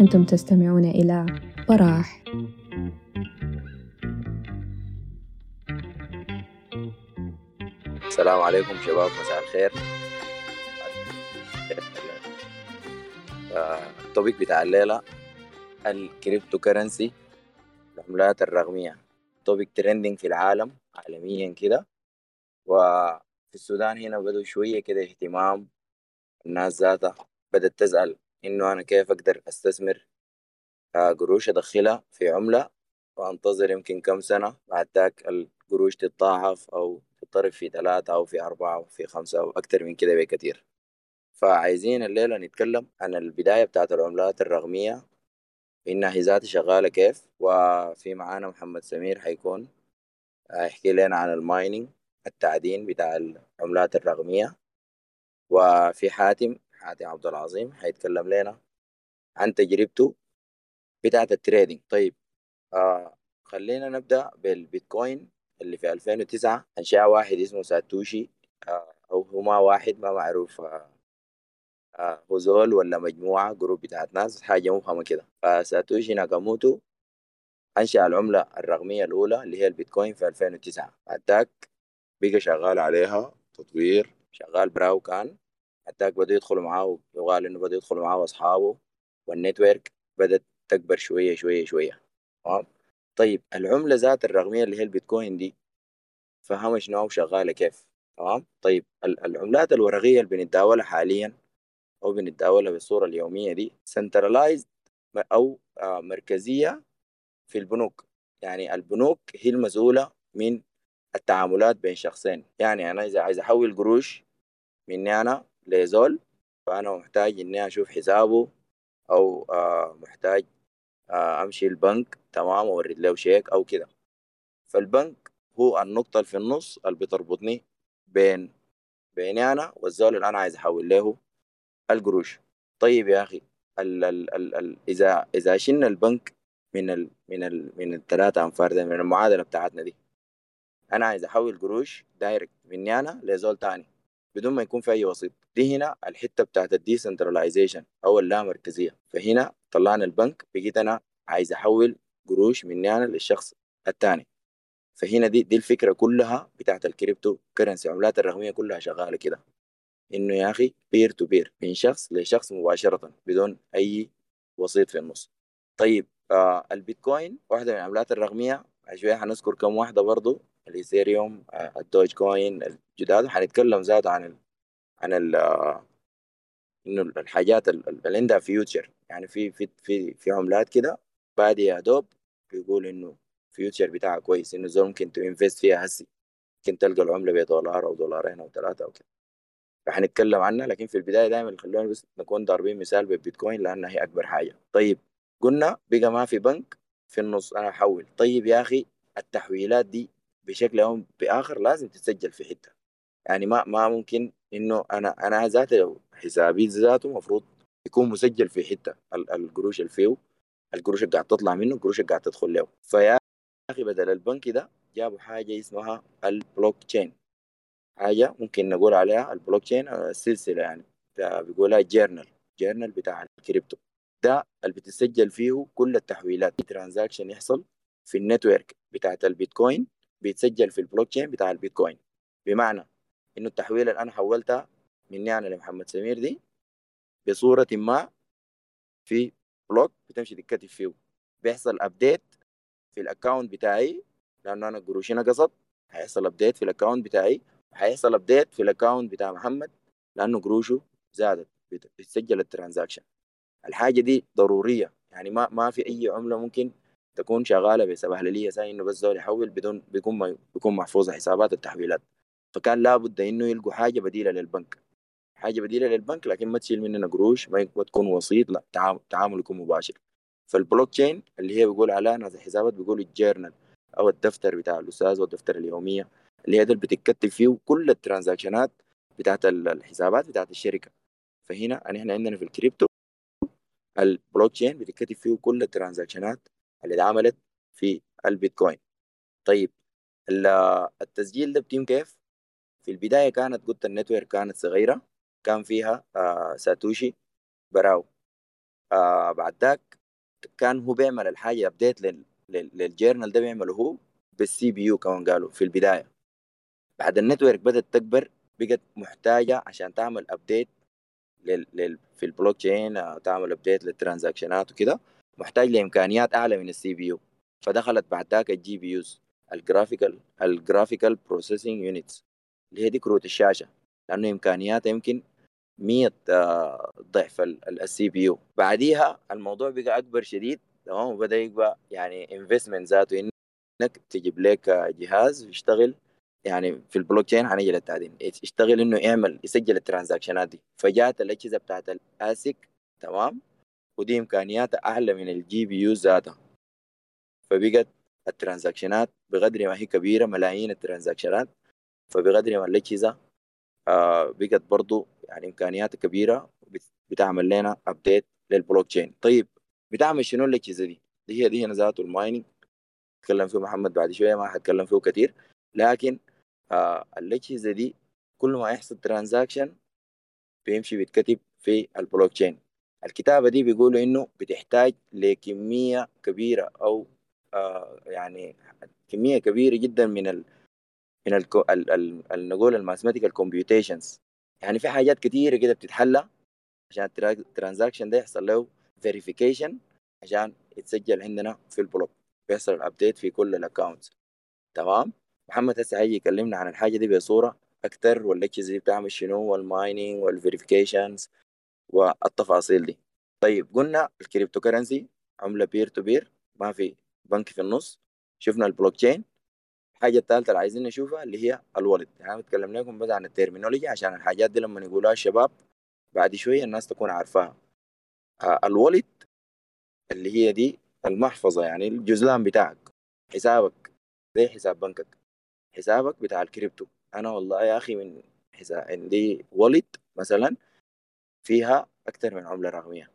أنتم تستمعون إلى براح. السلام عليكم شباب مساء الخير. ال topic بتاع الليلة ال cryptocurrency العملات الرقمية. topic trending في العالم عالميا كده. وفي السودان هنا بدوا شوية كده اهتمام الناس ذاتها. بدأت تسأل إنه أنا كيف أقدر أستثمر قروش أدخلها في عملة وأنتظر يمكن كم سنة بعد ذاك القروش تتضاعف أو تضرب في ثلاثة أو في أربعة أو في خمسة أو أكتر من كده بكتير فعايزين الليلة نتكلم عن البداية بتاعت العملات الرقمية إنها ذاتها شغالة كيف. وفي معانا محمد سمير حيكون هيحكي لنا عن المايننج التعدين بتاع العملات الرقمية. وفي حاتم حاتم عبد العظيم حيتكلم لنا عن تجربته بتاعت ال trading. طيب آه خلينا نبدأ بالبيتكوين اللي في 2009 أنشأ واحد اسمه ساتوشي. آه أو هما واحد ما معروف آه آه هو زول ولا مجموعة group بتاعت ناس حاجة مفهمة كده. فساتوشي ناكاموتو أنشأ العملة الرقمية الأولى اللي هي البيتكوين في 2009 بعد بقى شغال عليها تطوير. شغال براو كان. حتى بدأوا يدخلوا معاه يقال إنه بدأوا يدخلوا معاه أصحابه وال network بدأت تكبر شوية شوية شوية. تمام؟ طيب العملة ذات الرقمية اللي هي البيتكوين دي فهمها شنو شغالة كيف؟ تمام؟ طيب العملات الورقية اللي بنتداولها حاليا أو بنتداولها بالصورة اليومية دي centralized أو مركزية في البنوك. يعني البنوك هي المسؤولة من التعاملات بين شخصين. يعني أنا إذا عايز أحول قروش مني أنا لزول فأنا محتاج إني أشوف حسابه أو آه محتاج آه أمشي البنك تمام أورد له شيك أو كده. فالبنك هو النقطة اللي في النص اللي بتربطني بين بيني أنا والزول اللي أنا عايز أحول له القروش. طيب يا أخي ال ال ال ال إذا إذا شلنا البنك من ال من ال من الثلاثة أنفار ده من المعادلة بتاعتنا دي أنا عايز أحول قروش direct مني أنا لزول تاني بدون ما يكون في أي وسيط. دي هنا الحتة بتاعت ال decentralization أو اللامركزية. فهنا طلعنا البنك بقيت أنا عايز أحول قروش مني أنا للشخص الثاني فهنا دي دي الفكرة كلها بتاعت ال cryptocurrency العملات الرقمية كلها شغالة كده. إنه يا أخي peer to peer من شخص لشخص مباشرة بدون أي وسيط في النص. طيب آه البيتكوين واحدة من العملات الرقمية. شوية حنذكر كم واحدة برضو. ال Ethereum آه ال Dogecoin الجداد حنتكلم ذات عن ال عن ال آه إنه الحاجات اللي عندها future يعني في في في في عملات كده بادي يا دوب بيقول إنه future بتاعها كويس إنه زول ممكن ت invest فيها هسي. ممكن تلقى العملة بدولار أو دولارين أو ثلاثة أو كده. فحنتكلم عنها لكن في البداية دايما خلونا بس نكون ضاربين مثال بالبيتكوين لأنها هي أكبر حاجة. طيب قلنا بقى ما في بنك في النص أنا أحول. طيب يا أخي التحويلات دي بشكل أو بآخر لازم تتسجل في حتة. يعني ما ما ممكن إنه أنا أنا ذاتي حسابي ذاته المفروض يكون مسجل في حتة. القروش اللي فيه القروش اللي قاعد تطلع منه القروش اللي قاعد تدخل له. فيا أخي بدل البنك ده جابوا حاجة اسمها البلوك تشين حاجة ممكن نقول عليها البلوك تشين السلسله يعني. بيقولها journal journal بتاع الكريبتو. ده اللي بتسجل فيه كل التحويلات. transaction يحصل في ال network بتاعت البيتكوين بيتسجل في البلوك تشين بتاع البيتكوين. بمعنى إنه التحويلة اللي أنا حولتها مني أنا لمحمد سمير دي بصورة ما في block بتمشي تتكتب فيه. بيحصل update في ال account بتاعي لأنه أنا قروشي نقصت هيحصل update في ال account بتاعي. وهيحصل update في ال account بتاع محمد لأنه قروشه زادت. بتسجل ال transaction. الحاجة دي ضرورية. يعني ما ما في أي عملة ممكن تكون شغالة بسبهللية زي إنه بس زول يحول بدون بيكون ما بيكون محفوظة حسابات التحويلات. فكان لابد إنه يلقوا حاجة بديلة للبنك. حاجة بديلة للبنك لكن ما تشيل مننا قروش ما تكون وسيط لا تعامل يكون مباشر. فالبلوك تشين اللي هي بيقول عليها ناس الحسابات بيقول ال journal أو الدفتر بتاع الأستاذ والدفتر اليومية اللي هي بتتكتب فيه كل ال transactionات بتاعت الحسابات بتاعت الشركة. فهنا إحنا عندنا في الكريبتو البلوك تشين بتتكتب فيه كل ال transactionات اللي اتعملت في البيتكوين. طيب التسجيل ده بتم كيف؟ في البداية كانت قلت ال network كانت صغيرة كان فيها آه ساتوشي براهو. آه بعد ذاك كان هو بيعمل الحاجة update لل journal ده بيعمله هو بال CPU كمان قالوا في البداية. بعد ال network بدأت تكبر بقت محتاجة عشان تعمل update لل... لل... في البلوك تشين آه، تعمل update لل transactionات وكده. محتاج لإمكانيات أعلى من ال CPU. فدخلت بعد ذاك ال GPUs ال graphical ال graphical processing units اللي هي دي كروت الشاشة. لأنه امكانياتها يمكن 100 آه، ضعف ال CPU. بعديها الموضوع بقى أكبر شديد. تمام؟ وبدأ يبقى يعني investment ذاته. إنك تجيب لك جهاز يشتغل يعني في البلوك تشين حنيجي للتعدين يشتغل إنه يعمل يسجل ال transactionات دي. فجات الأجهزة بتاعت ال ASIC تمام؟ ودي امكانياتها أعلى من ال GPU ذاتها. فبقت ال transactionات بقدر ما هي كبيرة ملايين ال transactionات. فبقدر ما الاجهزه آه بقت برضو يعني امكانياتها كبيرة بتعمل لنا update للبلوك تشين طيب بتعمل شنو الاجهزه دي؟ دي هي دي هنا ذاته ال mining. تكلم فيه محمد بعد شوية ما حتكلم فيه كثير لكن آه الاجهزه دي كل ما يحصل transaction بيمشي بيتكتب في البلوك تشين الكتابة دي بيقولوا إنه بتحتاج لكمية كبيرة أو آه يعني كمية كبيرة جدا من ال من ال ال ال نقول ال mathematical computations يعني في حاجات كثيره كده بتتحلى عشان ال transaction ده يحصل له verification عشان يتسجل عندنا في ال block. بيحصل ال update في كل ال accounts تمام؟ محمد هسه هيجي يكلمنا عن الحاجة دي بصورة أكثر والاجهزه دي بتعمل شنو وال mining وال verifications والتفاصيل دي. طيب قلنا ال cryptocurrency عملة peer to peer ما في بنك في النص. شفنا البلوك تشين الحاجة الثالثه اللي عايزين نشوفها اللي هي ال wallet يعني بتكلم لكم بس عن ال terminology عشان الحاجات دي لما يقولوها الشباب بعد شوية الناس تكون عارفاها. آه ال wallet اللي هي دي المحفظة يعني الجزلان بتاعك. حسابك زي حساب بنكك. حسابك بتاع الكريبتو. أنا والله يا أخي من حساب عندي wallet مثلا فيها أكثر من عملة رقمية.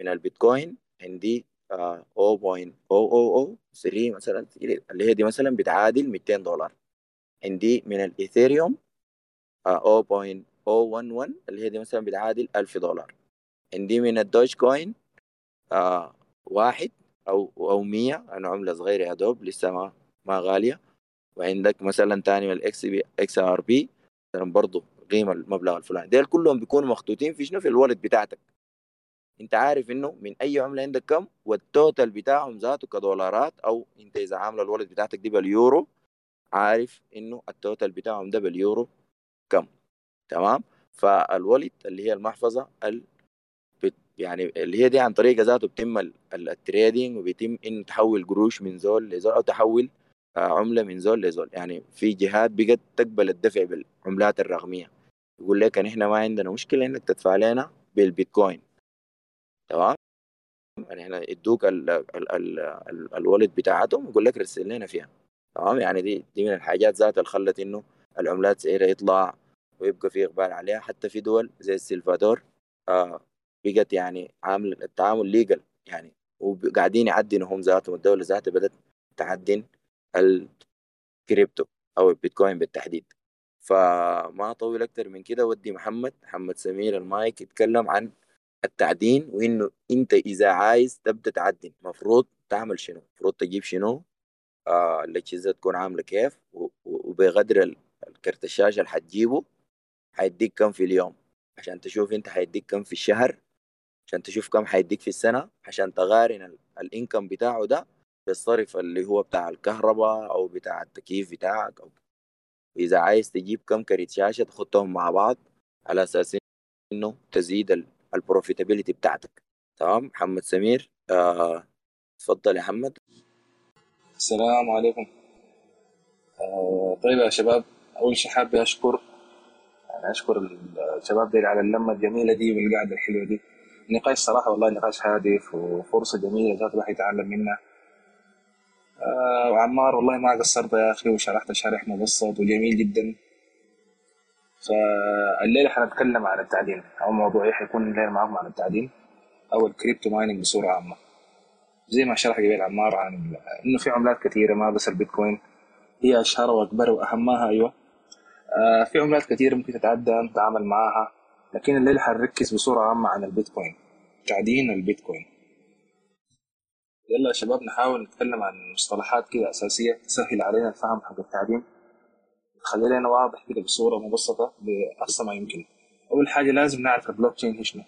من البيتكوين عندي 0.000 3 مثلا اللي هي دي مثلا بتعادل 200 دولار. عندي من ال Ethereum 0.011 اللي هي دي مثلا بتعادل 1000 دولار. عندي من ال Dogecoin آه واحد أو أو 100 أنا عملة صغيرة يا دوب لسه ما ما غالية. وعندك مثلا تاني من ال XP XRP. مثلا برضه قيمه المبلغ الفلاني. ديل كلهم بيكونوا مخطوطين في شنو؟ في ال wallet بتاعتك. انت عارف انه من أي عملة عندك كم؟ وال total بتاعهم ذاته كدولارات أو انت إذا عامله ال wallet بتاعتك دي باليورو عارف إنه ال total بتاعهم ده باليورو كم؟ تمام؟ فالولد اللي هي المحفظة ال يعني اللي هي دي عن طريقة ذاته بتم التريدينج وبيتم انه تحول قروش من زول لزول أو تحول آه، عملة من زول لزول. يعني في جهات بقت تقبل الدفع بالعملات الرقمية. يقول لك نحن ما عندنا مشكلة إنك تدفع لنا بالبيتكوين. تمام؟ يعني إحنا يدوك ال ال ال ال الولد بتاعتهم يقول لك رسل لنا فيها. تمام؟ يعني دي دي من الحاجات ذات اللي خلت إنه العملات سعرها يطلع ويبقى في إقبال عليها. حتى في دول زي السلفادور آه بقت يعني عامل التعامل legal يعني وقاعدين يعدنوا هم ذاتهم. الدولة ذاتها بدأت تعدن الكريبتو أو البيتكوين بالتحديد. فما اطول أكتر من كده. ودي محمد محمد سمير المايك يتكلم عن التعدين وإنه أنت إذا عايز تبدأ تعدن المفروض تعمل شنو؟ المفروض تجيب شنو؟ آه الاجهزه تكون عامله كيف؟ وبقدر الكرت الشاشه اللي حتجيبه حيديك كم في اليوم؟ عشان تشوف أنت حيديك كم في الشهر عشان تشوف كم حيديك في السنة عشان تقارن ال income بتاعه ده بالصرف اللي هو بتاع الكهرباء أو بتاع التكييف بتاعك أو اذا عايز تجيب كم كرت شاشة تحطهم مع بعض على أساس إنه تزيد ال profitability بتاعتك. تمام؟ محمد سمير آه تفضل يا محمد. السلام عليكم. آه طيب يا شباب أول شيء حابب أشكر يعني أشكر الشباب دي على اللمة الجميلة دي والقعدة الحلوة دي. نقاش صراحة والله نقاش هادف وفرصة جميلة الواحد يتعلم منها. آه وعمار والله ما قصرت يا أخي وشرحت شرح مبسط وجميل جدا. فالليلة حنتكلم عن التعدين أو موضوعي حيكون الليلة معاكم عن التعدين أو ال crypto mining بصورة عامة. زي ما شرح قبل عمار عن إنه في عملات كثيره ما بس البيتكوين هي اشهرها واكبرها وأهمها أيوه. آه في عملات كثيره ممكن تتعدى نتعامل معاها لكن الليلة حنركز بصورة عامة عن البيتكوين تعدين البيتكوين. يلا يا شباب نحاول نتكلم عن مصطلحات كده أساسية تسهل علينا الفهم حق التعدين تخلي لنا واضح كده بصورة مبسطة باقصى ما يمكن. أول حاجة لازم نعرف البلوك تشين شنو.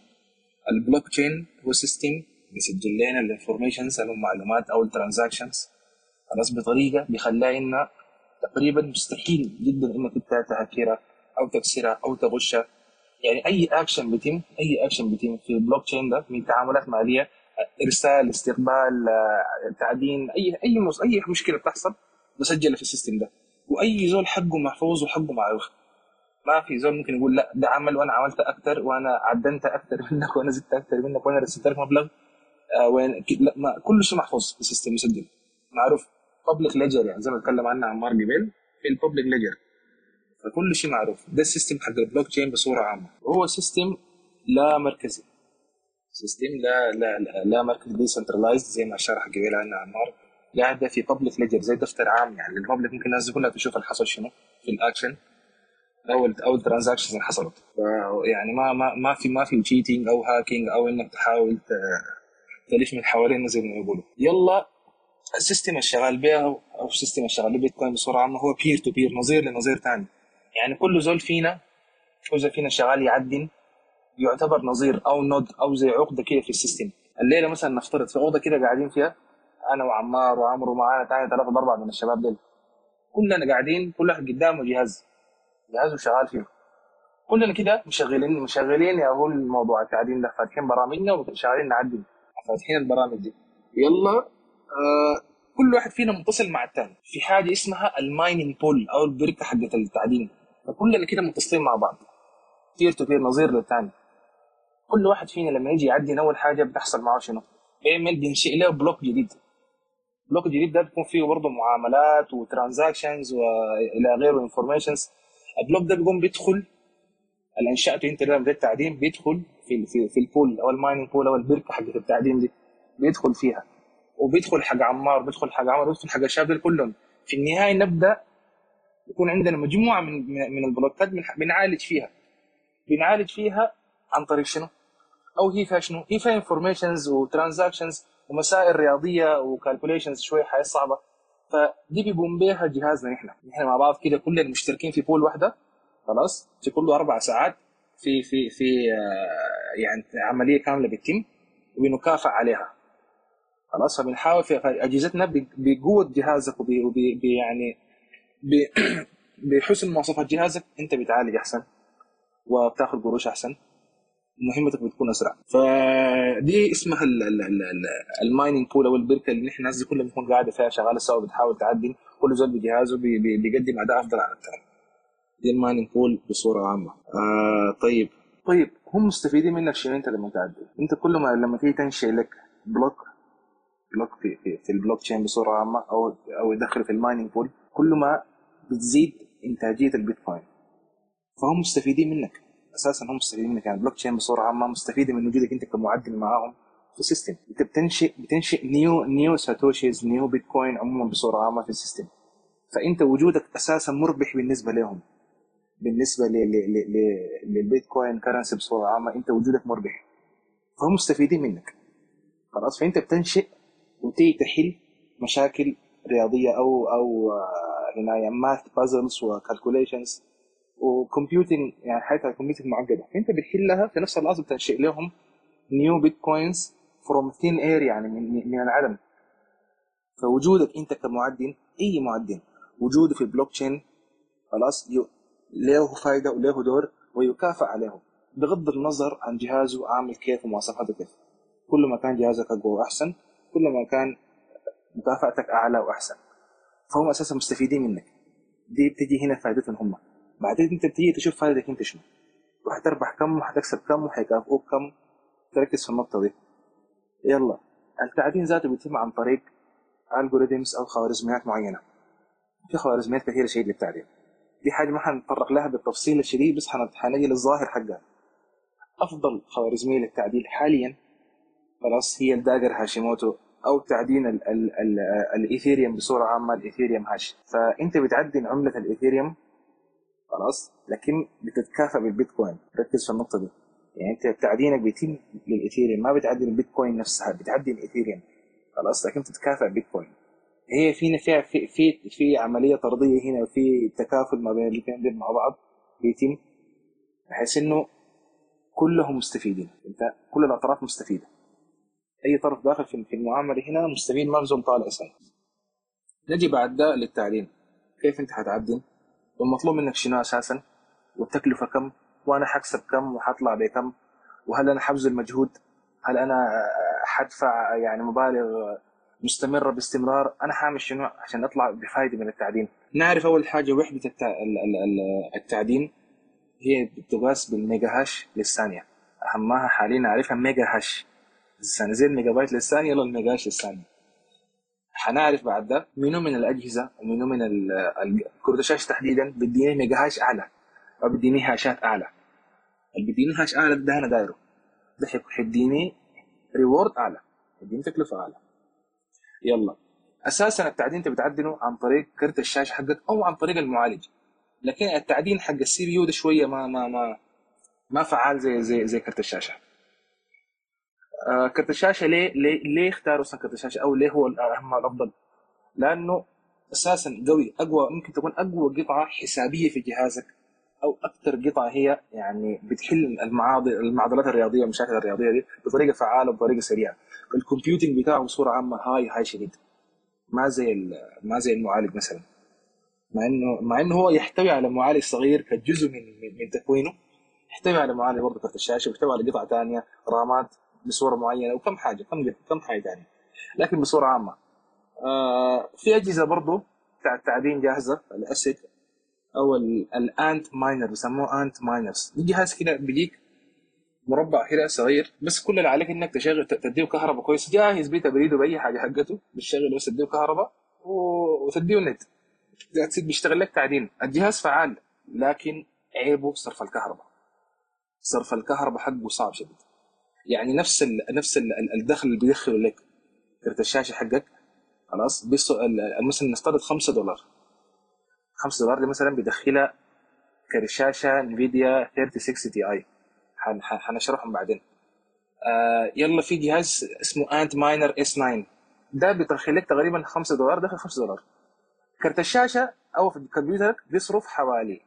البلوك تشين هو system بيسجل لنا ال informations أو المعلومات أو ال transactions خلاص بطريقة بيخليها انها تقريبا مستحيل جدا إنك أنت تهكرها أو تكسرها أو تغشها. يعني أي اكشن بيتم أي اكشن بيتم في البلوك تشين ده من تعاملات مالية إرسال استقبال آه، تعدين أي أي. أي مشكلة بتحصل مسجله في ال system ده. وأي زول حقه محفوظ وحقه معروف ما في زول ممكن يقول لا ده عمل وأنا عملت أكثر وأنا عدنت أكثر منك وأنا زدت أكثر منك وأنا رسلت لك مبلغ. آه وين لا ما كل شيء محفوظ في ال system مسجل معروف. public ledger يعني زي ما اتكلم عنها عمار قبل في ال public ledger فكل شيء معروف. ده ال system حق البلوك تشين بصورة عامة. وهو system لا مركزي. system لا لا لا, لا مركزي decentralized زي ما شرح قبل عنها عمار. قاعدة في public ledger زي دفتر عام يعني. ال public ممكن الناس كلها تشوف اللي حصل شنو في الاكشن أو أو ال transactions اللي حصلت. يعني ما ما ما في ما في cheating أو hacking أو إنك تحاول تلف من حوالين زي ما يقولوا. يلا ال system الشغال بها أو ال system الشغال بيتكوين بصوره عامة هو peer to peer نظير لنظير ثاني يعني كل زول فينا كل زول فينا شغال يعدن يعتبر نظير أو node أو زي عقدة كده في ال system. الليلة مثلا نفترض في أوضة كده قاعدين فيها أنا وعمار وعمرو ومعانا ثاني ثلاثة أربعة من الشباب دول. كلنا قاعدين كل واحد قدامه جهاز. جهازه شغال فيه. كلنا كده مشغلين مشغلين يا هو الموضوع. التعدين ده فاتحين برامجنا وشغالين نعدل فاتحين البرامج دي. يلا آه كل واحد فينا متصل مع الثاني في حاجة اسمها المايننج بول أو البركه حقت التعدين. فكلنا كده متصلين مع بعض. peer to peer نظير للثاني كل واحد فينا لما يجي يعدن أول حاجة بتحصل معاه شنو؟ بيعمل بينشئ له block جديد. block جديد ده بيكون فيه برضه معاملات و transactions وإلى غيره informations ال block ده بيقوم بيدخل اللي انشاته انت ده التعدين بيدخل في في, في ال pool أو ال mining pool أو البركه حقت التعدين دي بيدخل فيها. وبيدخل حق عمار بيدخل حق عمار بيدخل حق الشباب كلهم. في النهاية نبدأ يكون عندنا مجموعة من من ال block ات بنعالج فيها. بنعالج فيها عن طريق شنو؟ أو هي فيها شنو؟ هي فيها informations و transactions ومسائل رياضية و calculations شوية حاجات صعبه فدي بيقوم بها جهازنا نحن. نحن مع بعض كده كلنا مشتركين في pool واحدة. خلاص؟ في كل أربع ساعات في في في آه، يعني عملية كاملة بتتم وبنكافئ عليها. خلاص؟ فبنحاول في أجهزتنا بقوة جهازك وب يعني بحسن مواصفات جهازك أنت بتعالج أحسن وبتاخذ قروش أحسن. مهمتك بتكون أسرع. فدي اسمها ال mining pool أو البركة اللي نحن الناس دي كلها بنكون قاعدة فيها شغالة سوا بتحاول تعدن كل زول بجهازه بيقدم أداء أفضل على الثاني دي ال mining pool بصورة عامة. آه طيب. طيب هم مستفيدين منك شنو أنت لما تعدن أنت كل ما لما تيجي تنشئ لك block block في, في, في البلوك تشين بصورة عامة أو أو يدخل في ال mining pool كل ما بتزيد إنتاجية البيتكوين. فهم مستفيدين منك. أساسا هم مستفيدين منك يعني البلوك تشين بصورة عامة مستفيدة من وجودك أنت كمعدن معاهم. في ال system أنت بتنشئ بتنشئ new new satoshis new bitcoin عموما بصورة عامة في ال system. فأنت وجودك أساسا مربح بالنسبة لهم. بالنسبة لل bitcoin currency بصورة عامة أنت وجودك مربح. فهم مستفيدين منك. خلاص فأنت بتنشئ وتيجي تحل مشاكل رياضية أو أو هنا math puzzles و calculations و computing يعني حياتها computing معقدة. فأنت بتحلها في نفس اللحظه بتنشئ لهم new bitcoins from thin air يعني من, من العدم. فوجودك أنت كمعدن أي معدن وجوده في البلوك تشين خلاص له فائده وله دور ويكافئ عليه. بغض النظر عن جهازه عامل كيف ومواصفاته كيف. كل ما كان جهازك أقوى وأحسن كل ما كان مكافأتك أعلى وأحسن. فهم أساسا مستفيدين منك. دي بتجي هنا فائدتهم هم. بعدين انت بتيجي تشوف فائدتك انت شنو؟ وحتربح كم وحتكسب كم وحيكافئوك كم. تركز في النقطة دي. يلا. التعدين ذاته بيتم عن طريق الجوريثمز أو خوارزميات معينة. في خوارزميات كثيرة شديد للتعدين. دي حاجة ما حنتطرق لها بالتفصيل الشديد بس حنجي للظاهر حقها. أفضل خوارزمية للتعدين حاليا خلاص هي ال Dagger Hashimoto أو تعدين ال ال ال الإيثيريوم بصورة عامة الإيثيريوم hash. فأنت بتعدن عملة الإيثيريوم خلاص لكن بتتكافئ بالبيتكوين. ركز في النقطة دي. يعني أنت تعدينك بيتم للإيثيريوم ما بتعدن البيتكوين نفسها بتعدن الإيثيريوم. خلاص لكن تتكافئ بالبيتكوين. هي فيها في في في عملية طردية هنا وفي تكافل ما بين الاثنين مع بعض بيتم بحيث إنه كلهم مستفيدين. أنت كل الأطراف مستفيدة. أي طرف داخل في المعاملة هنا مستفيد ما طالع أساسا نجي بعد ده للتعليم. كيف أنت حتعدل؟ والمطلوب منك شنو أساسا؟ والتكلفة كم؟ وأنا حكسب كم؟ وحطلع بكم؟ وهل أنا حبذل مجهود هل أنا حدفع يعني مبالغ مستمرة باستمرار؟ أنا حأعمل شنو عشان أطلع بفائده من التعدين؟ نعرف أول حاجة وحدة التعدين هي بتقاس بال mega hash للثانية. أهمها حاليا نعرفها mega hash. زي الميجا بايت للثانية يلا ال mega hash للثانية. حنعرف بعد ده منو من الأجهزة ومنو من كروت الشاشه تحديدا بديني mega hash أعلى أو بديني hash ات أعلى. اللي بديني hash أعلى ده أنا دايره. ده حيديني reward أعلى حيديني تكلفة أعلى. يلا. أساسا التعدين انت بتعدنه عن طريق كرت الشاشة حقك أو عن طريق المعالج. لكن التعدين حق ال CPU ده شوية ما ما ما ما فعال زي زي زي كرت الشاشة. آه كرت الشاشه ليه ليه ليه اختاروا كرت الشاشه أو ليه هو الأهم الأفضل؟ لأنه أساسا قوي. أقوى ممكن تكون أقوى قطعة حسابية في جهازك أو أكثر قطعة هي يعني بتحل المعاضل المعضلات الرياضية والمشاكل الرياضية دي بطريقة فعالة وبطريقة سريعة. الكمبيوتنج بتاعه بصورة عامة هاي هاي شديد. ما زي ما زي المعالج مثلا. مع انه مع إنه هو يحتوي على معالج صغير كجزء من من تكوينه يحتوي على معالج برضه كرت الشاشه ويحتوي على قطع ثانية رامات. بصورة معينة وكم حاجة كم كم حاجة ثانية لكن بصورة عامة آه في أجهزة برضه بتاع التعدين جاهزة ال ASIC أو ال Antminer بيسموه Antminers دي جهاز كده بيجيك مربع كده صغير بس كل اللي عليك إنك تشغل تديه كهرباء كويس. جاهز بيه تبريده بأي حاجة حقته بتشغل بس تديه كهرباء وتديه النت بيشتغل لك تعدين. الجهاز فعال لكن عيبه صرف الكهرباء. صرف الكهرباء حقه صعب شديد. يعني نفس ال نفس ال الدخل اللي بيدخله لك كرت الشاشة حقك خلاص؟ مثلا نفترض 5 دولار. 5 دولار دي مثلا بيدخلها كرت شاشه Nvidia 3060 Ti. حنشرحهم بعدين. آه يلا في جهاز اسمه Antminer S9 ده بيدخل لك تقريبا 5 دولار داخل 5 دولار. كرت الشاشة أو في الكمبيوتر بيصرف حوالي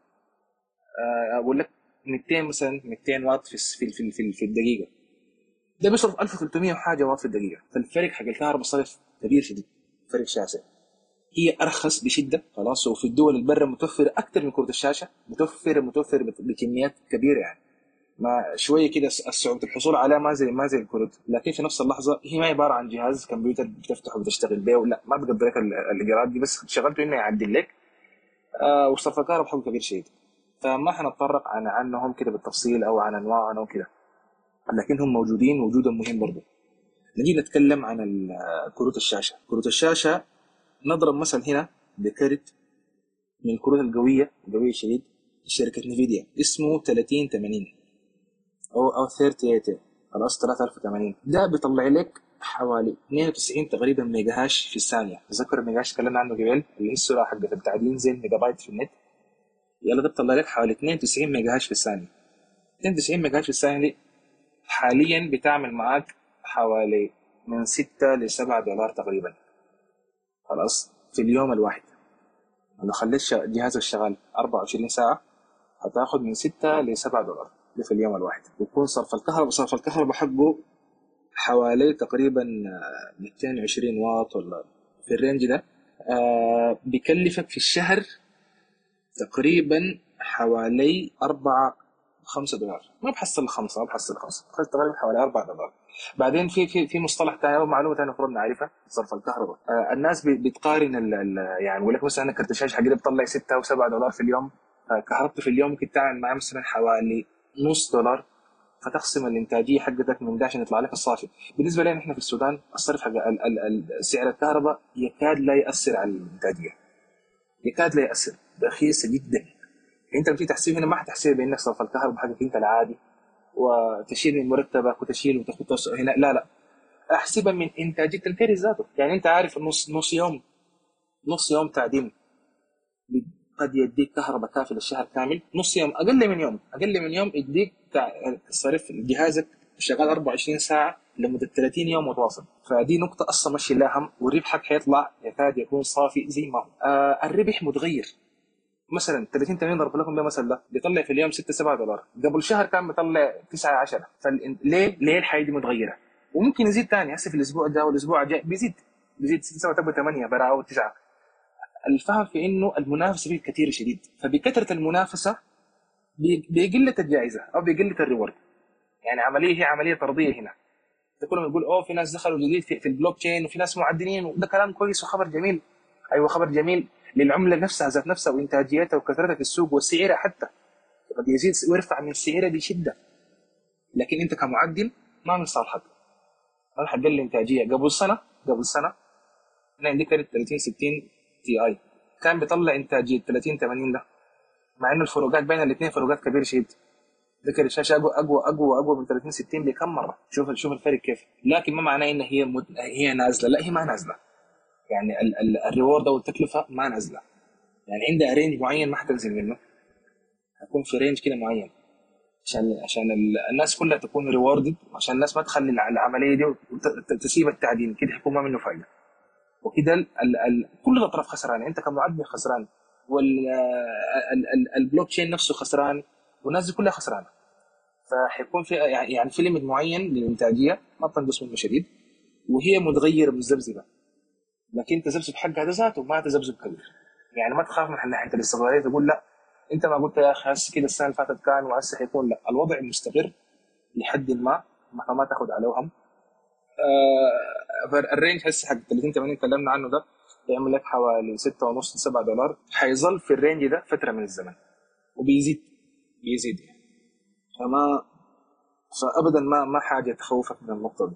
آه أقول لك 200 مثلا 200 واط في, في, في الدقيقة. ده بيصرف 1300 وحاجة واط في الدقيقة. فالفرق حق الكهرباء صرف كبير شديد. فرق شاسع. هي أرخص بشدة خلاص. وفي الدول البرة متوفرة أكثر من كروت الشاشة. متوفرة متوفرة بكميات كبيرة يعني. ما شوية كده صعوبه الحصول عليها ما زي ما زي الكروت لكن في نفس اللحظة هي ما عبارة عن جهاز كمبيوتر بتفتحه وبتشتغل به لا ما بقدر لك الإجراءات دي. بس شغلته إنه يعدل لك. آه وصرف الكهرباء حقه كبير شديد. فما حنتطرق عن عنهم كده بالتفصيل أو عن أنواعهم أو كده. لكنهم موجودين وجودهم مهم برضه نجي نتكلم عن كروت الشاشة. كروت الشاشة نضرب مثل هنا بكرت من الكروت القوية القوية شديد شركه Nvidia. اسمه 3080 أو أو 3080 خلاص 3080 ده بيطلع لك حوالي 92 تقريبا mega hash في الثانية. تذكر ال mega hash تكلمنا عنه قبل؟ اللي هي السرعة حقت التعدين زي الميجا بايت في النت. يلا ده بيطلع لك حوالي 92 mega hash في الثانية. 92 mega hash في الثانية دي حاليا بتعمل معاك حوالي من 6 ل 7 دولار تقريبا. خلاص في اليوم الواحد. لو خليت جهازك شغال 24 ساعة هتاخد من 6 ل 7 دولار في اليوم الواحد. ويكون صرف الكهرباء صرف الكهرباء حقه حوالي تقريبا 220 واط ولا في الرينج ده. آه بيكلفك في الشهر تقريبا حوالي 4 5 دولار. ما بحصل خمسه ما بحصل خمسه تقريبا حوالي 4 دولار. بعدين في في في مصطلح ثاني أو معلومة ثانية المفروض نعرفها صرف الكهرباء. آه الناس بتقارن ال ال يعني يقول لك مثلا كرت الشاشه حقي بتطلع 6 أو 7 دولار في اليوم. آه كهربته في اليوم ممكن تعمل معاه مثلا حوالي نص دولار. فتقسم الإنتاجية حقتك من ده عشان يطلع لك الصافي. بالنسبة لنا إحنا في السودان الصرف حق سعر الكهرباء يكاد لا يأثر على الإنتاجية. يكاد لا يأثر. رخيصة جدا. انت في تحسيب هنا ما حتحسب بإنك صرف الكهرباء حقك انت العادي. وتشيل من مرتبك وتشيل وتاخذ هنا. لا لا. أحسبها من انتاجيه الكرت ذاته. يعني أنت عارف نص نص يوم نص يوم تعدين قد يديك كهرباء كافية للشهر كامل. نص يوم أقل من يوم أقل من يوم يديك تصرف جهازك شغال 24 ساعة لمدة 30 يوم متواصل. فدي نقطة أصلا ماشي لها هم وربحك حيطلع يكاد يكون صافي زي ما هو. آه الربح متغير. مثلا 30 80 ضرب لكم ده مثلا ده بيطلع في اليوم 6 7 دولار. قبل شهر كان بيطلع 9 10 فليه ليه الحياة دي متغيرة؟ وممكن يزيد ثاني هسه في الأسبوع ده والأسبوع الجاي بيزيد. بيزيد 6 7 تبقى 8 برا أو 9 الفهم في إنه المنافسة فيه كثير شديد. فبكثرة المنافسة بقله الجائزة أو بقله الريورد. يعني عملية هي عملية طردية هنا. كلهم يقول أوه في ناس دخلوا جديد في, في البلوك تشين وفي ناس معدنين وده كلام كويس وخبر جميل. أيوه خبر جميل. للعمله نفسها ذات نفسها وإنتاجيتها وكثرتها في السوق وسعرها حتى. قد يزيد ويرفع من سعرها بشدة. لكن أنت كمعدل ما من صالحك. ما حقل الانتاجيه قبل سنة قبل سنة أنا عندي كرت 30 60 تي اي كان بيطلع إنتاجية 30 80 ده. مع إنه الفروقات بين الاثنين فروقات كبيرة شديد. ده كرت الشاشة أقوى أقوى أقوى أقوى من 30 60 بكم مرة؟ شوف شوف الفرق كيف. لكن ما معناه ان هي مد... هي نازلة. لا هي ما نازلة. يعني ال... ال... ال reward أو التكلفة ما نازلة. يعني عندها range معين ما حتنزل منه. حيكون في range كده معين. عشان عشان الناس كلها تكون rewarded عشان الناس ما تخلي العملية دي وتسيب التعدين. كده حيكون ما منه فائده وكده ال... ال... كل الأطراف خسرانة. أنت كمعدن خسران. والبلوك تشين نفسه خسران. والناس دي كلها خسرانة. فحيكون في يعني في limit معين للإنتاجية. ما تنقص منه شديد. وهي متغيرة متذبذبه لكن تذبذب حقها ذاته ما تذبذب كبير يعني ما تخاف من ناحيه الاستغلاليه تقول لا. انت ما قلت يا أخي هسه كده السنة اللي فاتت كان وهسه حيكون لا. الوضع مستقر لحد ما ما تاخذ عليه وهم. آه ال range هسه حق 30 80 تكلمنا عنه ده يعمل لك حوالي 6 ونص 7 دولار. حيظل في ال range ده فترة من الزمن. وبيزيد. بيزيد يعني. فما فابدا ما ما حاجة تخوفك من النقطة دي.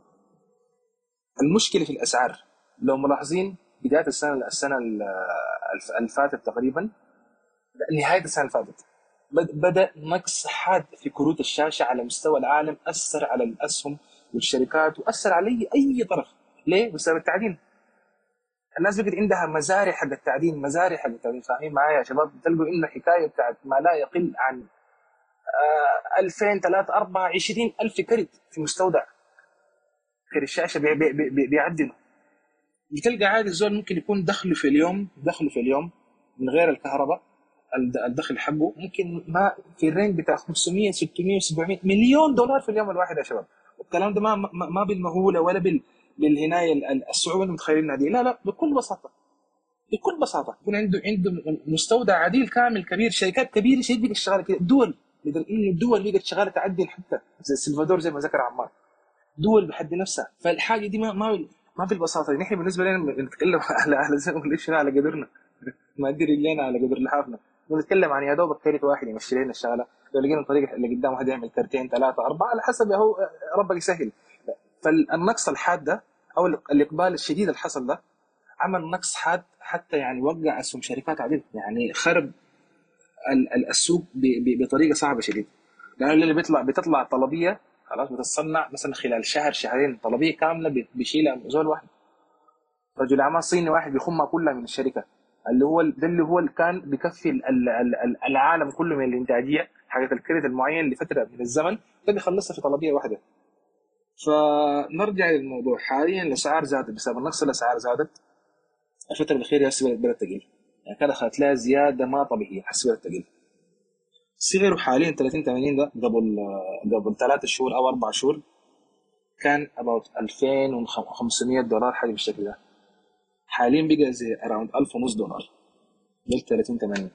المشكلة في الأسعار. لو ملاحظين بداية السنة السنة اللي فاتت تقريبا نهاية السنة اللي فاتت بدأ نقص حاد في كروت الشاشة على مستوى العالم أثر على الأسهم والشركات وأثر على أي طرف. ليه؟ بسبب التعدين. الناس بقت عندها مزارع حق التعدين مزارع حق التعدين. فاهمين معايا يا شباب؟ تلقوا انه حكايه بتاعت ما لا يقل عن 2000 3 4 20 ألف كرت في مستودع. كرت الشاشة بي بي بي بيعدنوا. بتلقى عادي الزول ممكن يكون دخله في اليوم دخله في اليوم من غير الكهرباء الدخل حقه ممكن ما في الرينج بتاع 500 600 700 مليون دولار في اليوم الواحد يا شباب. والكلام ده ما ما, بالمهولة ولا بال بالهناية الصعوبة اللي متخيلينها دي. لا لا بكل بساطة. بكل بساطة. يكون عنده عنده مستودع عديل كامل كبير شركات كبيرة شديد بقت شغاله كده. دول لدرجه إنه الدول بقت شغاله تعدل حتى زي السلفادور زي ما ذكر عمار. دول بحد نفسها. فالحاجة دي ما ما ما بالبساطة نحن بالنسبة لنا نتكلم على على زي ما على قدرنا. ما أدري رجلينا على قدر لحافنا. بنتكلم عن يا دوبك كريت واحد يمشي لنا الشغلة. لو لقينا الطريق اللي قدام واحد يعمل كرتين ثلاثة أربعة على حسب هو ربك يسهل. فالنقص الحاد ده أو الإقبال الشديد اللي حصل ده عمل نقص حاد حتى يعني وقع أسهم شركات عديدة. يعني خرب السوق بطريقة صعبة شديد لأنه اللي بيطلع بتطلع طلبية خلاص بتتصنع مثلا خلال شهر شهرين طلبيه كاملة بيشيلها زول واحد. رجل أعمال صيني واحد بيخمها كلها من الشركة. اللي هو ده اللي هو اللي كان بيكفي العالم كله من الإنتاجية حقت الكريت المعين لفترة من الزمن ده بيخلصها في طلبية واحدة. فنرجع للموضوع. حاليا الأسعار زادت بسبب نقص الأسعار زادت. الفترة الأخيرة هسه بدأت تقل. يعني كان اخذت لها زيادة ما طبيعية بدأت تقل. سعره حاليا 30 80 ده قبل قبل ثلاث شهور أو أربع شهور كان about 2500 دولار حاجة بالشكل ده. حاليا بقى زي around 1000 ونص دولار دول 30 80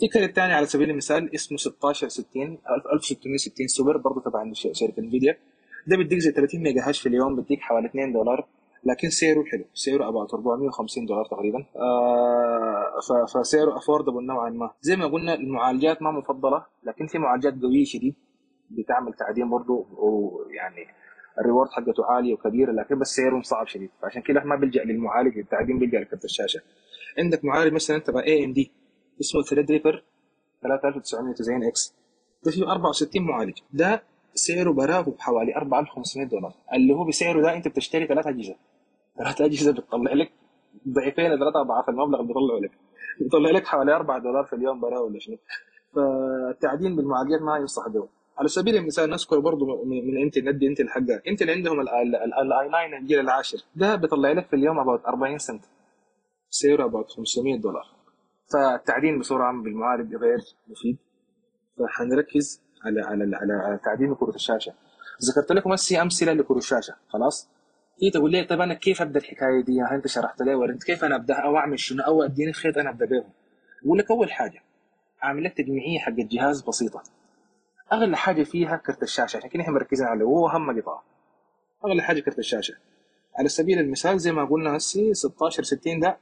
في كرت ثاني على سبيل المثال اسمه 1660 1660 سوبر برضه تبع شركة Nvidia ده بيديك زي 30 mega hash في اليوم بيديك حوالي 2 دولار. لكن سعره حلو. سعره about 450 دولار تقريبا. آه فسعره affordable نوعا ما. زي ما قلنا المعالجات ما مفضلة لكن في معالجات قوية شديد بتعمل تعدين برضه ويعني ال reward حقته عالية وكبيرة لكن بس سعره صعب شديد. فعشان كده ما بيلجا للمعالج التعدين بيلجأ لكرت الشاشه عندك معالج مثلا تبع AMD اسمه Threadripper 3990X. ده فيه 64 معالج. ده سعره براه بحوالي 4500 دولار. اللي هو بسعره ده أنت بتشتري ثلاث اجهزه ثلاث اجهزه بتطلع لك ضعفين ثلاثة اضعاف المبلغ اللي بيطلعوا لك. بيطلع لك حوالي 4 دولار في اليوم براه ولا شنو فالتعدين بالمعالجات ما ينصح به على سبيل المثال نذكر برضه من انت ندي انت الحقه انت اللي عندهم الاي 9 الجيل العاشر. ده بيطلع لك في اليوم اباوت 40 سنت. سعره اباوت 500 دولار. فالتعدين عامة بالمعالج غير مفيد. فحنركز على على على, على تعدين كروت الشاشة. ذكرت لكم هسه أمثلة لكروت الشاشة. خلاص؟ في تقول لي طب أنا كيف أبدأ الحكاية دي؟ يعني أنت شرحت لي ورنت كيف أنا أبدأ؟ أو أعمل شنو؟ أو أديني خيط أنا أبدأ بهم بقول لك أول حاجة أعمل لك تجميعية حق الجهاز بسيطة. أغلى حاجة فيها كرت الشاشة. كده إحنا مركزين عليه وهو اهم قطعة. أغلى حاجة كرت الشاشة. على سبيل المثال زي ما قلنا هسه 16 60 ده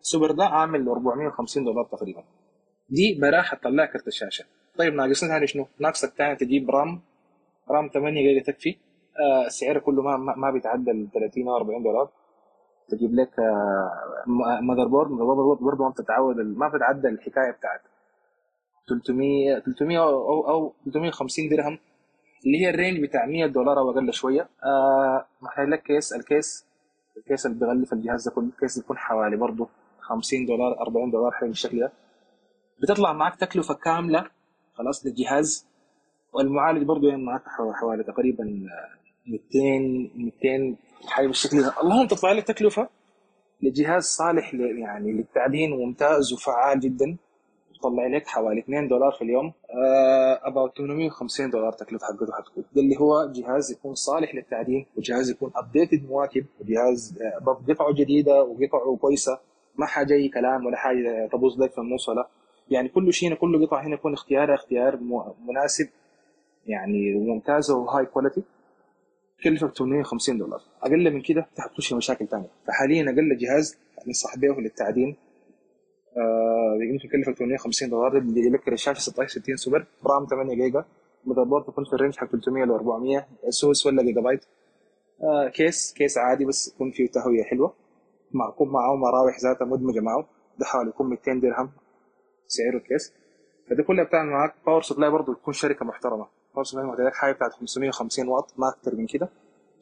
سوبر ده عامل 450 دولار تقريبا. دي براح تطلع كرت الشاشة. طيب ناقصنا ثاني شنو؟ ناقصك ثاني تجيب رام. رام 8 جيجا تكفي. سعره كله ما ما بيتعدى ال 30 أو 40 دولار. تجيب لك آه motherboard motherboard برضه ما بتتعود ما بتتعدى الحكاية بتاعت 300 300 أو أو 350 درهم اللي هي ال range بتاع 100 دولار أو أقل شوية. آه محتاج لك case الكيس الكيس اللي بيغلف الجهاز ده كله. ال case يكون حوالي برضه 50 دولار 40 دولار حاجة بالشكل ده. بتطلع معك تكلفة كاملة. خلاص للجهاز. والمعالج برضه يعني معك حوالي تقريبا 200 200 حاجة بالشكل ده اللهم تطلع لك تكلفة؟ لجهاز صالح يعني للتعدين وممتاز وفعال جدا. تطلع لك حوالي 2 دولار في اليوم. اباوت 850 دولار تكلفة حقته حتكون. ده اللي هو جهاز يكون صالح للتعدين وجهاز يكون ابديتد مواكب وجهاز قطعه جديدة وقطعه كويسة. ما حاجة اي كلام ولا حاجة تبوظ لك في النص ولا. يعني كل شيء كل قطعة هنا يكون اختيارها اختيار مناسب يعني ممتازه و high quality كلفك 850 دولار. أقل من كده تخش في مشاكل ثانية فحاليا أقل جهاز ننصح به للتعدين آه يمكن يكلفك 850 دولار اللي لك الشاشه 16 60 super RAM 8 جيجا motherboard يكون في ال range حق 300 ل 400 اسوس ولا جيجا بايت آه case case عادي بس يكون فيه تهوية حلوة. معكم معه مراوح ذاتها مدمجة معه ده حوالي يكون 200 درهم سعره ال case. فدي كلها بتعمل معاك power supply برضه تكون شركة محترمة. power supply محتاج حاجة بتاعت 550 واط ما أكتر من كده.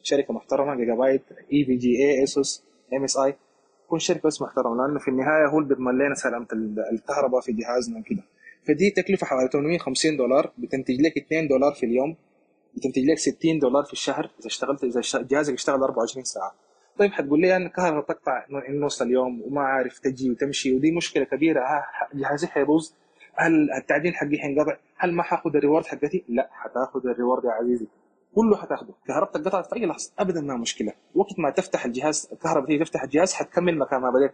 شركة محترمة جيجا بايت EVGA اسوس MSI تكون شركة بس محترمة لأنه في النهاية هو اللي بيضمن لنا سلامة الكهرباء في جهازنا وكده. فدي تكلفة حوالي 850 دولار بتنتج لك 2 دولار في اليوم بتنتج لك 60 دولار في الشهر إذا اشتغلت إذا جهازك اشتغل 24 ساعة. طيب حتقول لي أنا الكهرباء تقطع نص اليوم وما عارف تجي وتمشي ودي مشكلة كبيرة. جهازي حيبوظ. هل التعدين حقي حينقطع؟ هل ما حأخذ ال reward حقتي؟ لا حتأخذ ال reward يا عزيزي. كله حتاخده كهربتك قطعت في أي لحظة؟ ابدا ما مشكلة. وقت ما تفتح الجهاز الكهرباء تيجي تفتح الجهاز حتكمل مكان ما بديت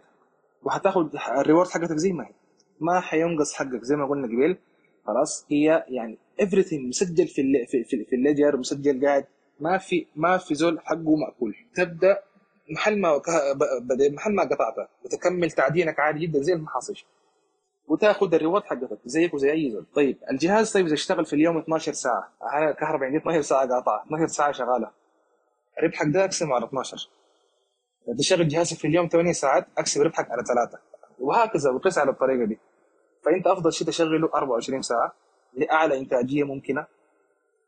وحتاخد ال reward حقتك زي ما هي. ما حينقص حقك زي ما قلنا قبل. خلاص هي يعني everything مسجل في ال في في, في ال ledger مسجل قاعد. ما في ما في زول حقه مأكول. تبدأ محل ما محل ما قطعته. وتكمل تعدينك عادي جدا زي ما حصلش وتاخذ الريورد حقتك زيك وزي أي زول. طيب الجهاز طيب إذا اشتغل في اليوم 12 ساعة أنا الكهرباء عندي 12 ساعة قاطعه 12 ساعة شغالة. ربحك ده اقسمه على 12 إذا تشغل جهازك في اليوم 8 ساعات أقسم ربحك على ثلاثة. وهكذا وقس على الطريقة دي. فأنت أفضل شيء تشغله 24 ساعة لأعلى إنتاجية ممكنة.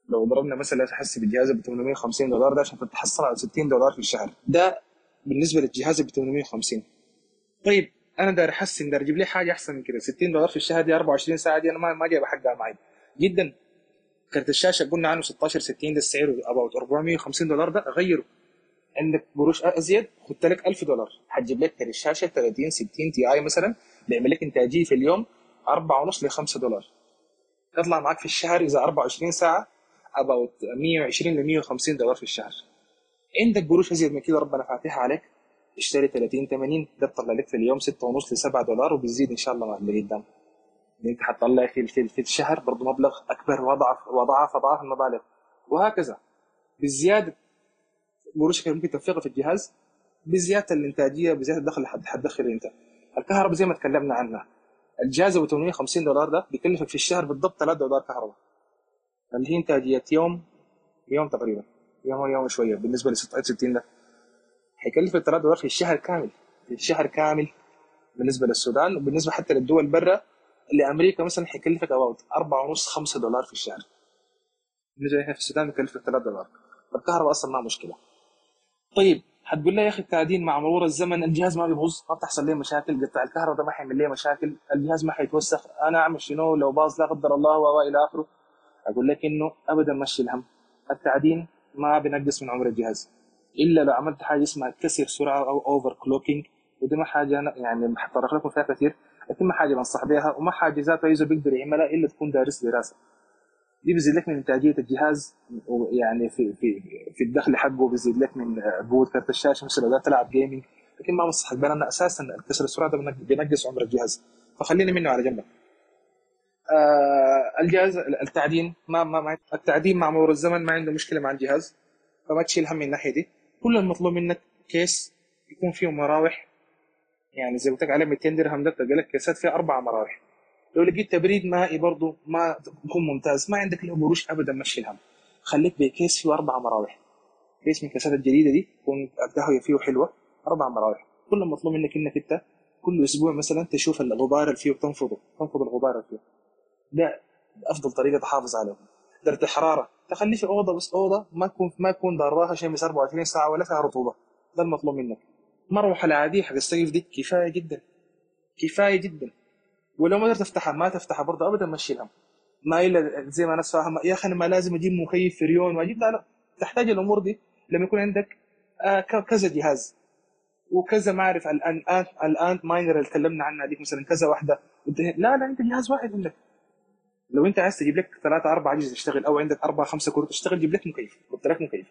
لو ضربنا مثلا حسي بالجهاز ب 850 دولار ده عشان تتحصل على 60 دولار في الشهر. ده بالنسبة للجهاز ب 850 طيب أنا داير أحسن داير أجيب لي حاجة أحسن من كده. 60 دولار في الشهر دي 24 ساعة دي أنا ما ما جايبه حقها معي جدا. كارت الشاشة قلنا عنه 16 60 ده سعره about 450 دولار ده غيره. عندك قروش أزيد خدت لك 1000 دولار. حتجيب لك كارت الشاشة 30 60 Ti مثلا بيعمل لك إنتاجية في اليوم 4.5 ل 5 دولار. تطلع معك في الشهر إذا 24 ساعة اباوت 120 ل 150 دولار في الشهر. عندك قروش أزيد من كده ربنا فاتحها عليك. اشتري 30 80 ده بتطلع لك في اليوم 6 ونص ل 7 دولار وبيزيد إن شاء الله مع اللي قدام أنت حتطلع في في, في الشهر برضه مبلغ أكبر وضعف وضعف أضعاف المبالغ. وهكذا. بالزياده قروشك ممكن تنفقها في الجهاز. بزيادة الإنتاجية بزيادة الدخل اللي حتدخل أنت. الكهرباء زي ما تكلمنا عنها. الجهاز أبو 850 دولار ده بيكلفك في الشهر بالضبط 3 دولار كهرباء. اللي هي إنتاجية يوم يوم تقريبا. يوم يوم شوية بالنسبة ل 60 ده. هيكلفك 3 دولار في الشهر كامل في الشهر كامل بالنسبة للسودان وبالنسبة حتى للدول برا. لأمريكا مثلا هيكلفك اباوت 4 ونص 5 دولار في الشهر. بالنسبة لنا في السودان بكلف 3 دولار. الكهرباء أصلا ما مشكلة. طيب حتقول لي يا أخي التعدين مع مرور الزمن الجهاز ما بيبوظ ما بتحصل لي مشاكل؟ قطع الكهرباء ده ما حيعمل لي مشاكل. الجهاز ما حيتوسخ. أنا أعمل شنو؟ لو باظ لا قدر الله وإلى آخره. أقول لك إنه ابدا مشي الهم. التعدين ما بينقص من عمر الجهاز. إلا لو عملت حاجة اسمها كسر سرعة أو overclocking ودي ما حاجة أنا يعني حتطرق لكم فيها كثير لكن ما حاجة بنصح بها وما حاجة ذاتها user بيقدر يعملها إلا تكون دارس دراسة. دي بيزيد لك من إنتاجية الجهاز يعني في في في الدخل حقه بيزيد لك من قوة كارت الشاشة مثلا لو تلعب gaming لكن ما بنصحك بان أساسا كسر السرعة ده بينقص عمر الجهاز. فخليني منه على جنب. آه الجهاز التعدين ما ما التعدين مع مرور الزمن ما عنده مشكلة مع الجهاز فما تشيل هم من الناحية دي. كل المطلوب منك case يكون فيه مراوح. يعني زي قلت لك عليه 200 درهم ده تلقى لك case ات فيها أربع مراوح. لو لقيت تبريد مائي برضه ما يكون ممتاز. ما عندك له قروش ابدا مشي الهم خليك بكيس فيه أربع مراوح. كيس من الكيسات الجديدة دي تكون القهوه فيه حلوة. أربع مراوح. كل المطلوب منك إنك أنت كل أسبوع مثلا تشوف الغبار اللي فيه وتنفضه. تنفض الغبار اللي فيه. ده أفضل طريقة تحافظ عليه درجه الحراره تخليه في أوضة بس أوضة ما تكون ما ضراها شيء 24 ساعة ولا فيها رطوبة. ده المطلوب منك. مروحه العاديه حق السقف دي كفاية جدا. كفاية جدا. ولو ما قدرت تفتحها ما تفتحها برضه ابدا مشي الهم ما إلا زي ما ناس فاهمة يا أخي أنا ما لازم أجيب مكيف فريون واجيب لا لا. تحتاج الأمور دي. لما يكون عندك آه كذا جهاز. وكذا ما اعرف الآن الان الآن miner اللي تكلمنا عنها ديك مثلا كذا واحدة. لا لا أنت جهاز واحد عندك. لو انت عايز تجيب لك ثلاثة أربعة أجهزة تشتغل أو عندك أربعة خمسة كروت تشتغل جيب لك مكيف جبت لك مكيف.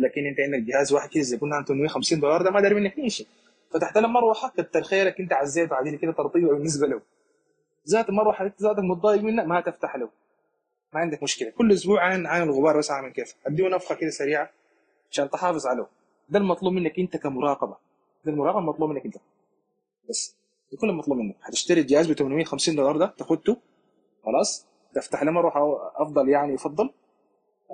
لكن انت عندك جهاز واحد كذا زي قلنا 850 دولار ده ما داري منك شيء. فتحت له مروحة كتر خيرك انت عزيت وعديل كده ترطيبه بالنسبة له. ذات المروحة انت ذاتك متضايق منها ما تفتح له. ما عندك مشكلة. كل أسبوع عن عن الغبار بس عامل كيف. اديه نفخة كده سريعة عشان تحافظ عليه. ده المطلوب منك انت كمراقبة. ده المراقبة المطلوب منك انت. بس ده كل المطلوب منك. هتشتري الجهاز ب 850 دولار ده تاخده خلاص؟ تفتح له مروحه أفضل يعني يفضل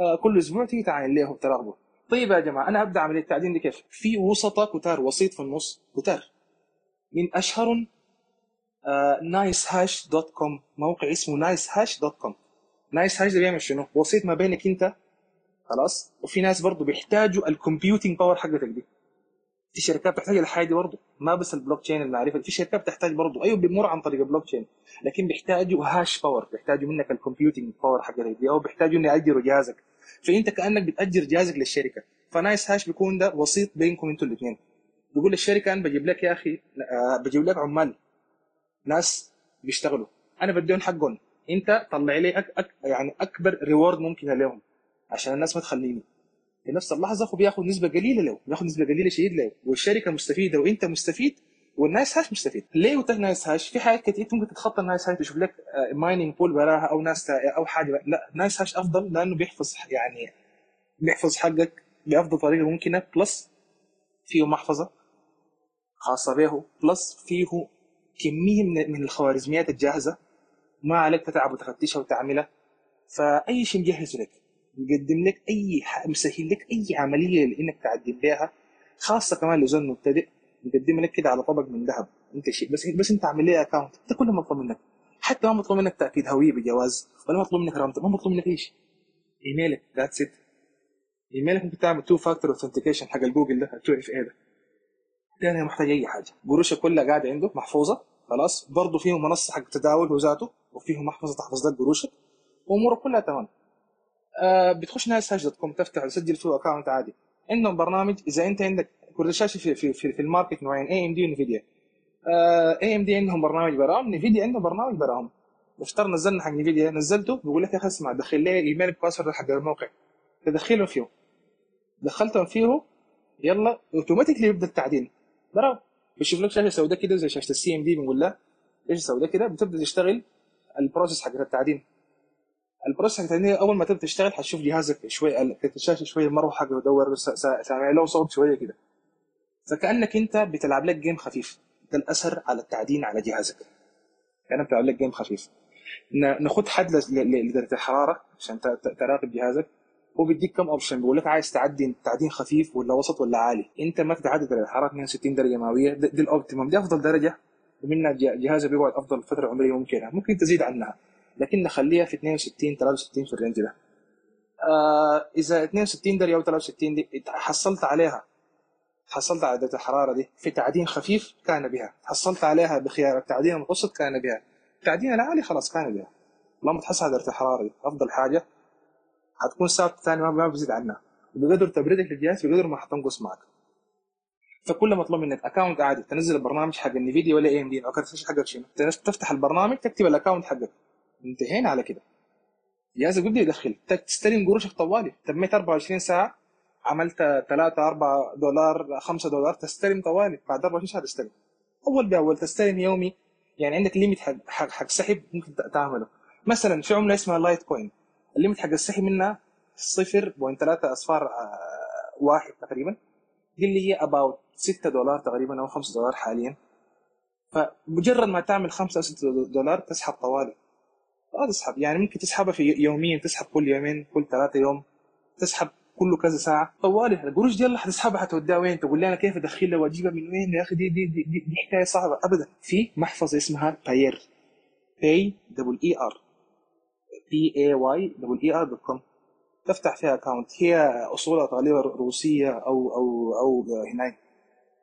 آه كل أسبوع تيجي تعاين له تراقبه طيب يا جماعة أنا ابدا عملية التعدين دي كيف؟ في وسطه كتار وسيط في النص كتار من اشهرهم نايس هاش dot com موقع اسمه نايس هاش dot com نايس هاش ده بيعمل شنو؟ وسيط ما بينك أنت خلاص؟ وفي ناس برضه بيحتاجوا ال computing power حقتك دي. في شركات بتحتاج الحاجة دي برضه. ما بس البلوك تشين المعرفه في شركات بتحتاج برضه. أيوه بيمر عن طريق البلوك تشين لكن بيحتاجوا hash power بيحتاجوا منك ال computing power حقتك دي أو بيحتاجوا إنه يأجروا جهازك. فأنت كأنك بتأجر جهازك للشركة. فنايس هاش بيكون ده وسيط بينكم أنتوا الاثنين بيقول للشركة أنا بجيب لك يا أخي آه بجيب لك عمال. ناس بيشتغلوا. أنا بديهم حقهم. أنت طلع لي أك أك يعني أكبر reward ممكن لهم عشان الناس ما تخليني. في نفس اللحظة هو بياخذ نسبة قليلة له بياخذ نسبة قليلة شديد له. والشركة مستفيدة وأنت مستفيد والنايس هاش مستفيد. ليه قلت لك نايس هاش؟ في حاجات كتير ممكن تتخطى النايس هاش. تشوف لك mining pool براها أو ناس أو حاجة. لا NiceHash أفضل لأنه بيحفظ يعني بيحفظ حقك بأفضل طريقة ممكنة. plus فيه محفظة خاصة به. plus فيه كمية من الخوارزميات الجاهزة. ما عليك تتعب وتفتشها وتعملها. فأي شيء مجهز لك. يقدم لك أي مسهل لك أي عملية لإنك تعدل بها خاصة كمان لزول مبتدئ يقدم لك كده على طبق من ذهب. أنت شيء بس بس أنت عامل لي account ده كله مطلوب منك. حتى ما مطلوب منك تأكيد هوية بجواز ولا مطلوب منك رمز ما مطلوب منك أي شيء. إيميلك that's it إيميلك ممكن تعمل two factor authentication حق الجوجل ده 2FA ده. أنا محتاج أي حاجة. قروشك كلها قاعدة عنده محفوظة خلاص. برضه فيه منصة حق تداول هو ذاته وفيه محفظه تحفظ لك قروشك وامورك كلها تمام. بتخش NiceHash dot com تفتح وتسجل فيه account عادي. عندهم برنامج إذا أنت عندك كرت الشاشه في في في, في الماركت نوعين AMD و Nvidia. AMD عندهم برنامج براهم Nvidia عندهم برنامج براهم افترض نزلنا حق Nvidia نزلته بيقول لك يا أخي اسمع دخل لي ايميل password حق الموقع. تدخلهم فيه. دخلتهم فيه يلا automatically يبدأ التعدين. براو. بيشوف لك شاشة سوداء كده زي شاشة ال CMD بنقول لها شاشة سوداء كده بتبدأ تشتغل ال process حق التعدين. ال process حق التعدين أول ما تبدأ تشتغل حتشوف جهازك شوي الشاشه شوية المروحة حقه يدور سامع له صوت شوية كده. فكأنك أنت بتلعب لك game خفيف. ده الأثر على التعدين على جهازك. كأنك بتلعب لك game خفيف. ناخد حد لدرجة الحرارة عشان تراقب جهازك. هو بيديك كم option بيقول لك عايز تعدي تعدين خفيف ولا وسط ولا عالي. أنت ما تتعدى الحرارة 62 درجة مئوية. دي ال optimum دي أفضل درجة. ومنها جهازك بيقعد أفضل فترة عمرية ممكنة. ممكن تزيد عنها. لكن نخليها في 62 63 في ال range ده. آه إذا 62 درجه أو 63 دي حصلت عليها حصلت على درجة الحرارة دي في تعدين خفيف كان بها. حصلت عليها بخيار التعدين المتوسط كان بها. التعدين العالي خلاص كان بها. لما تحصل على درجة الحرارة دي. أفضل حاجة حتكون ثابته ثاني ما بزيد عنها بقدر تبريدك للجهاز بقدر ما حتنقص معك. فكل مطلوب منك account عادي تنزل البرنامج حق ال Nvidia ولا AMD أو كارت حقك شنو تفتح البرنامج تكتب ال account حقك. انتهينا على كده. جهازك بيبدا يدخل تستلم قروشك طوالي. تميت 24 ساعة. عملت 3 4 دولار 5 دولار. تستلم طوالي. بعد 24 ساعة تستلم. أول بأول تستلم يومي. يعني عندك limit حق حق, حق سحب ممكن تعمله. مثلا في عملة اسمها Litecoin ال limit حق السحب منها 0.3 أصفار آه، واحد تقريبا. دي اللي هي about 6 دولار تقريبا أو 5 دولار حاليا. فمجرد ما تعمل 5 أو 6 دولار تسحب طوالي. ما تسحب. يعني ممكن تسحبها في يوميا تسحب كل يومين كل ثلاثة يوم تسحب كله كذا ساعة. طوالي القروش دي اللي حتسحبها حتوديها وين؟ تقول لي أنا كيف أدخلها وأجيبها من وين؟ يا أخي دي دي, دي, دي, دي حكاية صعبة ابدا. في محفظة اسمها Payeer P A double E R P A Y double E R dot com تفتح فيها account هي أصولها تقريبا روسية أو أو أو هناك.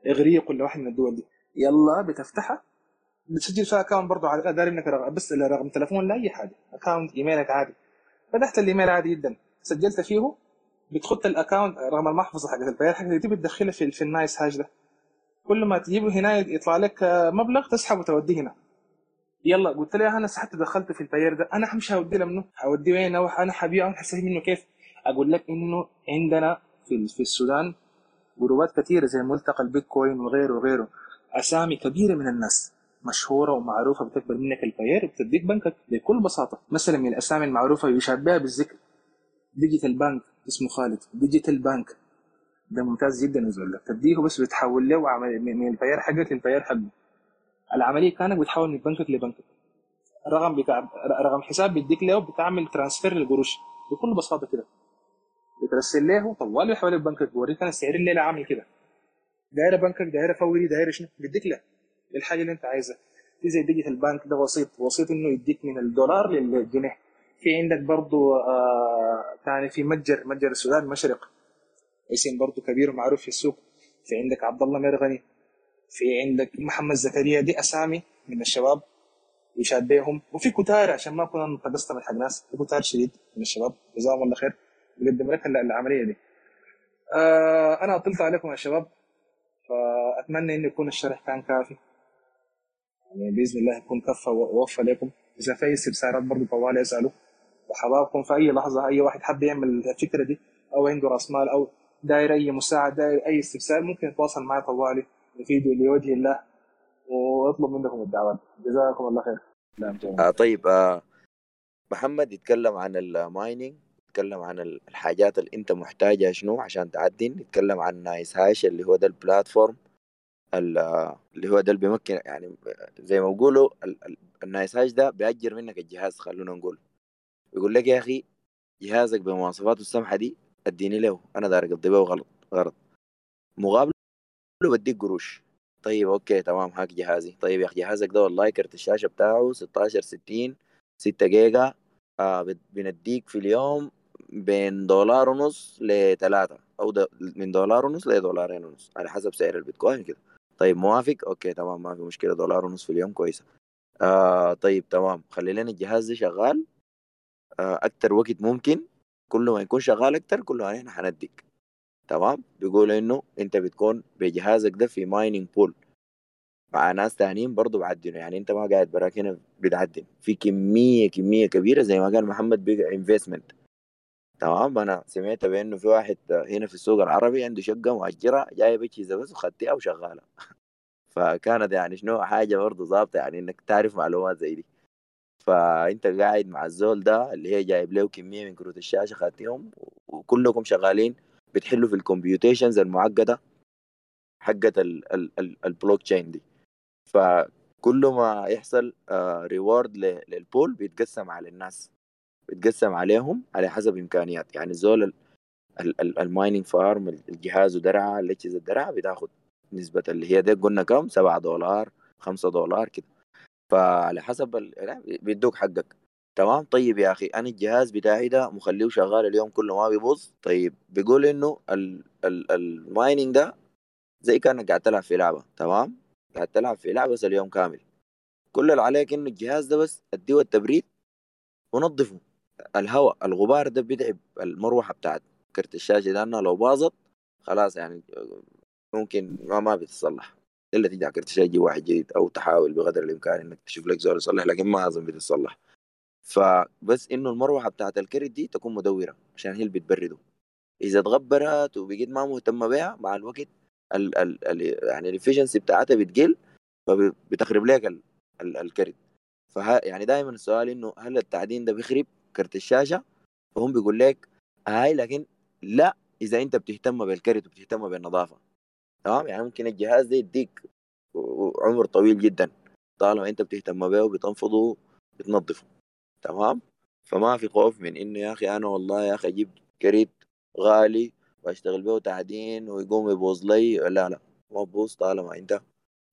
إغريق ولا واحد من الدول دي. يلا بتفتحها. بتسجل فيها اكونت برضه على داري إنك رقم بس رقم تليفون لا أي حاجة. اكونت ايميلك عادي. فتحت الايميل عادي جدا. سجلت فيه بتخط الاكونت رقم المحفظة حقت البيان حقت دي بتدخلها في, في النايس هاش ده. كل ما تجيبه هنا يطلع لك مبلغ تسحب وتوديه هنا. يلا قلت لها أنا سحبت دخلت في البير ده. أنا همشي أوديه لمنه أوديه وين؟ أنا حبيعه حسيت منه كيف؟ أقول لك إنه عندنا في في السودان جروبات كثيرة زي ملتقى البيتكوين وغيره وغيره. أسامي كبيرة من الناس. مشهورة ومعروفة بتقبل منك ال Payeer وبتديك بنكك بكل بساطة. مثلا من الأسامي المعروفة يشار بها بالذكر. Digital Bank اسمه خالد. Digital Bank ده ممتاز جدا نزول لك تديه بس بتحول له من البيار حقك لل Payeer حقه. العملية كانك بتحول من بنكك لبنكك. رقم بتاع رقم حساب بيديك له بتعمل transfer للقروش. بكل بساطة كده. بترسل له طوال يحول بنكك بوريك أنا السعر الليلة عامل كده. دايرة بنكك دايرة فوري دايرة شنو؟ بيديك له. الحاجة اللي انت عايزها. في زي Digital Bank ده وسيط. وسيط انه يديك من الدولار للجنيه. في عندك برضو آه ثاني في متجر متجر السودان مشرق. اسم برضو كبير ومعروف في السوق. في عندك عبد الله مرغني في عندك محمد زكريا. دي أسامي من الشباب يشاد بيهم وفي كتار عشان ما اكون أنا من حق ناس. في كتار شديد من الشباب. جزاهم الله خير. بيقدم لك العملية دي. آه أنا أطلت عليكم يا شباب. فأتمنى انه يكون الشرح كان كافي. يعني بإذن الله يكون كفى ووفى لكم. إذا في استفسارات برضه طوال اسالوا وحضراتكم في أي لحظة أي واحد حب يعمل الفكرة دي أو عنده راس مال أو داير أي مساعدة داير أي استفسار ممكن يتواصل معي طوالي يفيدوا لوجه الله. وأطلب منكم الدعوات جزاكم الله خير. آه طيب آه محمد يتكلم عن ال mining يتكلم عن الحاجات اللي أنت محتاجها شنو عشان تعدن يتكلم عن NiceHash اللي هو ده ال platform. اللي هو ده اللي بيمكن يعني زي ما بيقولوا ال NiceHash ده بيأجر منك الجهاز خلونا نقول. يقول لك يا أخي جهازك بمواصفاته السمحة دي اديني له أنا داير اقضي به غلط. غلط مقابل بديك قروش. طيب okay تمام هاك جهازي. طيب يا أخي جهازك ده والله كرت الشاشة بتاعه 16 60 6 جيجا آه بنديك في اليوم بين دولار ونص لثلاثة أو من دولار ونص لدولارين ونص على حسب سعر البيتكوين كده. طيب موافق؟ okay تمام ما في مشكلة دولار ونص في اليوم كويسة. آه طيب تمام. خلي لنا الجهاز ده شغال. آه أكتر وقت ممكن كل ما يكون شغال أكتر كل ما إحنا حنديك تمام؟ بيقولوا إنه أنت بتكون بجهازك ده في mining pool مع ناس تانيين برضه بعدنوا يعني أنت ما قاعد براك هنا بتعدن. في كمية كمية كبيرة زي ما قال محمد بقى investment تمام. أنا سمعت بأنه في واحد هنا في السوق العربي عنده شقة مؤجرة جايب اجهزه بس وخدتها وشغالة. فكانت يعني شنو حاجة برضه ظابطة يعني إنك تعرف معلومات زي دي. فأنت قاعد مع الزول ده اللي هي جايب له كمية من كروت الشاشة خدتهم وكلكم شغالين بتحلوا في ال computations المعقدة حقت البلوك تشين دي. فكل ما يحصل reward آه، لل pool بيتقسم على الناس. بيتقسم عليهم على حسب إمكانيات. يعني زول ال mining farm الجهاز ودرعة الاجهزه الدرعة بتاخد نسبة اللي هي دي قلنا كم؟ 7 دولار 5 دولار كده. فعلى حسب بيدوك حقك. تمام؟ طيب يا أخي أنا الجهاز بتاعي ده مخليه شغال اليوم كله ما بيبوظ؟ طيب بيقول إنه المايننج ده زي كأنك قاعد تلعب في لعبة. تمام؟ قاعد تلعب في لعبة بس اليوم كامل. كل اللي عليك إنه الجهاز ده بس أديه التبريد ونظفه. الهواء الغبار ده بيتعب المروحة بتاعت كرت الشاشة لأنها لو باظت خلاص يعني ممكن ما ما بتتصلح إلا على كرت الشاشة تجيب واحد جديد أو تحاول بقدر الإمكان إنك تشوف لك زول يصلح لكن ما أظن بتتصلح فبس إنه المروحة بتاعت الكرت دي تكون مدورة عشان هي اللي بتبرده. إذا تغبرت وبقيت ما مهتمه بها مع الوقت ال ال ال يعني الافشنسي بتاعتها بتقل فبتخرب لك ال ال الكرت فه يعني دائما السؤال إنه هل التعدين ده بيخرب؟ كرت الشاشة فهم بيقول لك هاي لكن لا إذا أنت بتهتم بالكرت وبتهتم بالنظافة. تمام؟ يعني ممكن الجهاز ده يديك عمر طويل جدا طالما أنت بتهتم به وبتنفضه بتنظفه تمام؟ فما في خوف من إنه يا أخي أنا والله يا أخي أجيب كريت غالي وأشتغل به تعدين ويقوم يبوظ لي. لا لا ما بوظ طالما أنت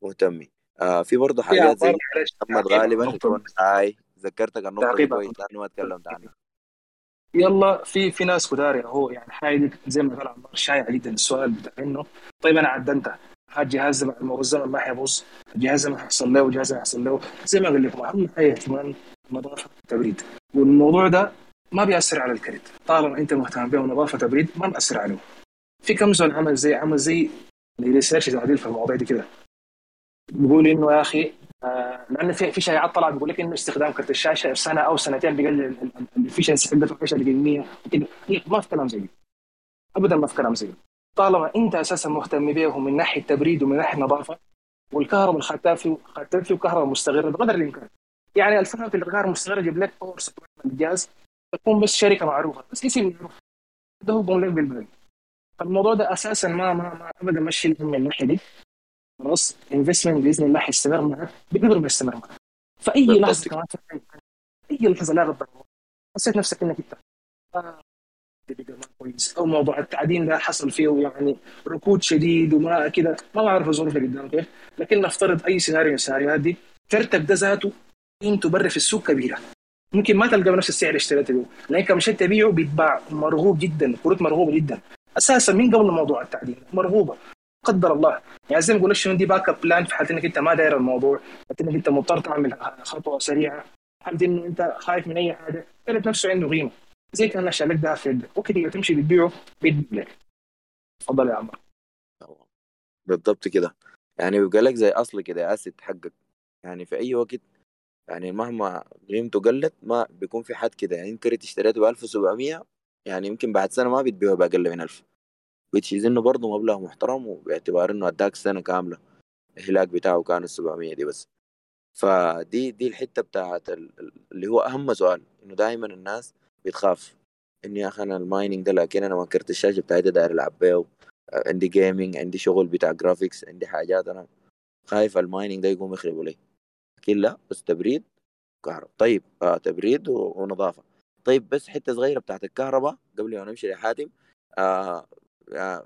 مهتم. آه في برضه حاجات زي محمد غالبا هاي. ذكرتك النقطه دي كويس لأنه ما تكلمت عنها. يلا في في ناس كتار هو يعني حاجة زي ما قال عمار شائع جدا السؤال بتاع إنه طيب أنا عدنتها هذا الجهاز مع الزمن ما حيبوظ الجهاز ما حيحصل له والجهاز ما حيحصل له. زي ما قلت لكم اهم حاجة اهتمام نظافة تبريد. والموضوع ده ما بيأثر على الكريت. طالما أنت مهتم به ونظافة تبريد ما بيأثر عليه. في كم زول عمل زي عمل زي research تعديل في المواضيع دي كده. بيقول إنه يا أخي آه لأن في في شائعات طلعت بيقول لك انه استخدام كرت الشاشة سنة أو سنتين بيقلل ال efficiency حقته 10% وكده ما في كلام زي ابدا ما في كلام زي طالما أنت أساسا مهتم به من ناحية تبريد ومن ناحية نظافة والكهرباء اللي خدتها فيه خدتها فيه كهرباء مستغلة بقدر الإمكان. يعني الفهم في الكهرباء المستغله يجيب لك power supply الجهاز تكون بس شركة معروفة. بس اسم معروف ده هو لك بالبال فالموضوع ده أساسا ما ما, ما ابدا مشي من الناحية دي. خلاص investment بإذن الله حيستمر معك بقدر ما يستمر معك فأي لحظة كمان أي لحظة لا الله حسيت نفسك إنك أنت كويس أو موضوع التعدين ده حصل فيه يعني ركود شديد وما كده ما بعرف الظروف اللي قدام كيف. لكن نفترض أي سيناريو من السيناريوهات دي كرتك ده ذاته قيمته برا في السوق كبيرة. ممكن ما تلقى بنفس السعر اللي اشتريته به لانك مشيت تبيعه بيتباع مرغوب جدا كروت مرغوبة جدا. أساسا من قبل موضوع التعدين مرغوبة. قدر الله. يعني زي ما بقول شنو دي backup plan في حالة إنك أنت ما داير الموضوع حالة إنك أنت مضطر تعمل خطوة سريعة حالة إنه أنت خايف من أي حاجة كانت نفسه عنده قيمه زي كان لك ده في يدك وكده تمشي بتبيعه بيدبر لك تفضل يا عمر. بالضبط كده. يعني بيبقى لك زي أصل كده asset حقك. يعني في أي وقت يعني مهما قيمته قلت ما بيكون في حد كده. يعني يمكن اشتريته ب 1700 يعني يمكن بعد سنة ما بتبيعه بأقل من 1000 is إنه برضه مبلغ محترم وباعتبار إنه أداك سنة كاملة. الهلاك بتاعه كان ال 700 دي بس. فدي دي الحتة بتاعت اللي هو أهم سؤال. إنه دائما الناس بتخاف. إني يا أخي أنا ال mining ده لكن أنا ما كرت الشاشة بتاعتي داير ألعب بيه عندي gaming عندي شغل بتاع graphics عندي حاجات. أنا خايف ال mining ده يقوم يخربوا لي. لكن لا بس تبريد كهرباء طيب آه تبريد ونظافة. طيب بس حتة صغيرة بتاعت الكهرباء قبل ما نمشي لحاتم. آه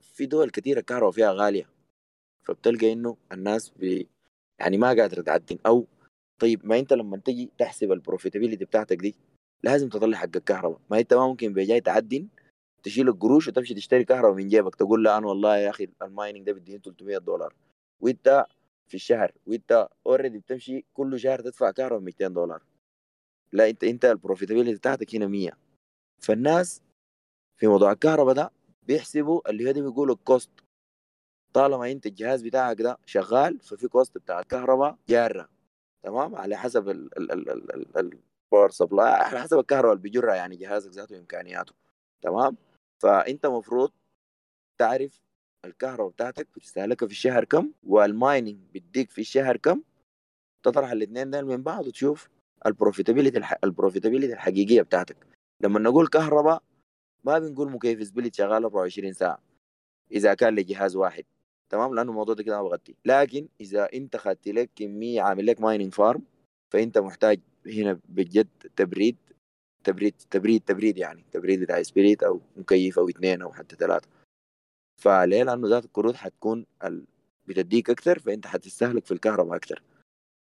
في دول كثيره الكهرباء فيها غالية. فبتلقى إنه الناس بي يعني ما قادرة تعدن أو طيب ما أنت لما تجي تحسب ال profitability بتاعتك دي لازم تطلع حق الكهرباء ما أنت ما ممكن بجاي تعدن تشيل القروش وتمشي تشتري كهرباء من جيبك. تقول لا أنا والله يا أخي ال mining ده بيديني 300 دولار. وأنت في الشهر وأنت already بتمشي كل شهر تدفع كهرباء 200 دولار. لا أنت أنت ال profitability بتاعتك هنا 100 فالناس في موضوع الكهرباء ده بيحسبوا اللي ده بيقولوا ال cost طالما انت الجهاز بتاعك ده شغال ففي cost بتاع الكهرباء جارة. تمام؟ على حسب ال power supply على حسب الكهرباء اللي بيجرها يعني جهازك ذاته وإمكانياته. تمام؟ فأنت مفروض تعرف الكهرباء بتاعتك بتستهلكها في الشهر كم وال mining بيديك في الشهر كم. تطرح الاثنين دول من بعض وتشوف ال profitability الح... ال profitability الحقيقية بتاعتك. لما نقول كهرباء ما بنقول مكيف split شغال 24 ساعة إذا كان لجهاز واحد. تمام؟ لأنه الموضوع ده كده ما بغطي لكن إذا أنت خدت لك كمية عامل لك mining farm فأنت محتاج هنا بجد تبريد تبريد تبريد تبريد يعني تبريد بتاع split أو مكيف أو اثنين أو حتى ثلاثة. فليه؟ لأنه ذات الكروت حتكون ال... بتديك أكثر فأنت حتستهلك في الكهرباء أكثر.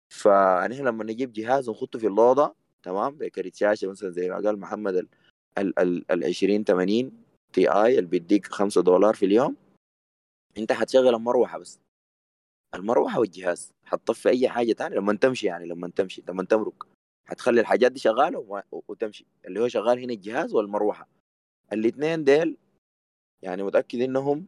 فنحن لما نجيب جهاز ونحطه في الاوضه تمام؟ بكرت شاشة مثلا زي ما قال محمد ال ال ال ال 20 80 Ti اللي بيديك 5 دولار في اليوم انت حتشغل المروحة بس. المروحة والجهاز حتطفي أي حاجة تانية لما تمشي يعني لما تمشي لما تمرق. حتخلي الحاجات دي شغالة وتمشي. اللي هو شغال هنا الجهاز والمروحة. الاثنين ديل يعني متأكد إنهم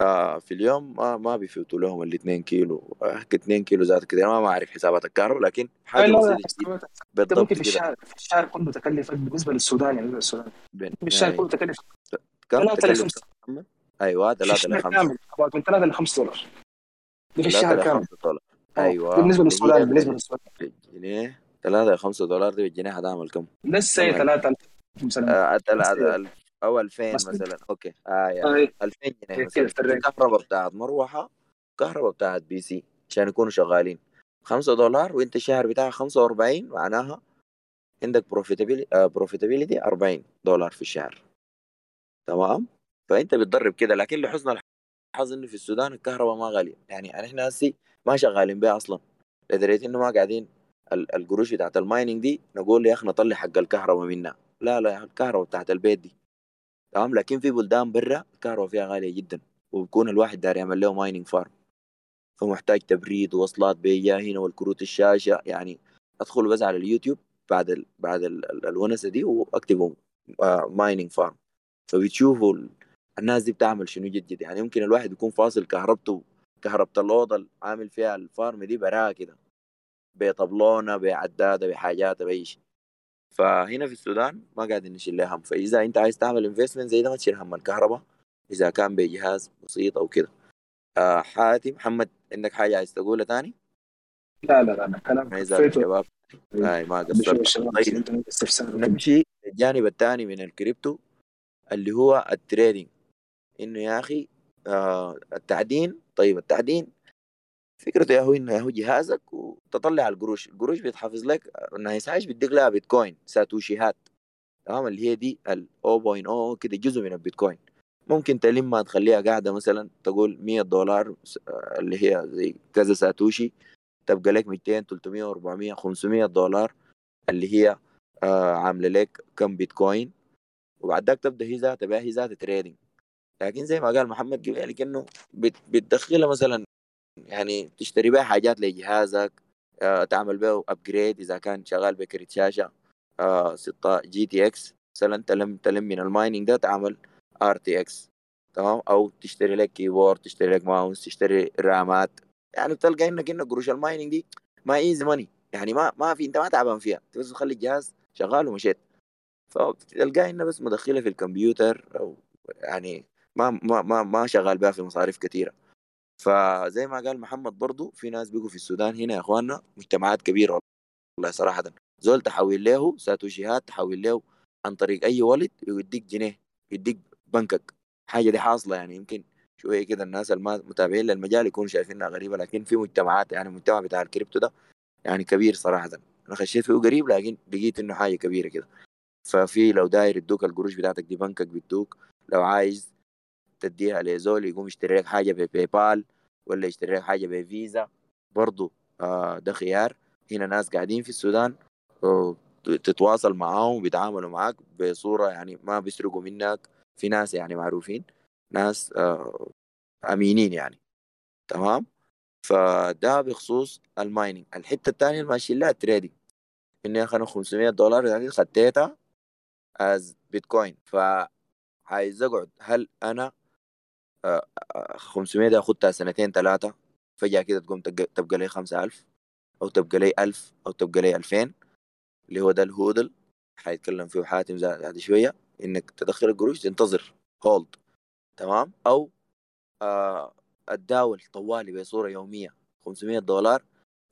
آه في اليوم ما ما بيفوتوا لهم الاثنين كيلو. آه 2 كيلو ذات كده ما ما أعرف حسابات الكهرباء لكن حاجة بسيطة بالضبط ممكن في الشهر في الشهر كله تكلفك بالنسبة للسودان يعني في الشهر كله تكلف. كم 3 ل تكلف؟ 5 كم؟ محمد؟ أيوه في 3 الشهر ل 5 كامل. about من 3 ل 5 دولار. ده في 3 الشهر كامل. 5 دولار. أيوه. بالنسبة للسودان بالنسبة بال- للسودان بالجنيه 3 ل 5 دولار دي بالجنيه هتعمل كم؟ لسه هي والله 3 مثلا آه تل- بس هي ألف أو 2000 بس مثلا. Okay. آه يا هاي 2000 جنيه هي كده مثلا. في في ال range كهرباء بتاعت مروحة كهرباء بتاعت PC عشان يكونوا شغالين. 5 دولار وأنت الشهر بتاعك 45 معناها عندك profitability profitability 40 دولار في الشهر. تمام؟ فأنت بتضرب كده. لكن لحسن الحظ انه في السودان الكهرباء ما غالية. يعني إحنا هسي ما شغالين بها أصلا. لدرجة إنه ما قاعدين. ال- القروش بتاعت ال mining دي نقول يا أخي نطلع حق الكهرباء منها لا لا الكهرباء بتاعت البيت دي. تمام؟ لكن في بلدان برا الكهرباء فيها غالية جدا وبكون الواحد داير يعمل له mining farm فمحتاج تبريد ووصلات بيا هنا والكروت الشاشة يعني أدخل بس على اليوتيوب بعد ال بعد ال ال الونسة دي واكتبوا mining farm فبتشوفوا ال- الناس دي بتعمل شنو جد جد. يعني يمكن الواحد يكون فاصل كهربته كهربة الأوضة عامل فيها ال farm دي براها كده. بطبلونة بعدادة بحاجات بأي شيء. فهنا في السودان ما قاعدين نشيل له هم. فإذا أنت عايز تعمل investment زي ده ما تشيل هم الكهرباء إذا كان بجهاز بسيط أو كده. آه حاتم محمد عندك حاجة عايز تقولها تاني؟ لا لا لا لا كلام كفيته الشباب. آه ما الشباب طيب. نمشي الجانب الثاني من الكريبتو اللي هو ال trading. إنه يا أخي آه التعدين طيب التعدين فكرته يا هو إنه هو جهازك وتطلع القروش. القروش بيتحافظ لك ال NiceHash بيديك لها بيتكوين ساتوشيهات تمام؟ اللي هي دي ال 0.0 كده جزء من البيتكوين. ممكن تلمها تخليها قاعدة مثلا تقول 100 دولار آه، اللي هي زي كذا ساتوشي تبقى لك 200 300 400 500 دولار اللي هي آه عاملة لك كم بيتكوين. وبعد ذاك تبدأ هي ذاتها بها هي ذاتها trading لكن زي ما قال محمد قبل إنه بت- بتدخلها مثلا يعني تشتري بها حاجات لجهازك آه تعمل به upgrade إذا كان شغال بكرت شاشة آه 6 GTX مثلا تلم تلم من ال mining ده تعمل RTX تمام؟ أو تشتري لك keyboard تشتري لك ماوس تشتري رامات. يعني بتلقى إنك إنك قروش ال mining دي ما easy money يعني ما ما في أنت ما تعبان فيها. أنت بس تخلي الجهاز شغال ومشيت. فتلقاه إنه بس مدخله في الكمبيوتر أو يعني ما ما ما ما شغال بها في مصاريف كثيره فزي ما قال محمد برضو في ناس بيجوا في السودان هنا يا إخواننا مجتمعات كبيرة والله صراحة. زول تحول له ساتوشيهات تحول له عن طريق أي ولد يديك جنيه يديك بنكك. حاجة دي حاصلة يعني يمكن شوية كده الناس الما متابعين للمجال يكونوا شايفينها غريبة لكن في مجتمعات يعني المجتمع بتاع الكريبتو ده يعني كبير صراحة. أنا خشيت فيه قريب لكن لقيت إنه حاجة كبيرة كده. ففي لو داير يدوك القروش بتاعتك دي بنكك بيدوك. لو عايز تديها لزول يقوم يشتري لك حاجة ب PayPal ولا يشتري لك حاجة بفيزا برضو آه ده خيار. هنا ناس قاعدين في السودان آه، تتواصل معاهم بيتعاملوا معاك بصورة يعني ما بيسرقوا منك. في ناس يعني معروفين ناس آه امينين يعني. تمام؟ فده بخصوص ال mining. الحتة الثانية اللي ماشيين لها ال trading إني أنا 500 دولار يعني خديتها as بيتكوين فعايز أقعد هل أنا 500 دي اخدها سنتين ثلاثة فجأة كده تقوم تبقى, لي 5000 أو تبقى لي 1000 أو تبقى لي 2000 اللي هو ده ال hodl حيتكلم فيه حاتم بعد شوية إنك تدخل القروش تنتظر hold تمام؟ أو آه اتداول طوالي بصورة يومية 500 دولار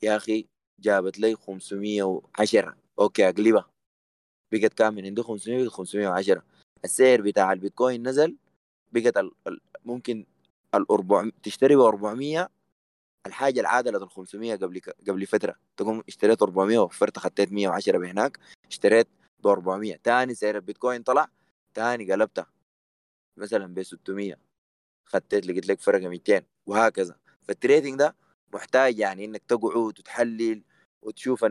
يا أخي جابت لي 510 okay أقلبها. بقت كام من عنده 500 بقت 510 السعر بتاع البيتكوين نزل بقت ال... ال... ممكن ال 400 تشتري ب 400 الحاجة العادله ال 500 قبل. قبل فترة تقوم اشتريت 400 وفرت خديت 110 بهناك اشتريت ب 400 تاني سعر البيتكوين طلع تاني قلبتها مثلا ب 600 خديت لقيت لك فرق 200 وهكذا فالتريدنج ده محتاج يعني إنك تقعد وتحلل وتشوف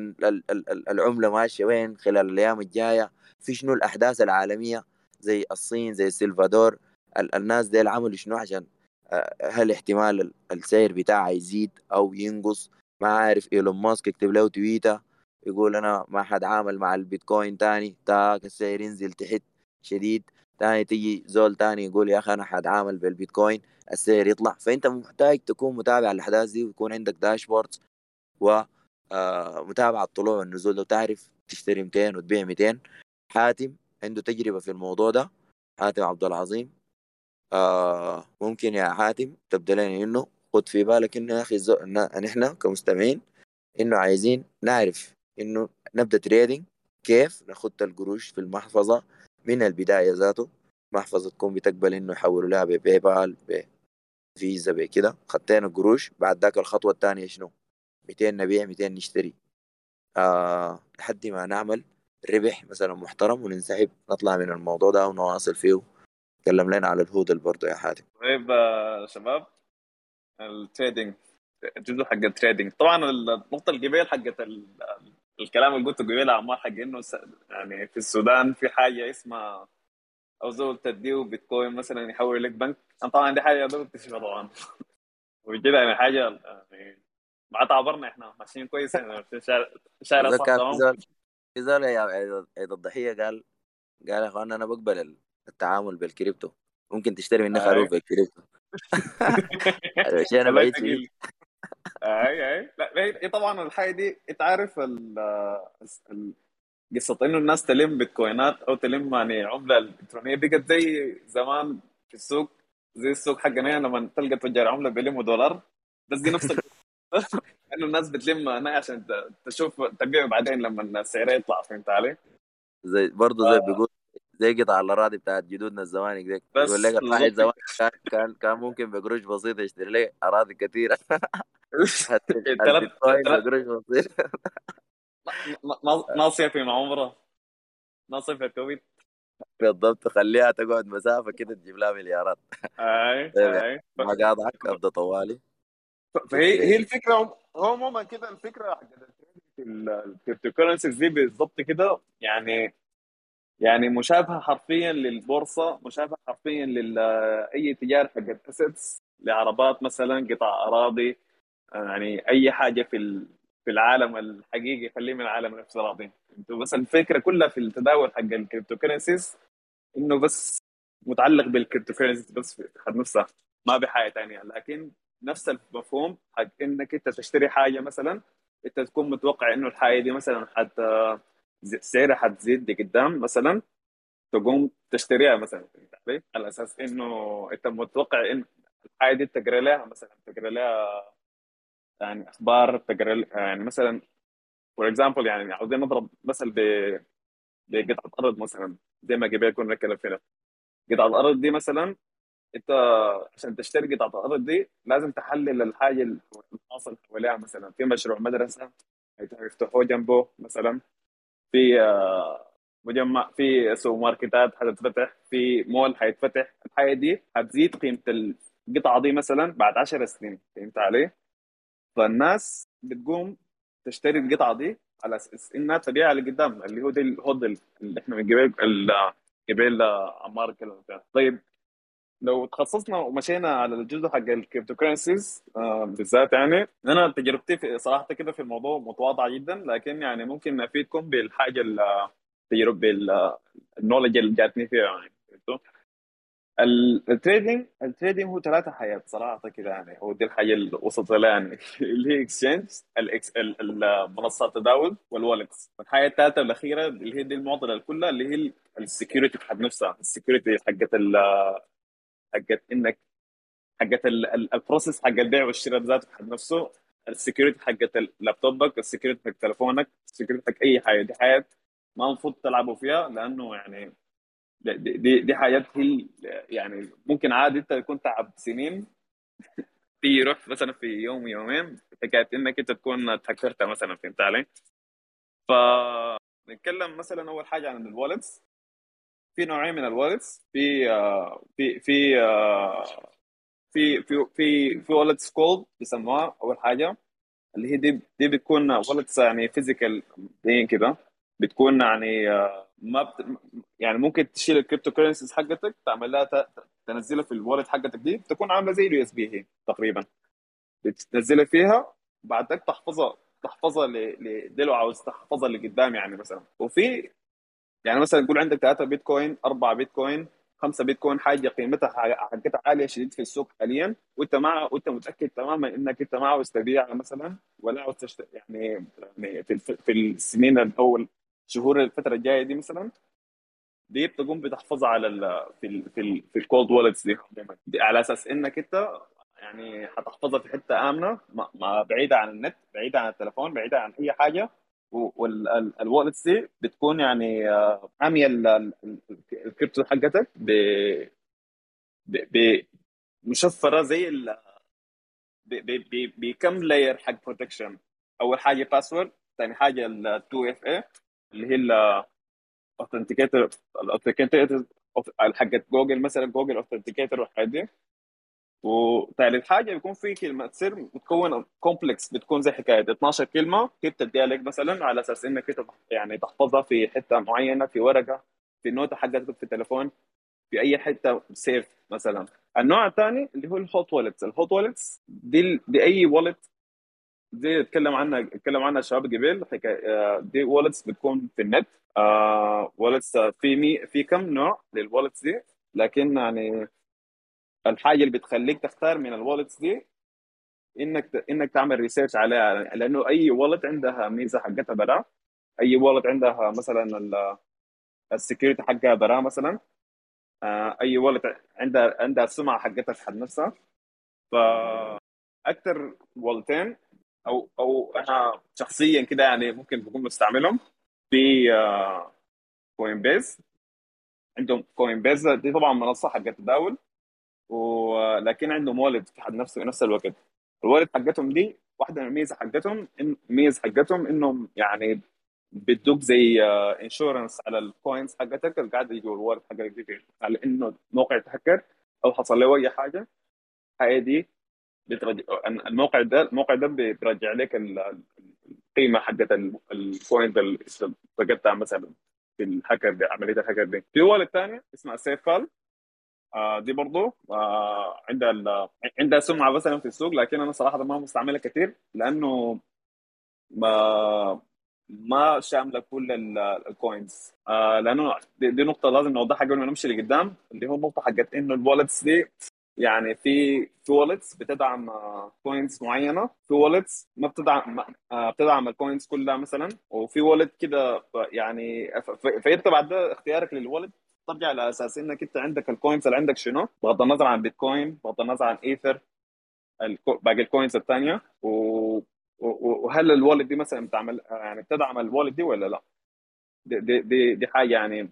العملة ماشية وين خلال الأيام الجاية في شنو الأحداث العالمية زي الصين زي السلفادور الناس دي عملوا شنو عشان آه، هل احتمال السعر بتاعها يزيد أو ينقص؟ ما عارف. إيلون ماسك يكتب له تويتر يقول أنا ما حد عامل مع البيتكوين تاني. تاك السعر ينزل تحت شديد. تاني تيجي زول تاني يقول يا أخي أنا حاتعامل بالبيتكوين. السعر يطلع. فأنت محتاج تكون متابع الأحداث دي ويكون عندك داشبورد و آه، متابعة طلوع والنزول. لو تعرف تشتري 200 وتبيع 200 حاتم عنده تجربة في الموضوع ده. حاتم عبد العظيم. آه ممكن يا حاتم تبدا لنا إنه خد في بالك إنه يا أخي نحن كمستمعين إنه عايزين نعرف إنه نبدأ trading كيف نخد القروش في المحفظة من البداية ذاته. محفظة تكون بتقبل إنه يحولوا لها ب PayPal بفيزا بكده خدينا القروش بعد ذاك الخطوة الثانية شنو؟ 200 نبيع 200 نشتري. آه ما نعمل ربح مثلا محترم وننسحب. نطلع من الموضوع ده ونواصل فيه. تكلم لنا على ال hodl برضه يا حاتم. طيب آه، شباب ال trading الجزء حق ال trading طبعا النقطة القبيل حقت الكلام اللي قلته قبيل عمار حق إنه يعني في السودان في حاجة اسمها أو زول تديه بيتكوين مثلا يحول لك بنكك. طبعا دي حاجة ضروري تكتشفها طبعا. وكده يعني حاجة يعني ما تعبرنا إحنا ماشيين كويس يعني شارع صح تمام؟ في زول عيد الضحية قال قال يا اخوان أنا بقبل التعامل بالكريبتو. ممكن تشتري مني خروف بالكريبتو. شيء أنا بعيد فيه أي أي. لا هي طبعا الحاجة دي أنت عارف قصة إنه الناس تلم بيتكوينات أو تلم يعني عملة إلكترونية. بقت زي زمان في السوق زي السوق حقنا لما تلقى تجار عملة بيلموا دولار. بس دي نفس إنه الناس بتلم هنا عشان تشوف تبيع بعدين لما السعر يطلع فهمت علي؟ زي برضه زي بيقول زي قطع الاراضي بتاعت جدودنا الزمانك ديك يقول لك الواحد زمان كان كان ممكن بقروش بسيطه يشتري لي أراضي كثيرة. بقروش بسيطه ناصية مع عمره ناصية في الكويت بالضبط خليها تقعد مسافة كده تجيب لها مليارات. أي أي. ما قاطعك ابدا طوالي. فهي هي الفكرة هو عموما كده الفكرة حقت ال cryptocurrencies دي بالضبط كده يعني يعني مشابهة حرفيا للبورصة مشابهة حرفيا لاي تجارة حقت assets لعربات مثلا قطع أراضي يعني أي حاجة في في العالم الحقيقي خليه من العالم الافتراضي بس الفكرة كلها في التداول حق ال cryptocurrencies إنه بس متعلق بال cryptocurrencies بس حد نفسها ما بحاجه ثانية لكن نفس المفهوم حق إنك أنت تشتري حاجة مثلا أنت تكون متوقع إنه الحاجة دي مثلا حتى سعرها حتزيد قدام مثلا تقوم تشتريها مثلا فهمت علي؟ على أساس إنه أنت متوقع إن الحاجة دي تقرأ لها مثلا تقرأ لها يعني أخبار تقرأ يعني مثلا for example يعني عاوزين نضرب مثل ب بقطعة أرض مثلا زي ما قبل كنا نتكلم فيها قطعة الأرض دي مثلا أنت عشان تشتري قطعة الأرض دي لازم تحلل الحاجة اللي حاصل حواليها مثلا في مشروع مدرسة يفتحوه جنبه مثلا في آه، مجمع في سوبر ماركتات حتتفتح في مول حيتفتح الحاجة دي حتزيد قيمة القطعة دي مثلا بعد 10 سنين فهمت علي؟ فالناس بتقوم تشتري القطعة دي على أساس إنها تبيعها لقدام اللي هو دي ال hold اللي إحنا من قبل قبل عمار كلام طيب لو تخصصنا ومشينا على الجزء حق ال crypto currencies آه بالذات يعني أنا تجربتي في صراحة كده في الموضوع متواضعة جدا لكن يعني ممكن أفيدكم بالحاجة التجربه بال knowledge اللي جاتني فيها يعني ال trading ال trading هو ثلاثة حاجات صراحة كده يعني هو دي الحاجة اللي وصلت لها يعني. اللي هي exchange المنصات التداول وال wallets الحاجة الثالثة الأخيرة اللي هي دي المعضلة كلها اللي هي ال security حق نفسها ال security حقت حقت إنك حقت ال process حق البيع والشراء ذاته حق نفسه. ال security حقت لابتوبك ال security حق تليفونك ال security حق أي حاجة. دي حاجات ما المفروض تلعبوا فيها لأنه يعني دي دي, دي حاجات هي يعني ممكن عادي أنت يكون تعب سنين. تيجي يروح مثلا في يوم يومين حكايه إنك أنت تكون تهكرتها مثلا فهمت علي؟ فنتكلم مثلا أول حاجة عن الوالتس في نوعين من الوالتس في آه، في في آه، في في في في والتس كولد بيسموها أول حاجة اللي هي دي دي بتكون wallets يعني physical كده. بتكون يعني آه، ما بت... يعني ممكن تشيل ال crypto currencies حقتك تعمل لها ت... تنزلها في ال wallet حقتك دي تكون عاملة زي ال USB هي تقريبا. بتنزلها فيها بعدك تحفظها تحفظها ل... ل... عاوز تحفظها لقدام يعني مثلا. وفي يعني مثلا نقول عندك 3 بيتكوين 4 بيتكوين 5 بيتكوين حاجة قيمتها حقتها عالية شديد في السوق حاليا وأنت مع وأنت متأكد تماما إنك أنت ما عاوز تبيعها مثلا ولا عاوز تشت... يعني يعني في, في السنين الأول شهور الفترة الجاية دي مثلا دي بتقوم بتحفظها على ال في ال في ال في ال cold wallets دي, دي على أساس إنك أنت يعني حتحفظها في حتة آمنة ما بعيدة عن النت بعيدة عن التليفون بعيدة عن أي حاجة. وال wallets دي بتكون يعني عامية الكريبتو حقتك ب مشفرة زي ال بكم layer حق protection أول حاجة password ثاني حاجة ال 2FA اللي هي ال authenticator ال authenticator حقت جوجل مثلا جوجل authenticator والحاجات دي. وثالث حاجة بيكون في كلمة سر بتكون complex بتكون زي حكاية 12 كلمة كيف تديها لك مثلا على أساس إنك أنت يعني تحفظها في حتة معينة في ورقة في النوتة حقتك في التليفون في أي حتة safe مثلا. النوع الثاني اللي هو ال hot wallets ال hot wallets دي دي أي wallet دي اتكلم عنها اتكلم عنها الشباب قبل آه، دي wallets بتكون في النت. آه وولتس في مي في كم نوع لل wallets دي؟ لكن يعني الحاجة اللي بتخليك تختار من ال wallets دي إنك إنك تعمل research عليها. لأنه أي wallet عندها ميزة حقتها برا. أي wallet عندها مثلا ال security حقها برا مثلا. آه، أي wallet عندها عندها السمعه حقتها في حد نفسها. ف أكثر wallet ين أو أو أنا شخصيا كده يعني ممكن بكون مستعملهم في Coin آه، base عندهم Coinbase دي طبعا منصة حقت تداول ولكن عندهم wallet في حد نفسه نفس الوقت. ال wallet حقتهم دي واحدة من الميزة حقتهم إن ميزة حقتهم إنهم يعني بيدوك زي insurance آه، على ال coins حقتك اللي قاعدة جوا ال wallet حقك دي على إنه موقع تهكر أو حصل له أي حاجة هاي دي بترجع الموقع ده الموقع ده بيرجع لك القيمة حقت ال coin اللي فقدتها مثلا في الهاكر دي عملية الهاكر دي. في wallet ثانية اسمها SafePal دي برضه آه عندها عندها سمعه مثلا في السوق لكن أنا صراحة ما مستعملها كثير لأنه ما ما شاملة كل ال coins آه لأنه دي, دي نقطة لازم نوضحها قبل ما نمشي لقدام اللي هو النقطه حقت إنه ال wallets دي يعني في في wallets بتدعم coins معينة في wallets ما بتدعم بتدعم ال coins كلها مثلا وفي wallet كده يعني فانت بعد اختيارك لل wallet ترجع على أساس إنك أنت عندك ال coins اللي عندك شنو؟ بغض النظر عن بيتكوين بغض النظر عن ايثر باقي الكوينز الثانية و... وهل الوالد دي مثلا بتعمل يعني بتدعم الوالد دي ولا لا؟ دي دي دي, دي حاجة يعني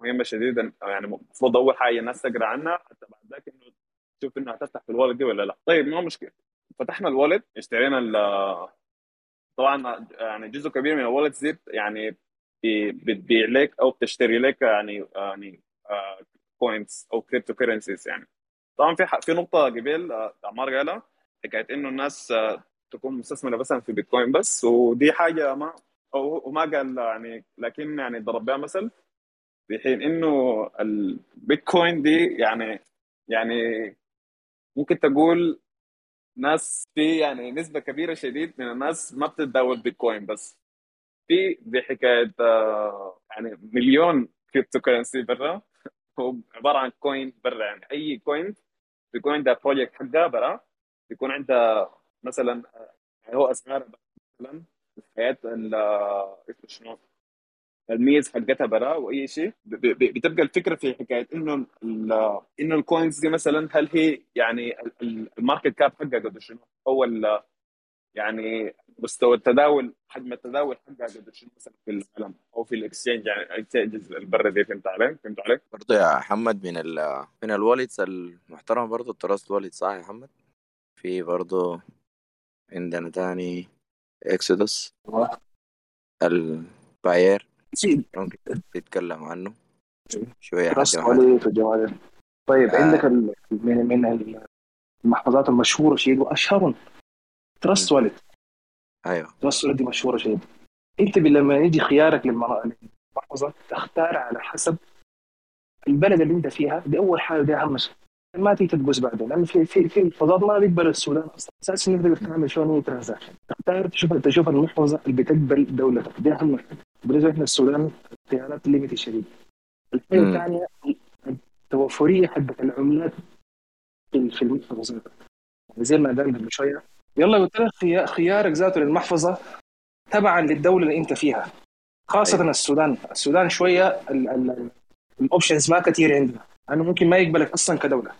مهمة شديدا يعني المفروض أول حاجة الناس تقرأ عنها حتى بعد ذاك إنه تشوف إنها تفتح في الوالد دي ولا لا. طيب ما مشكلة. فتحنا الوالد اشترينا طبعا يعني جزء كبير من الوالد زيت يعني بتبيع لك أو بتشتري لك يعني يعني coins أو crypto currencies يعني. طبعا في في نقطة قبل آه، عمار قالها حكاية إنه الناس آه، تكون مستثمرة مثلا في بيتكوين بس ودي حاجة ما أو وما قال يعني لكن يعني ضرب بها مثل في حين إنه البيتكوين دي يعني يعني ممكن تقول ناس في يعني نسبة كبيرة شديد من الناس ما بتتداول بيتكوين بس. في بحكاية آه، يعني مليون crypto currency برا. هو عبارة عن coin برا يعني أي coin بيكون عندها project حقها برا. بيكون عندها مثلا يعني هو اسعار مثلا الحاجة اسمه شنو؟ الميز حقتها برا وأي شيء. بتبقى الفكرة في حكاية إنه إنه ال coins دي مثلا هل هي يعني ال market cap حقها قد شنو؟ هو يعني مستوى التداول حجم التداول حقها قد شنو مثلا في العالم أو في ال exchange يعني ال exchange البر دي فهمت علي؟ فهمت علي؟ برضه يا محمد من ال من ال wallets المحترم برضه ال Trust Wallet صح يا محمد؟ في برضه عندنا تاني Exodus الباير ممكن تتكلم عنه شوية تراست والد طيب آه. عندك من من المحفظات المشهورة شيء واشهرهم Trust Wallet. أيوه. الصورة دي مشهورة شديد أنت لما يجي خيارك للمحفظة تختار على حسب البلد اللي أنت فيها. دي أول حاجة دي أهم شيء. ما تيجي تدبس بعدين. لأن في في في الفضاء ما بيقبل السودان أصلا. أساس إنك تقدر تعمل شلون transaction تختار تشوف تشوف المحفظه اللي بتقبل دولتك. دي أهم حاجة بالنسبة لنا السودان اختيارات limited شديد. الحاجة. الثانية التوفرية حقت العملات في المحفظه يعني زي ما قال قبل شوية يلا قلت لك خيا- خيارك ذاته للمحفظة تبعا للدولة اللي أنت فيها خاصة أيوة. السودان. السودان شوية ال options ما كثير عندنا لأنه ممكن ما يقبلك أصلا كدولة.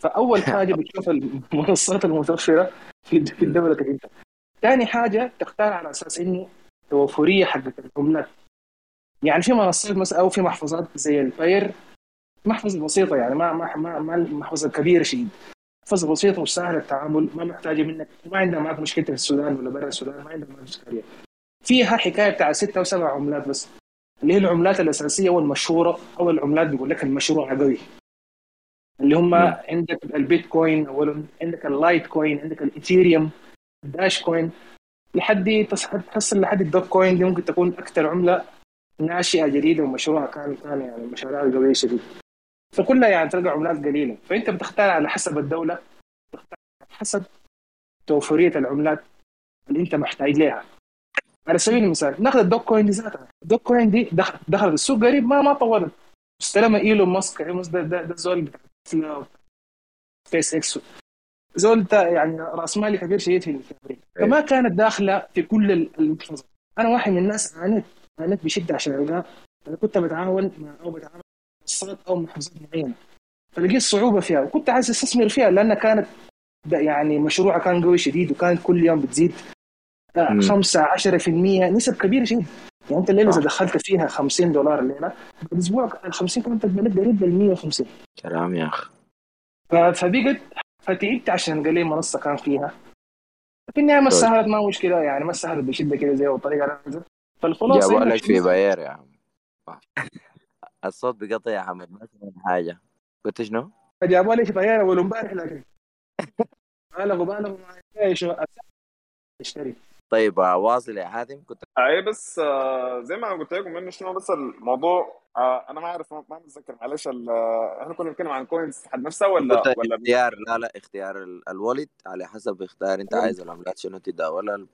فأول حاجة بتشوف المنصات المتوفرة في في الدولة أنت. ثاني حاجة تختار على أساس انه توفرية حقت العملات يعني في منصات مثلا أو في محفظات زي الفاير محفظة بسيطة يعني ما ما ما, ما محفظه كبيره شديد محفظه بسيطه وسهله التعامل ما محتاجة منك ما عندها معك مشكلة في السودان ولا برا السودان ما عندها معك اشكاليه فيها حكاية بتاع ستة أو سبع عملات بس اللي هي العملات الأساسية والمشهوره أو العملات بيقول لك المشروع قوي اللي هم مم. عندك البيتكوين اولا عندك اللايتكوين عندك الإيثيريوم الداش coin لحد تحصل لحد الدوج coin دي ممكن تكون أكثر عملة ناشئة جديدة ومشروع كان كان يعني مشاريع قويه شديد فكلها يعني تلقى عملات قليلة. فأنت بتختار على حسب الدولة بتختار على حسب توفريه العملات اللي أنت محتاج لها. على سبيل المثال ناخذ الدوج coin دي ذاتها. الدوج coin دي دخل دخلت السوق قريب ما ما طولت. استلمها إيلون ماسك ايلون ماسك ده, ده, ده الزول بتاع سبيس إكس زول يعني رأس مالي كبير شديد في أمريكا فما كانت داخلة في كل المحفظات أنا واحد من الناس عانيت عانيت بشدة عشان أنا كنت بتعاون مع أو بتعامل منصات أو محفظات معينه فلقيت صعوبة فيها وكنت عايز أستثمر فيها لانها كانت يعني مشروعها كان قوي شديد وكانت كل يوم بتزيد آه، مم. 5 10% نسب كبيرة جدا يعني أنت الليلة إذا آه. دخلت فيها 50 دولار الليلة بعد أسبوع ال 50 كمان تقبل قريب بال 150 كلام يا أخي. فبقت فتعبت عشان قال لي منصة كان فيها. في النهاية ما طيب. سهلت ما مشكلة يعني ما سهلت بشدة كده زي الطريقة فالخلاصة جابوا لك في باير يا عم. الصوت بقطع يا حمد ما سمعت حاجة. قلت شنو؟ جابوا لي في طيارة اول امبارح لكن. بالغوا بالغوا اشتري. طيب آه، واصل يا حاتم كنت اي بس آه، زي ما قلت لكم إنه شنو بس الموضوع آه، أنا ما أعرف ما متذكر معلش ال- آه، إحنا كنا بنتكلم عن كوينز حد نفسها ولا ولا اختيار لا لا اختيار ال- الوالد على حسب اختيار أنت عايز العملات شنو تداولها.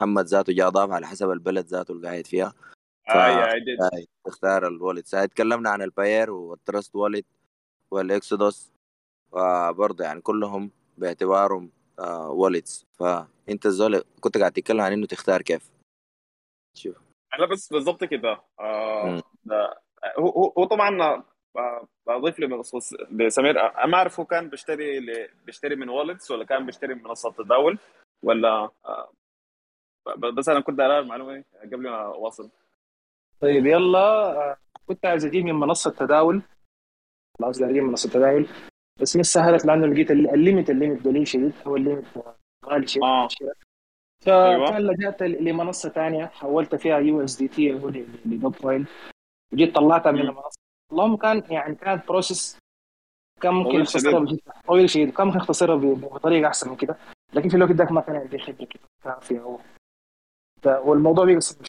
محمد ذاته جا ضاف على حسب البلد ذاته اللي قاعد فيها. هاي تختار الوالد ساعة تكلمنا عن الباير والترست والد والاكسودوس وبرضه يعني كلهم باعتبارهم آه والدز فأنت الزول كنت قاعد تتكلم عن إنه تختار كيف؟ شوف. لا بس بالضبط كده آه هو هو طبعا آه، بضيف لسمير آه، ما أعرف هو كان بيشتري ل- بيشتري من wallets ولا كان بيشتري من منصات تداول ولا آه، بس أنا كنت أرى المعلومة قبل ما اواصل طيب يلا. آه، كنت عايز أجيب من منصة تداول. خلاص أجيب من منصة تداول. بس مش سهلت لأنه لقيت ال- ال limit ال limit قليل شديد. أو ال limit غالي شديد. آه. فكان أيوة. لجأت لمنصة ثانية حولت فيها USDT أو لدوج coin وجيت طلعتها من. المنصة. اللهم كان يعني كانت process كان ممكن. بجد طويل شديد. كان ممكن يختصرها ب- بطريقة أحسن من كده. لكن في الوقت ذاك ما كان عندي خبرة كافيه والموضوع بيبقى صعب.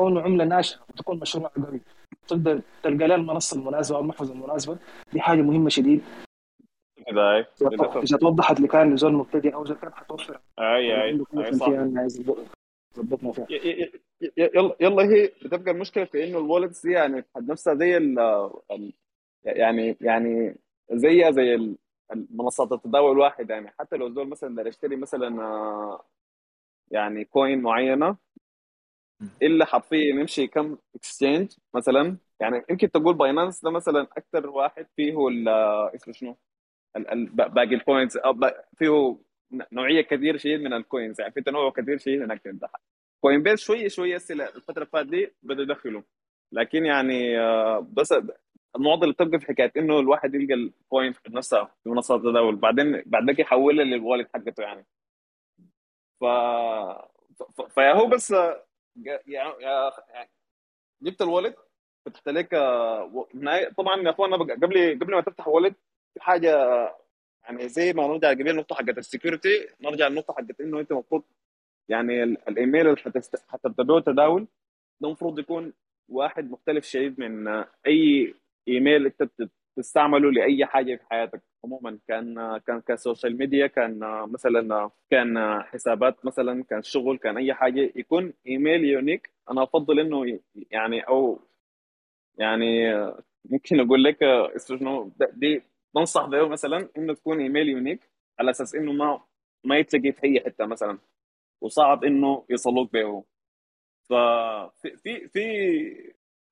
كونه عملة ناشئه وتكون مشروع قوي. تقدر تلقى لها المنصة المناسبة أو المحفظة المناسبة. دي حاجة مهمة شديد. إذا إذا توضحت لكان زول مبتدئ أو زول كان حتوفر. أي أي أي صح. يظبط- يظبطنا فيها يلا يلا هي بتبقى المشكلة في إنه ال wallets دي يعني حد نفسها زي ال يعني يعني زيها زي ال- المنصات التداول الواحد يعني. حتى لو الزول مثلا يشتري مثلا آه، يعني coin معينة إلا حرفيا يمشي كم exchange مثلا. يعني يمكن تقول Binance ده مثلا أكثر واحد فيه ال- آه، اسمه شنو؟ باقي ال coins أو فيه نوعية كثير شديد من الكوينز يعني في تنوع كثير شديد هناك تمدح كوين بيس شوية شوية الفترة اللي فاتت دي بدوا يدخلوا لكن يعني آه، بس المعضله بتبقى في حكاية إنه الواحد يلقى الكوين في نفسها في منصات التداول بعدين بعد ذاك يحولها للوالد حقته يعني. ف فيا هو بس آه، جبت الوالد فتحت لك آه، طبعا يا اخوانا قبل قبل ما تفتح wallet في حاجة يعني زي ما نرجع قبل النقطه حقت ال security نرجع للنقطه حقت إنه أنت المفروض يعني الإيميل اللي حتبدا به تداول ده المفروض يكون واحد مختلف شديد من أي إيميل أنت تستعمله لأي حاجة في حياتك. عموما كان كان ك social media كان مثلا كان حسابات مثلا كان شغل كان أي حاجة يكون email unique. أنا أفضل إنه يعني أو يعني ممكن أقول لك شنو دي بنصح به مثلا إنه تكون email unique على أساس إنه ما ما يتلاقي في أي حتة مثلا وصعب إنه يصلوك به. ففي في في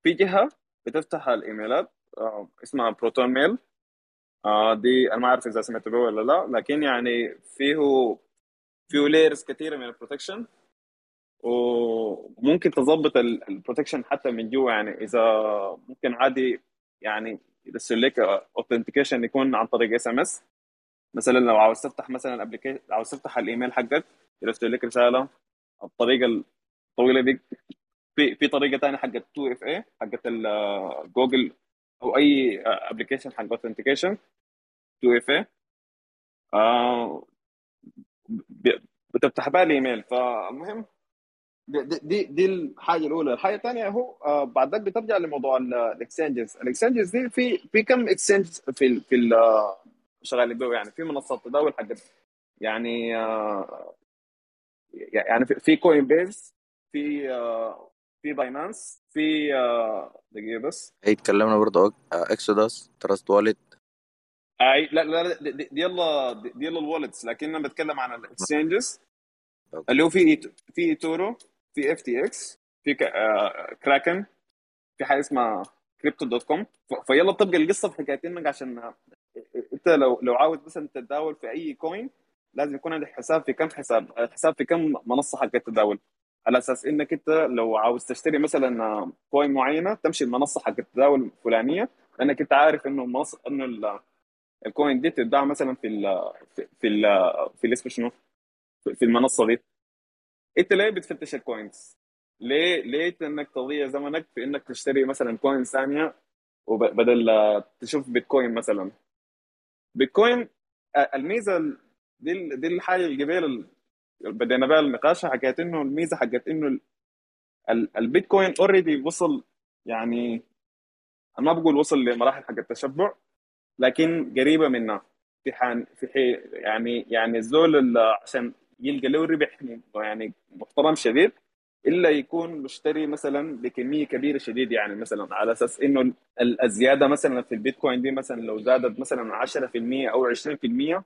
في جهة بتفتح الإيميلات آه، اسمها Proton Mail. آه دي أنا ما أعرف إذا سمعت به ولا لا لكن يعني فيه فيه layers كثيره من ال protection وممكن تظبط ال protection حتى من جوا يعني إذا ممكن عادي يعني يرسل لك authentication يكون عن طريق SMS مثلا لو عاوز تفتح مثلا application عاوز تفتح الإيميل حقك يرسل لك رسالة الطريقة الطويله دي في في طريقة ثانية حقت 2FA حقت جوجل أو أي application حق authentication 2FA بتفتح بها الإيميل. فالمهم دي, دي دي الحاجة الأولى. الحاجة الثانية هو آه بعد ذلك بترجع لموضوع ال exchanges ال exchanges دي في في كم exchange في في شغالين به يعني. في منصات تداول حقت يعني آه يعني في كوين بيز في آه في باينانس في آه دقيقه بس. هي تكلمنا برضه Exodus Trust Wallet أي لا لا دي, دي يلا دي يلا ال wallets لكن أنا بتكلم عن ال exchanges اللي هو في eToro في FTX في كراكن في حاجة اسمها Crypto.com فيلا تبقى القصة في حكايه انك عشان أنت لو لو عاوز مثلا تتداول في أي coin لازم يكون عندك حساب في كم حساب حساب في كم منصة حق التداول. على أساس إنك أنت لو عاوز تشتري مثلا coin معينة تمشي المنصة حق التداول الفلانية لأنك أنت عارف إنه المنصه إنه ال coin دي تتباع مثلا في ال في ال في الاسم شنو؟ في المنصة دي. أنت ليه بتفتش ال coins؟ ليه ليه إنك تضيع زمنك في إنك تشتري مثلا coin ثانية وبدل تشوف بيتكوين مثلا؟ بيتكوين الميزة دي دي الحاجة الجميله بدينا بها النقاش حكيت إنه الميزة حقت إنه البيتكوين اوريدي وصل يعني أنا ما بقول وصل لمراحل حق التشبع لكن قريبة منها. في حان في حي يعني يعني الزول عشان يلقى له ربح يعني محترم شديد إلا يكون مشتري مثلا بكمية كبيرة شديد يعني مثلا على أساس إنه الزيادة مثلا في البيتكوين دي مثلا لو زادت مثلا 10% أو 20%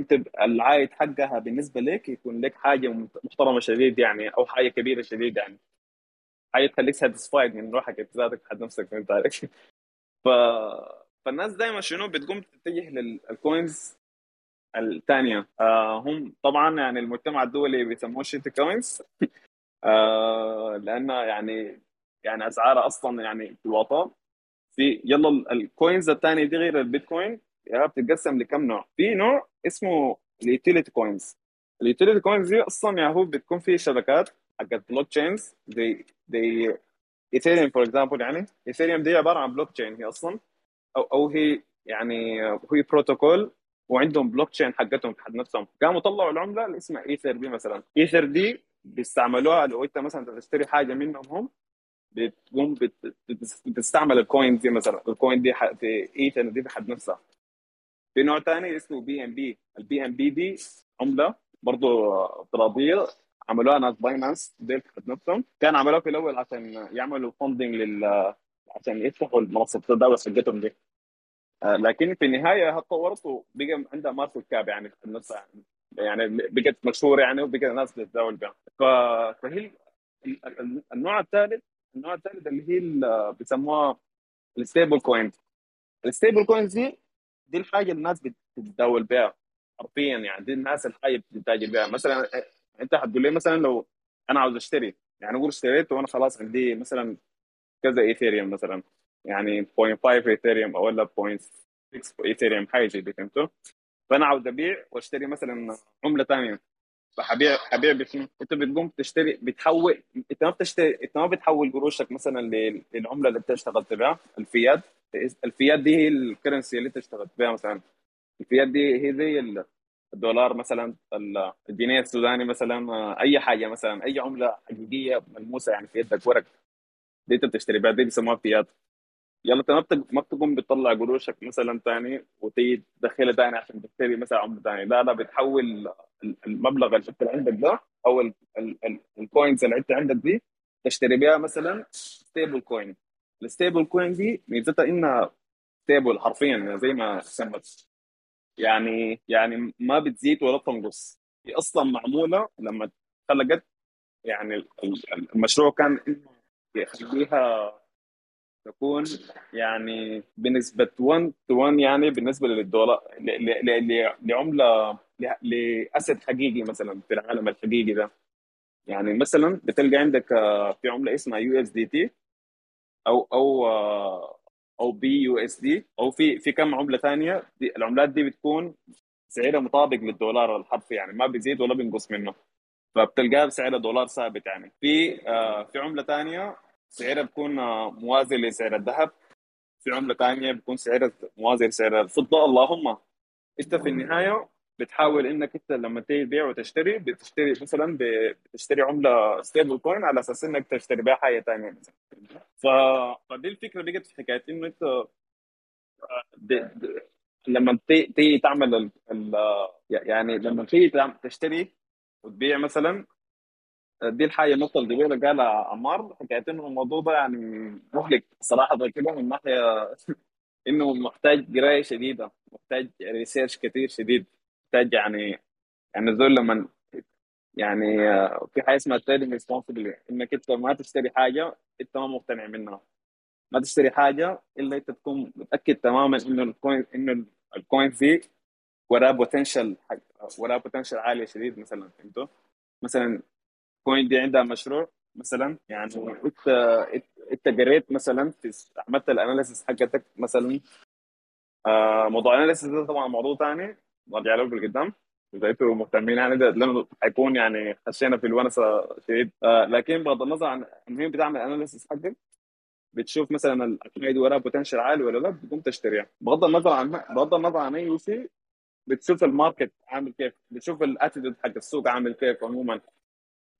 انت العائد حقها بالنسبة لك يكون لك حاجة محترمة شديد يعني أو حاجة كبيرة شديد يعني. حاجة تخليك satisfied من روحك أنت ذاتك حد نفسك فهمت عليك ف فالناس دائما شنو بتقوم تتجه لل coins الثانية آه هم طبعا يعني المجتمع الدولي بيسموه shit coins آه لأنه يعني يعني اسعارها أصلا يعني في الوطن. في يلا ال coins الثانية دي غير البيتكوين. بتتقسم لكم نوع؟ في نوع اسمه ال utility coins. ال utility coins دي أصلا يعني هو بتكون في شبكات حقت blockchains. زي زي ايثيريوم for example يعني. ايثيريوم دي عبارة عن بلوك تشين هي أصلا. أو أو هي يعني هي بروتوكول وعندهم بلوك تشين حقتهم حق نفسهم. قاموا طلعوا العمله اللي اسمها ايثر دي مثلا. ايثر دي بيستعملوها لو أنت مثلا تشتري حاجة منهم هم بتقوم بتستعمل ال coin دي مثلا. ال coin دي في ايثر دي بحد نفسها في نوع ثاني اسمه BNB ال BNB دي عملة برضه افتراضية. عملوها ناس باينانس ديل حد نفسهم كان عملوها في الأول عشان يعملوا funding لل عشان يفتحوا المنصة التداول حقتهم دي. آه، لكن في النهاية اتطورت وبقى عندها market cap يعني نفسها يعني بقت مشهورة يعني وبقى الناس بتتداول بها. فهي النوع الثالث النوع الثالث اللي هي بيسموها ال stable coins ال stable coins دي دي الحاجة الناس بتتداول بها حرفيا يعني دي الناس الحاجة بتتاجر بها مثلا انت حتقول لي مثلا لو أنا عاوز أشتري يعني أقول اشتريت وأنا خلاص عندي مثلا كذا ايثيريوم مثلا يعني 0.5 ايثيريوم أو ولا 0.6 ايثيريوم حاجة دي فهمتوا؟ فأنا عاوز أبيع وأشتري مثلا عملة ثانية فحبيع حبيع بشنو؟ انت بتقوم تشتري بتحول انت ما بتشتري انت ما بتحول قروشك مثلا للعملة اللي انت اشتغلت بها الفيات. الفيات دي هي الكرنسي اللي انت اشتغلت بها مثلا. الفيات دي هي زي الدولار مثلا الجنيه السوداني مثلا أي حاجة مثلا أي عملة حقيقية ملموسة يعني في يدك ورق. دي انت بتشتري بها دي بيسموها فيات. يلا انت ما ما بتقوم بتطلع قروشك مثلا تاني وتيجي تدخلها تاني عشان تشتري مثلا عملة تاني لا لا بتحول ال- المبلغ اللي انت عندك ده أو ال coins اللي انت عندك دي تشتري بها مثلا stable coin ال stable coin دي ميزتها إنها stable حرفيا زي ما سمت يعني يعني ما بتزيد ولا تنقص هي أصلا معمولة لما خلقت يعني ال- ال- المشروع كان إنه يخليها تكون يعني بنسبة 1 to 1 يعني بالنسبة للدولار ل- ل- ل- لعملة ل- ل asset حقيقي مثلا في العالم الحقيقي ده. يعني مثلا بتلقى عندك آه، في عملة اسمها USDT أو أو آه، أو BUSD أو في في كم عملة ثانية دي العملات دي بتكون سعرها مطابق للدولار الحرفي يعني ما بيزيد ولا بينقص منه. فبتلقاها بسعر دولار ثابت يعني. في آه، في عملة ثانية سعرها بيكون آه، موازي لسعر الذهب في عملة ثانية بيكون سعرها موازي لسعر الفضة اللهم انت في النهاية بتحاول إنك انت لما تيجي تبيع وتشتري بتشتري مثلا بتشتري عملة stable coin على أساس إنك تشتري بها حاجة ثانية ف... فدي الفكرة بقت في حكاية انه انت د... د... لما تي- تيجي تعمل. يعني لما تيجي تشتري وتبيع مثلا دي الحاجة النقطة اللي قالها عمار حكايه إنه الموضوع ده يعني مهلك صراحة كده من ناحية إنه محتاج قراية شديدة محتاج research كثير شديد محتاج يعني يعني زول لما يعني آه، في حاجة اسمها trading responsible إنك أنت ما تشتري حاجة أنت ما مقتنع منها ما تشتري حاجة إلا أنت تكون متأكد تماما إنه ال coin إنه ال coin دي وراها potential وراها potential عالية شديد مثلا فهمتوا؟ مثلا coin دي عندها مشروع مثلا. يعني انت أنت قريت مثلا في عملت ال analysis حقتك مثلا. آه موضوع ال analysis ده طبعا موضوع ثاني نرجع له بالقدام اذا أنتم مهتمين يعني ده لأنه حيكون يعني خشينا في الونسة شديد. آه لكن بغض النظر عن المهم بتعمل analysis حقك بتشوف مثلا الحاجة دي وراها potential عالي ولا لا بتقوم تشتريها. بغض النظر عن بغض النظر عن أي شيء بتشوف ال market عامل كيف بتشوف ال attitude حق السوق عامل كيف عموما.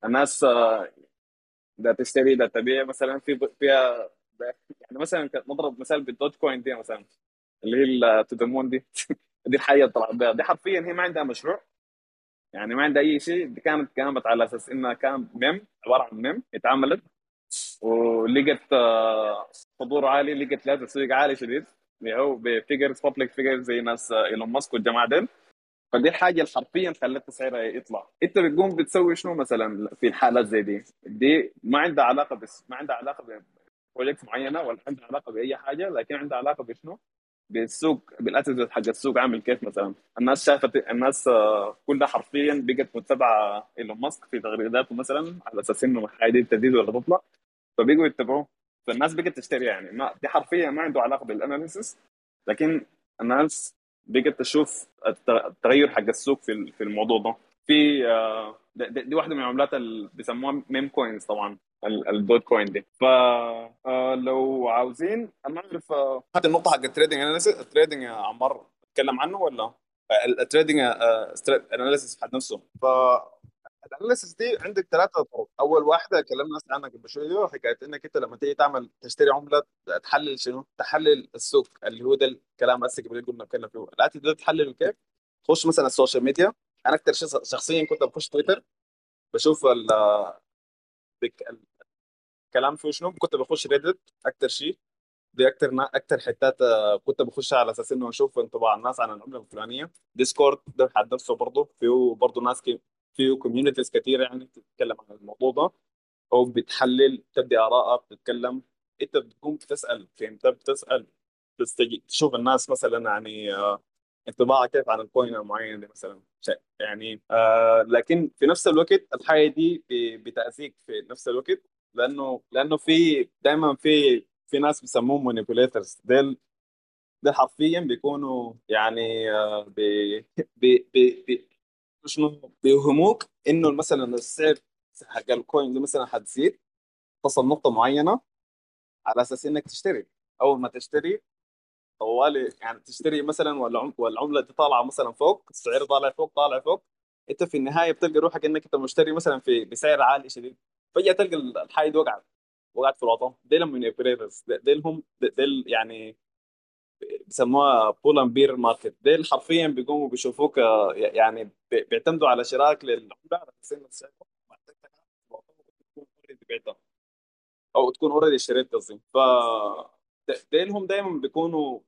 الناس آه، ده تشتري ده تبيع مثلا في فيها يعني مثلا نضرب مثال بال Dogecoin دي مثلا اللي هي ال to the moon دي. دي الحاجة اللي طلعت بها. دي حرفيا هي ما عندها مشروع. يعني ما عندها أي شيء. دي كانت قامت على أساس إنها كان ميم عبارة عن ميم اتعملت ولقت آه، حضور عالي لقت لها تسويق عالي شديد. هو ب figures public figures زي ناس آه، إيلون ماسك والجماعة ديل. فدي الحاجة اللي حرفيا خلت سعرها يطلع. انت بتقوم بتسوي شنو مثلا في الحالات زي دي؟ دي ما عندها علاقة بس ما عندها علاقة ب project معينة ولا عندها علاقة بأي حاجة لكن عندها علاقة بشنو؟ بالسوق بال attitude حق السوق عامل كيف مثلا؟ الناس شافت الناس آه، كلها حرفيا بقت متبعة إيلون ماسك في تغريداته مثلا على أساس إنه الحاجة دي تزيد ولا تطلع. فبقوا يتبعوه. فالناس بقت تشتري يعني. ما دي حرفيا ما عنده علاقة بال analysis لكن الناس بقت تشوف الت- التغير حق السوق في ال- في الموضوع ده. في آه، دي, واحدة من العملات اللي بيسموها meme coins طبعا ال- ال Dogecoin دي. ف آه، لو عاوزين أنا أعرف آه، هذه النقطة حق ال trading analysis. ال trading يا عمار أتكلم عنه ولا؟ آه، ال trading analysis حق نفسه. ف ال analysis دي عندك ثلاثة طرق، أول واحدة اتكلمنا عنها قبل شوية حكاية إنك أنت لما تيجي تعمل تشتري عملة تحلل شنو؟ تحلل السوق اللي هو ده الكلام هسه قبل نتكلم فيه، الآتي ده تحلل كيف؟ خش مثلا ال social media، أنا أكثر شيء شخصيا كنت بخش تويتر بشوف ال- الكلام فيه شنو؟ كنت بخش Reddit أكثر شيء دي أكتر نا... أكتر حتات آه، كنت بخش على أساس إنه أشوف انطباع الناس عن العملة الفلانية Discord ده حد نفسه برضه فيه برضه ناس كي... فيه communities كثيره يعني بتتكلم عن الموضوع ده أو بتحلل تبدي ارائها بتتكلم. أنت بتقوم بتسأل فهمت؟ بتسأل تستجي... تشوف الناس مثلا يعني آه، انطباعها كيف عن ال coin المعين دي مثلا. يعني آه لكن في نفس الوقت الحاجة دي بتأذيك في نفس الوقت لأنه لأنه في دائما في في ناس بيسموهم manipulators ديل ديل حرفيا بيكونوا يعني آه، بي بي بي شنو بيوهموك إنه مثلا السعر حق ال coin دي مثلا حتزيد. تصل نقطة معينة على أساس إنك تشتري. أول ما تشتري طوالي يعني تشتري مثلا والعم- والعملة دي طالعة مثلا فوق السعر طالع فوق طالع فوق. أنت في النهاية بتلقى روحك إنك أنت مشتري مثلا في بسعر عالي شديد. فجأة تلقى الحاجة دي وقعت وقعت في الوطا. ديل manipulators ديل هم ديل يعني بيسموها bull and bear market ديل حرفيا بيقوموا بيشوفوك آه، يعني بي- بيعتمدوا على شراك للعمله على أساس أو تكون already اشتريت قصدي. ف ديل هم دايما بيكونوا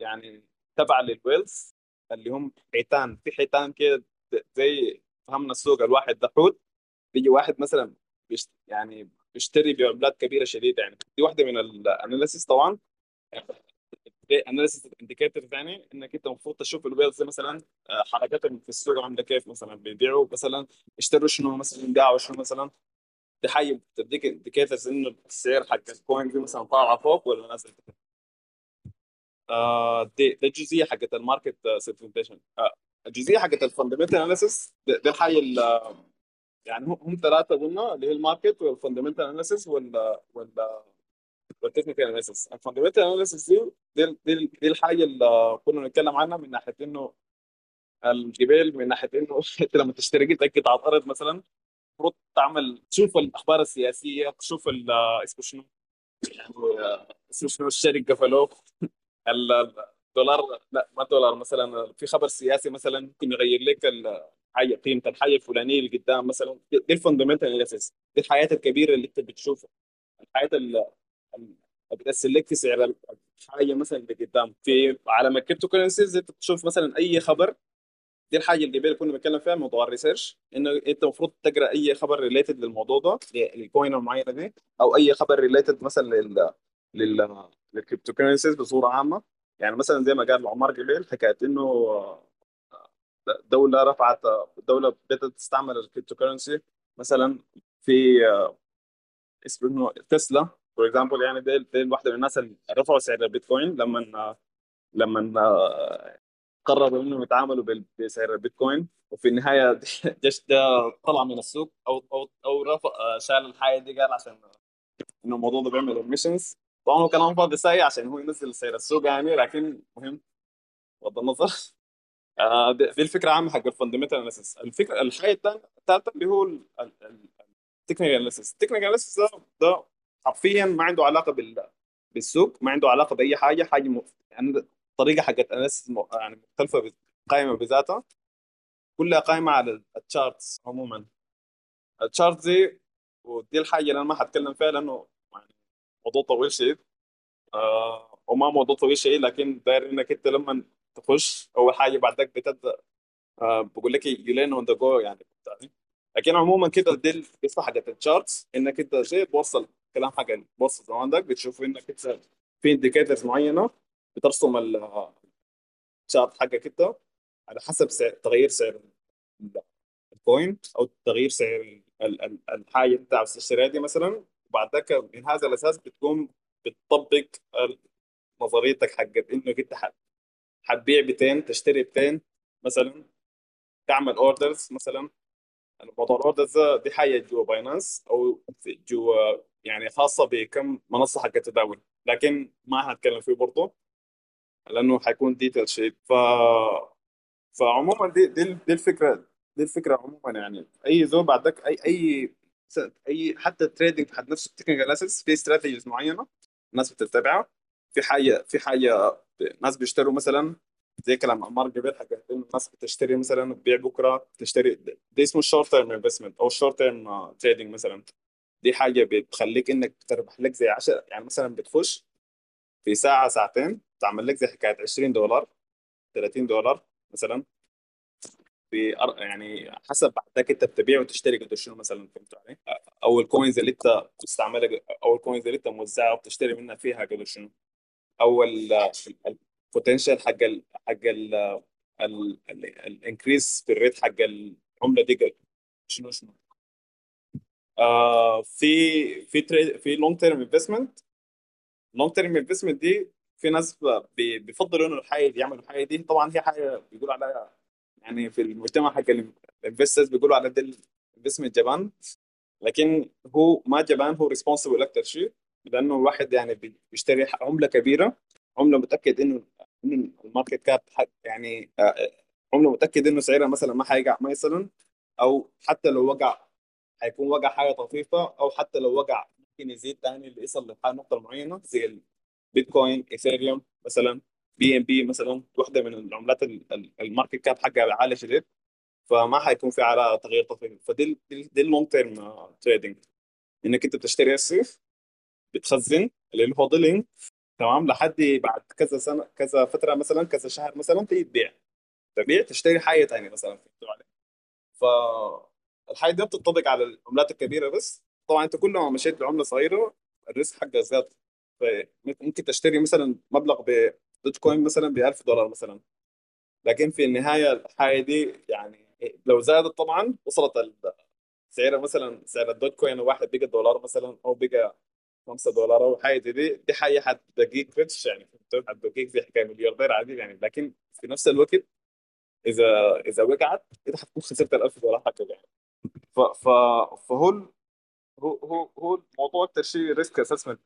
يعني تبع لل whales اللي هم حيتان. في حيتان كده زي فهمنا السوق الواحد ده حوت بيجي واحد مثلا بيشت يعني بيشتري بعملات كبيره شديده يعني دي واحدة من ال analysis طبعا. analysis indicator ثاني إنك أنت المفروض تشوف ال whales مثلا آه، حركتهم في السوق عاملة كيف مثلا بيبيعوا مثلا اشتروا شنو مثلا باعوا شنو مثلا دي حاجة بتديك indicators انه السعر حق ال coin دي مثلا طالعة فوق ولا نازل. آه دي دي الجزئيه حقت ال market segmentation آه الجزئيه حقت ال fundamental analysis دي, الحاجة اللي يعني هم ثلاثة قلنا اللي هي ال market وال fundamental analysis وال وال وال technical analysis ال fundamental analysis دي دي, دي, الحاجة اللي كنا نتكلم عنها من ناحية إنه الجبال من ناحية إنه أنت لما تشتري قطعه ارض مثلا المفروض تعمل تشوف الأخبار السياسية تشوف اسمه شنو؟ اسمه شنو؟ الشرق قفلوه. ال- الدولار لا ما الدولار مثلا في خبر سياسي مثلا ممكن يغير لك ال- حاجة قيمة الحاجة الفلانية اللي قدام مثلا. دي ال fundamental analysis دي الحاجة الكبيرة اللي أنت بتشوفها. الحاجة بتسلك في سعر الحاجة مثلا اللي قدام في عالم ال cryptocurrencies انت بتشوف مثلا أي خبر دي الحاجة اللي قبل كنا بنتكلم فيها موضوع ال research إنه أنت المفروض تقرأ أي خبر related للموضوع ده لل coin المعينة دي أو أي خبر related مثلا لل لل لل cryptocurrencies بصورة عامة. يعني مثلا زي ما قال عمر قبل حكاية إنه دولة رفعت دولة بدأت تستعمل ال cryptocurrency مثلا في اسمه تسلا. for example يعني دي, دي واحدة من الناس اللي رفعوا سعر البيتكوين لما لما قرروا إنهم يتعاملوا بسعر البيتكوين وفي النهاية جش ده طلع من السوق أو أو أو رفع شال الحاجة دي قال عشان إنه الموضوع ده بيعمل emissions طبعا هو كلام فاضي ساي عشان هو ينزل سعر السوق يعني لكن مهم. بغض النظر. آه، دي الفكرة عامة حق ال fundamental analysis الفكرة الحاجة الثالثه اللي هو ال technical analysis ال technical analysis ده حرفيا ما عنده علاقة بال بالسوق ما عنده علاقة بأي حاجة. حاجة م... يعني طريقة حقت analysis م... يعني مختلفة قائمة بذاتها. كلها قائمة على ال charts عموما. ال chart دي ودي الحاجة اللي أنا ما حتكلم فيها لأنه يعني موضوع طويل شديد. آه وما موضوع طويل شيء لكن داير إنك أنت لما تخش أول حاجة بعدك بتبدا آه بقول لك you learn on the go يعني. لكن عموما كده دي القصة حقت ال charts إنك أنت زي توصل الكلام حق توصل زمان ده بتشوف إنك أنت في indicators معينة بترسم ال chart حقك أنت على حسب سعر تغيير سعر ال- ال coin أو تغيير سعر ال- ال- الحاجة اللي أنت عاوز تشتريها دي مثلا. وبعد ذاك من هذا الأساس بتقوم بتطبق نظريتك حقت إنك أنت حتبيع 200 تشتري 200 مثلا تعمل orders مثلا. موضوع ال orders دي حاجة جوا Binance أو جوا يعني خاصة بكم منصة حق التداول. لكن ما هنتكلم فيه برضه لأنه حيكون detail شيء ف فعموما دي دي, دي الفكرة دي الفكرة عموما يعني. أي زول بعدك اي أي أي حتى ال trading حد نفسه ال technical analysis في strategies معينة الناس بتتبعها في حاجة في حاجة ناس بيشتروا مثلا زي كلام عمار قبل حق الناس بتشتري مثلا تبيع بكرة تشتري ده اسمه ال short term investment أو ال short term trading مثلا. دي حاجة بتخليك إنك تربح لك زي 10 يعني مثلا بتخش في ساعة ساعتين تعمل لك زي حكاية 20 دولار 30 دولار مثلا في أر- يعني حسب بعدك أنت بتبيع وتشتري قد شنو مثلا فهمت علي؟ أو ال coins اللي أنت بتستعملها أو ال coins اللي أنت موزعها وبتشتري منها فيها قد شنو؟ أو ال potential حق ال حق ال increase في ال rate حق العملة دي شنو شنو؟ آه في في في long term investment long term investment دي في ناس بيفضلوا إنه الحاجة دي يعملوا الحاجة دي. طبعا هي حاجة بيقولوا عليها يعني في المجتمع حق ال investors بيقولوا على ده ال investment جبان لكن هو ما جبان هو responsible أكثر شيء لأنه الواحد يعني بي- بيشتري عملة كبيرة. عملة متأكد إنه ان ال market cap يعني آه، عملة متأكد إنه سعرها مثلا ما حيقع مثلا أو حتى لو وقع حيكون وقع حاجة طفيفة أو حتى لو وقع ممكن يزيد تاني يصل لحاجة نقطة معينة زي البيتكوين Ethereum مثلا BNB مثلا واحدة من العملات ال- ال- ال market cap حقها عالي شديد فما حيكون في عليها تغيير طفيف. فدي دي, ال long term trading إنك أنت بتشتري ال save بتخزن اللي هو hodling تمام؟ لحد بعد كذا سنة كذا فترة مثلا كذا شهر مثلا تبيع. تبيع تشتري حاجة ثانية مثلا علي؟ فالحاجه دي بتطبق على العملات الكبيرة بس. طبعا أنت كل ما مشيت بعملة صغيرة ال risk حقها زاد. فممكن تشتري مثلا مبلغ ب Dogecoin مثلا ب 1000 دولار مثلا. لكن في النهاية الحاجة دي يعني لو زادت طبعا وصلت سعرها مثلا سعر ال Dogecoin واحد بقى دولار مثلا أو بقى 5 دولار أو حاجة دي دي حاجة حتبقيك rich يعني؟ حتبقيك زي حكاية ملياردير عادي يعني. لكن في نفس الوقت إذا إذا وقعت انت حتكون خسرت ال 1000 دولار حقك يعني. ف ف فهو هو هو هو الموضوع أكثر شيء risk assessment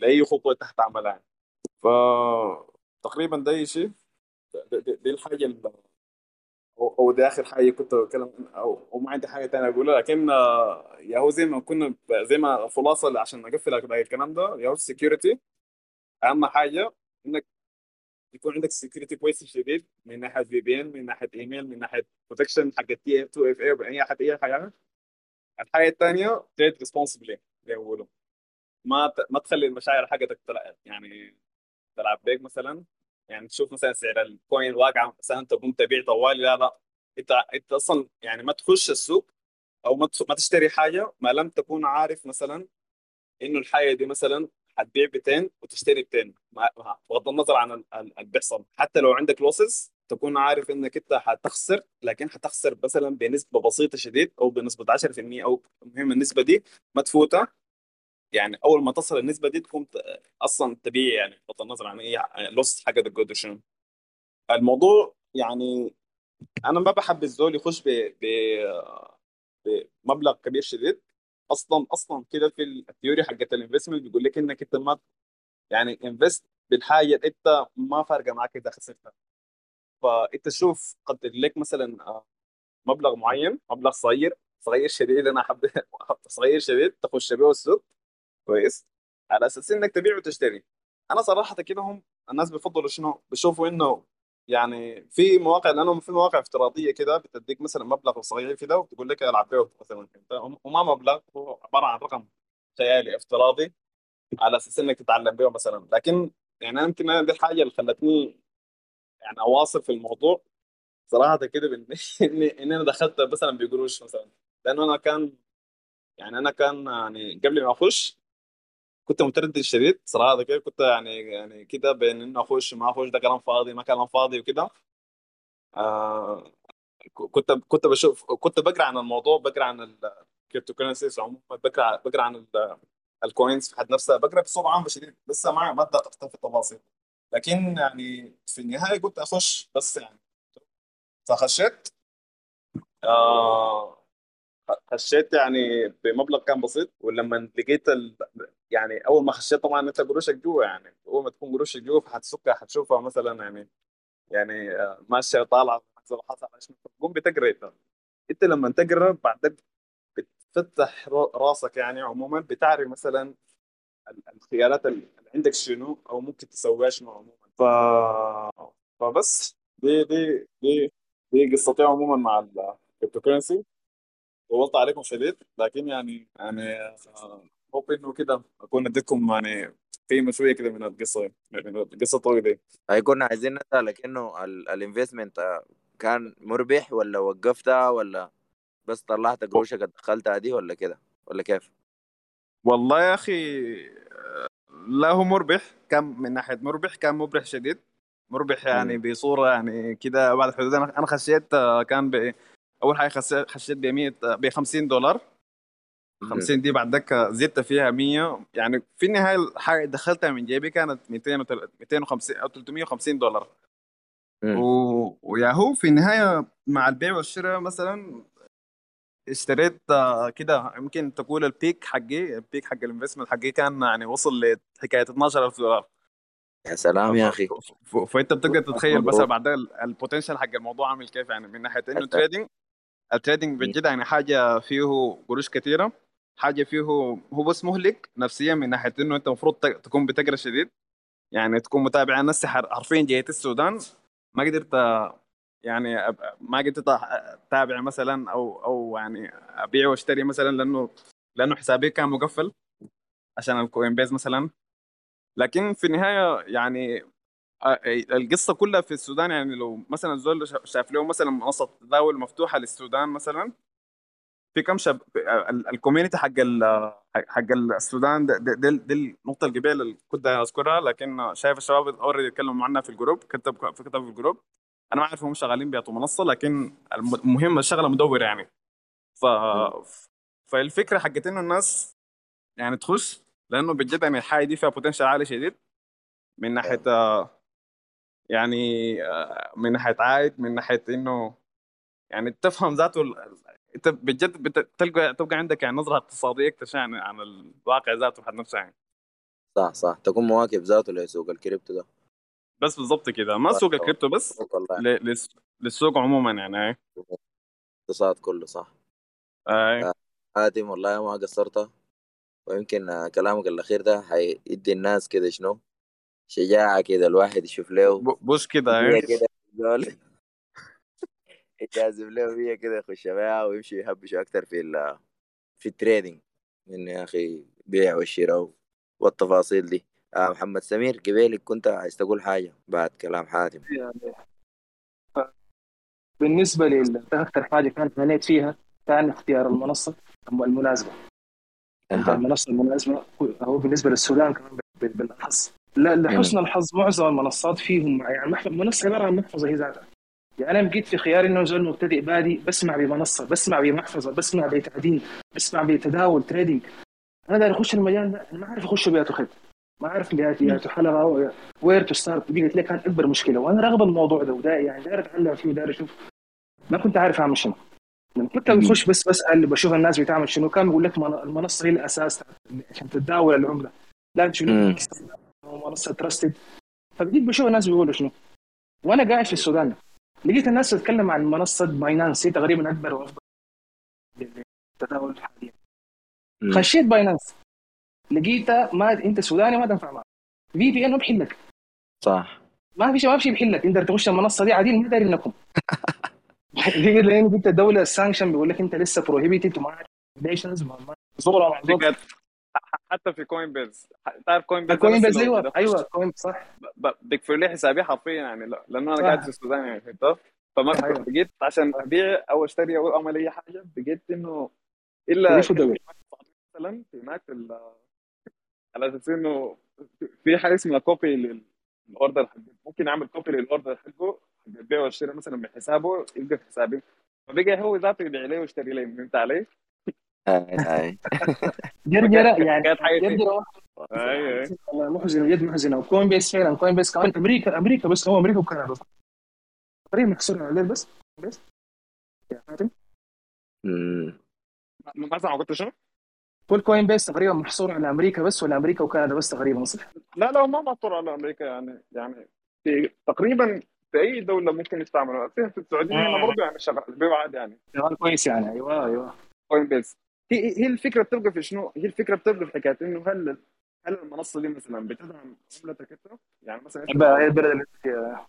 لأي خطوة حتعملها يعني. ف تقريبا ده شيء. دي, دي, دي الحاجة اللي هو ده آخر حاجة كنت بتكلم أو أو ما عندي حاجة تانية أقولها. لكن يا هو زي ما كنا زي ما خلاصة عشان نقفل الكلام ده يا هو ال security أهم حاجة إنك يكون عندك security كويس شديد من ناحية VPN من ناحية ايميل من ناحية protection حق تي اف 2 اف أي باي حد أي حاجة. الحاجة الثانية trade responsibly زي ما ت- ما تخلي المشاعر حقتك تلعب يعني تلعب بيك مثلا. يعني تشوف مثلا سعر ال coin واقع مثلا تقوم تبيع طوالي. لا لا. أنت أنت أصلا يعني ما تخش السوق أو ما تشتري حاجة ما لم تكون عارف مثلا إنه الحاجة دي مثلا هتبيع ب 200 وتشتري ب 200 ما- ما- بغض النظر عن ال- ال- اللي بيحصل. حتى لو عندك لوسز تكون عارف إنك أنت هتخسر لكن هتخسر مثلا بنسبة بسيطة شديد أو بنسبة 10% أو المهم النسبة دي ما تفوتها. يعني أول ما تصل النسبة دي تقوم ت- أصلا تبيع يعني بغض النظر عن أي لوس حقتك قد شنو. الموضوع يعني أنا ما بحب الزول يخش ب ب بمبلغ كبير شديد. أصلا أصلا كده في ال theory حقت ال investment بيقول لك إنك أنت ما يعني invest بالحاجة اللي أنت ما فارقة معك إذا خسرتها. فانت شوف قدر لك مثلا آه، مبلغ معين مبلغ صغير صغير شديد أنا حب صغير شديد تخش بيه السوق. كويس. على أساس إنك تبيع وتشتري. أنا صراحة كده هم الناس بيفضلوا شنو؟ بيشوفوا إنه يعني في مواقع لانهم في مواقع افتراضية كده بتديك مثلا مبلغ صغير كده وتقول لك العب به مثلا. وما مبلغ هو عبارة عن رقم خيالي افتراضي على أساس إنك تتعلم به مثلا. لكن يعني يمكن دي الحاجة اللي خلتني يعني اواصل في الموضوع صراحة كده بإن إني أنا دخلت مثلا بقروش مثلا؟ لأنه أنا كان يعني أنا كان يعني قبل ما أخش كنت متردد شديد صراحة كده كنت يعني يعني كده بين إنه أخش ما أخش ده كلام فاضي ما كلام فاضي وكده. آه كنت كنت بشوف كنت بقرأ عن الموضوع بقرأ عن ال cryptocurrencies عموما بقرأ بقرأ عن ال- ال coins في حد نفسها بقرأ بصوره عامه شديد لسه ما ما دققت في التفاصيل. لكن يعني في النهاية كنت أخش بس يعني. فخشيت. آه خشيت يعني بمبلغ كان بسيط ولما لقيت ال... يعني أول ما خشيت طبعا أنت قروشك جوا يعني أول ما تكون قروشك جوا فحتسكها حتشوفها مثلا يعني يعني آه، ماشيه طالعه نازله حصل تقوم بتقرأ إنت. أنت لما تقرأ بعدين بتفتح راسك يعني عموما بتعرف مثلا ال- الخيارات اللي عندك شنو أو ممكن تسويها شنو عموما. ف... فبس دي دي دي دي قصتي عموما مع ال cryptocurrency طولت عليكم شديد لكن يعني يعني hope انه كده أكون أديتكم يعني قيمه شوية كده من القصة من القصة الطويلة دي هاي كنا عايزين نسألك انه ال investment كان مربح ولا وقفتها ولا بس طلعت قروشك دخلتها دي ولا كده ولا كيف؟ والله يا أخي لا هو مربح كان من ناحية مربح كان مربح شديد مربح يعني مم. بصورة يعني كده بعد الحدود أنا أنا خشيت آه، كان ب أول حاجة خشيت ب 100 ب 50 دولار. 50 دي بعد ذاك زدت فيها 100 يعني في النهاية الحاجة اللي دخلتها من جيبي كانت 200 وتل- 250 أو 350 دولار. و... وياهو في النهاية مع البيع والشراء مثلا اشتريت آه، كده يمكن تقول ال peak حقي ال peak حق ال investment حقي كان يعني وصل لحكايه 12000 دولار يا سلام يا أخي فأنت بتقدر تتخيل بس. بعدين ال potential حق الموضوع عامل كيف يعني من ناحية إنه حتى- trading ال trading بجد يعني حاجة فيه قروش كثيره حاجة فيه هو بس مهلك نفسيا من ناحية إنه أنت المفروض تكون بتقرأ شديد. يعني تكون متابع حر- حرفيا جيت السودان. ما قدرت يعني ما قدرت أتابع مثلا أو أو يعني أبيع وأشتري مثلا لأنه لأنه حسابي كان مقفل عشان ال Coinbase مثلا. لكن في النهاية يعني القصة كلها في السودان يعني لو مثلا زول شا- شاف له مثلا منصة تداول مفتوحة للسودان مثلا في كم شاب ال- ال community حق ال- حق السودان ده, ده النقطة قبل اللي كنت أذكرها لكن شايف الشباب already يتكلموا عنها في ال group كتب في كتب في ال group. أنا ما أعرف هم شغالين بيعطوا منصة لكن الم- المهم الشغلة مدوره يعني. ف فالفكرة حقت انه الناس يعني تخش لأنه بجد يعني الحاجة دي فيها potential عالي شديد. من ناحية آه، يعني آه، من ناحية عائد من ناحية إنه يعني تفهم ذاته انت بجد بت- تلقى تبقى عندك يعني نظرة اقتصادية أكتر عن عن الواقع ذاته حد نفسه يعني. صح صح. تكون مواكب ذاته لسوق الكريبتو ده. بس بالضبط كده. ما سوق الكريبتو بس ل- للسوق عموما يعني الاقتصاد كله صح. آه. حاتم والله ما قصرت. ويمكن آه، كلامك الأخير ده حيدي الناس كده شنو؟ شجاعة كده الواحد يشوف له push آه. كده زول يجازف له هي كده يخش بيها ويمشي يهبش أكتر في ال في ال trading من يا أخي بيع والشراء والتفاصيل دي. آه محمد سمير قبيلك كنت عايز تقول حاجة بعد كلام حاتم. بالنسبة لي أكثر حاجة كانت هنيت فيها كان اختيار المنصة المناسبة. أها. المنصة المناسبة هو بالنسبة للسودان كمان بال- بالاخص لا لحسن الحظ معظم المنصات فيهم يعني منصة عبارة عن محفظة هي ذاتها. يعني أنا بقيت في خيار إنه زول مبتدئ بادي بسمع بمنصة بسمع بمحفظة بسمع بتعدين بسمع بتداول trading أنا داير أخش المجال ده أنا ما اعرف أخش بياته خد ما بياته بياته حلقة where to start بقت لي كانت أكبر مشكلة. وأنا راغب الموضوع ده ودا يعني داير أتعلم فيه وداير أشوف. ما كنت عارف أعمل شنو. لما كنت بخش بس بسال بشوف الناس بتعمل شنو. كان بيقول لك من- المنصة هي الأساس عشان تتداول العملة. لا شنو. منصة trusted فبديت بشوف الناس بيقولوا شنو. وأنا قاعد في السودان. لقيت الناس تتكلم عن منصة Binance هي تقريبا أكبر وافضل للتداول حاليا. خشيت Binance لقيتها ما أنت سوداني ما تنفع معك. VPN ما بحلك صح. ما في شيء ما في شيء بيحلك. أنت تخش المنصة دي عادي ما داري انكم دي لأن أنت الدولة ال sanction بيقول لك أنت لسه prohibited وما زغرة مع زغرة حتى في Coinbase تعرف Coinbase coin لو أيوه أيوه coin صح ب- بقفل لي حسابي حرفيا يعني لا- لأنه أنا. قاعد في السودان يعني فهمت فما أيوة. بقيت عشان أبيع أو أشتري أو أعمل أي حاجة بقيت إنه إلا. مثلا في هناك على أساس إنه في حاجة اسمها copy لل order حقه ممكن أعمل copy لل order حقه حق البيع والشراء مثلا من حسابه يلقى في حسابي فبقى هو ذاته يبيع لي ويشتري لي فهمت علي؟ هاي هاي جرجره يعني كانت حاجة جرجره أيوه. والله محزنة جد محزنة. و Coinbase فعلا Coinbase كمان. أمريكا أمريكا بس هو أمريكا وكندا. تقريبا محصور على الليل بس. بس. يا فاتن مم. ما قلت شنو؟ كل Coinbase تقريبا محصور على أمريكا بس ولا أمريكا وكندا بس تقريبا صح؟ لا لا ما مطر على أمريكا يعني يعني في تقريبا في أي دولة ممكن يستعملوا في في السعودية هنا برضه يعني شغال عادي يعني. شغال كويس يعني. أيوه أيوه. Coinbase هي هي الفكرة بتبقى في شنو؟ هي الفكرة بتبقى في حكاية إنه هل هل المنصة دي مثلا بتدعم عملتك أنت؟ يعني مثلا أنت البلد اللي فيها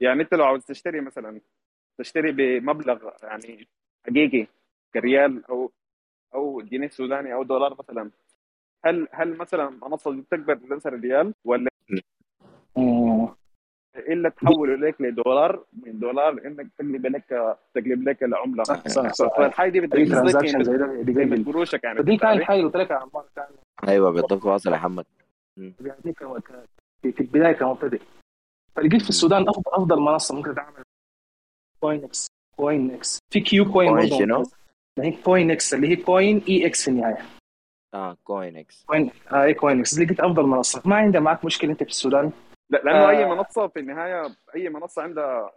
يعني أنت لو عاوز تشتري مثلا تشتري بمبلغ يعني حقيقي كريال أو أو جنيه سوداني أو دولار مثلا هل هل مثلا المنصة دي بتقبل مثلا ريال ولا. إلا تحول إليك لدولار من دولار انك تقلب لك تقلب لك العملة. صح صح صح. فالحاجه دي بتقلب قروشك يعني فدي فهمت كان علي؟ الحاجة اللي قلت لك يا عمار كان أيوه بالضبط. واصل يا محمد. بيعطيك ك- في في البداية كمبتدئ فلقيت في السودان افضل أفضل منصة ممكن تعمل كوين إكس كوين إكس في كيو كوين كوين شنو؟ هي كوين إكس اللي هي كوين اي إكس في النهاية. آه كوينكس كوين اي كوين إكس لقيت أفضل منصة. ما عندها معك مشكلة أنت في السودان. لأنه آه. اي منصة في النهاية أي منصة عندها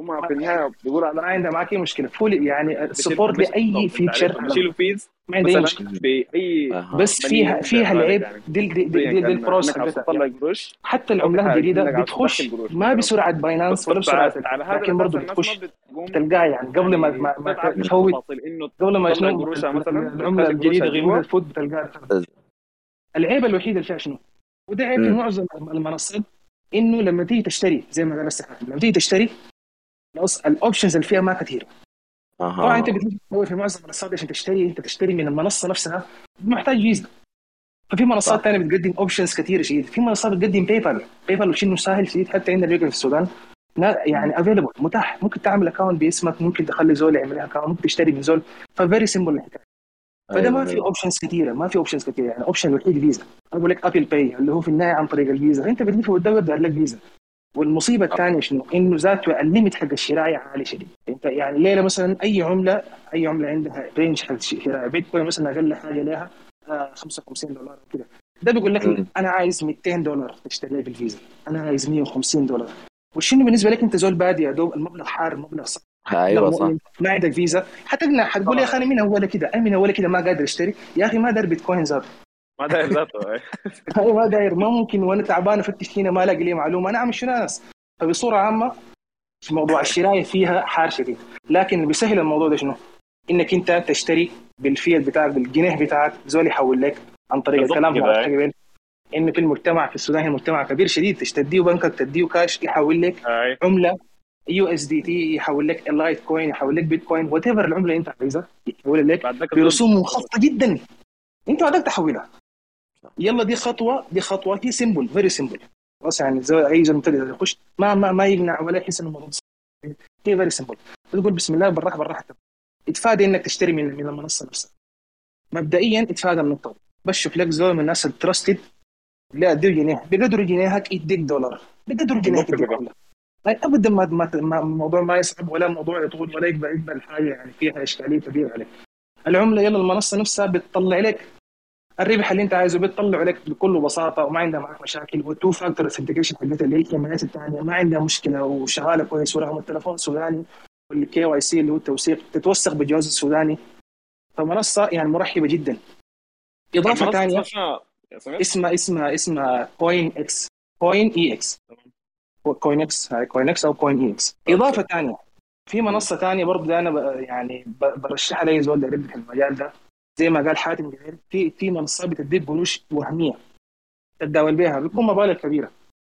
هم في النهاية بيقولوا على ما عندها معك اي مشكلة فول يعني سبورت لأي فيتشر بيشيلوا fees ما عندي مشكلة في أي أها. بس فيها فيها العيب دي دي دي, دي, دي ال pros انك عاوز حقتها تطلع قروش حتى العملات الجديدة بتخش. ما بسرعة Binance ولا بس بسرعة لكن برضه بتخش تلقاها يعني قبل ما ما, ما تفوت قبل ما شنو العملة الجديدة غير. تفوت بتلقاها العيب الوحيد اللي فيها شنو؟ وده عيب. معظم المنصات إنه لما تيجي تشتري زي ما لسه حاتم، لما تيجي تشتري ال options اللي فيها ما كثيرة. طبعا أنت أها بتيجي تدور في معظم المنصات عشان تشتري أنت تشتري من المنصة نفسها محتاج فيزا. ففي منصات. ثانية بتقدم options كثيره شديد. في منصات بتقدم PayPal PayPal شيء سهل شديد حتى عندنا في السودان. يعني available متاح. ممكن تعمل account باسمك ممكن تخلي زول يعمل لك account ممكن تشتري من زول. ف very simple الحكاية. فده ما في options كثيره ما في options كثيره يعني option الوحيد فيزا أقول لك Apple Pay اللي هو في النهاية عن طريق الفيزا. أنت بتلف وتدور دار لك فيزا والمصيبة الثانية شنو؟ إنه ذاته ال limit حق الشراء عالي شديد. أنت يعني ليلة مثلا أي عملة أي عملة عندها range حق شراء بيتكوين مثلا أقل حاجة لها آه، 55 دولار كده ده بيقول لك. أنا عايز 200 دولار تشتري بالفيزا. أنا عايز 150 دولار. وشنو بالنسبة لك أنت زول بادي يا دوب المبلغ حار المبلغ صح أيوه صح. ما عندك فيزا. حتقنع حتقول يا أخي أنا من اول كده أنا من اول كده ما قادر أشتري. يا أخي ما داير بيتكوين ذاته ما داير ذاته أنا ما داير. ما ممكن. وأنا تعبان افتش هنا ما الاقي لي معلومة. أنا أعمل شنو ناس فبصوره عامة. في موضوع الشراية فيها حار شديد لكن اللي بيسهل الموضوع ده شنو؟ إنك أنت تشتري بالفيل بتاعك بالجنيه بتاعك. زول يحول لك عن طريق الكلام. انه في المجتمع في السودان هي مجتمع كبير شديد. تديه بنكك تديه كاش يحول لك عملة USDT يحول لك ال Litecoin يحول لك بيتكوين whatever العملة اللي انت عايزها يحول لك برسوم منخفضه جدا. انت بعدك تحولها يلا دي خطوة دي خطوة هي simple very simple خلاص يعني زي أي زول مبتدئ يخش ما ما ما يقنع ولا يحس إنه الموضوع. هي very simple تقول بسم الله بالراحة بالراحة. اتفادى إنك تشتري من من المنصة نفسها. مبدئيا اتفادى النقطه دي بس شوف لك زول من الناس ال trusted لا اديه جنيه. بقدر جنيهك يديك دولار. بقدر جنيهك يديك. دولار. أي أبدا ما ما ما- الموضوع ما يصعب ولا الموضوع يطول ولا يقبل يقبل حاجة يعني فيها اشكاليه كبيره عليك. العملة يلا المنصة نفسها بتطلع لك الربح اللي أنت عايزه بتطلع لك بكل بساطة وما عندها معك مشاكل. وال two factor authentication حقتها اللي هي الكاميرات الثانية ما عندها مشكلة وشغالة كويس ورقم التليفون سوداني وال KYC اللي هو التوثيق تتوثق بالجواز السوداني. فمنصة يعني مرحبة جدا. إضافة ثانية؟ اسمها اسمها اسمها كوين إكس كوين اي إكس كوين إكس هاي كوين إكس أو كوين إكس إضافة ثانية في منصة ثانية برضه أنا ب- يعني ب- برشحها لأي زول يبدا في المجال ده. زي ما قال حاتم قبل في في منصات بتديك قروش وهمية. تتداول بها بتكون مبالغ كبيرة.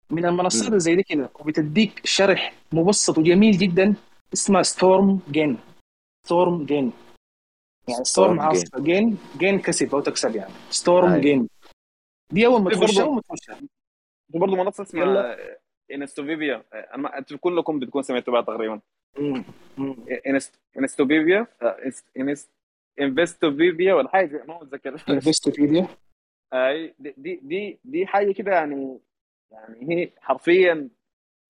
من المنصات اللي زي دي كده وبتديك شرح مبسط وجميل جدا اسمها StormGain StormGain يعني storm Storm عاصفه gain gain كسب أو تكسب يعني. Storm أي. Gain دي أول ما تخش برضه- أول ما تخش وبرضه منصة اسمها. Investopedia أنا- أنتوا كلكم بتكون سمعتوا بها تقريبا. Investopedia انست Investopedia ولا حاجة ما متذكر Investopedia أي دي دي دي, حاجة كده يعني يعني هي حرفيا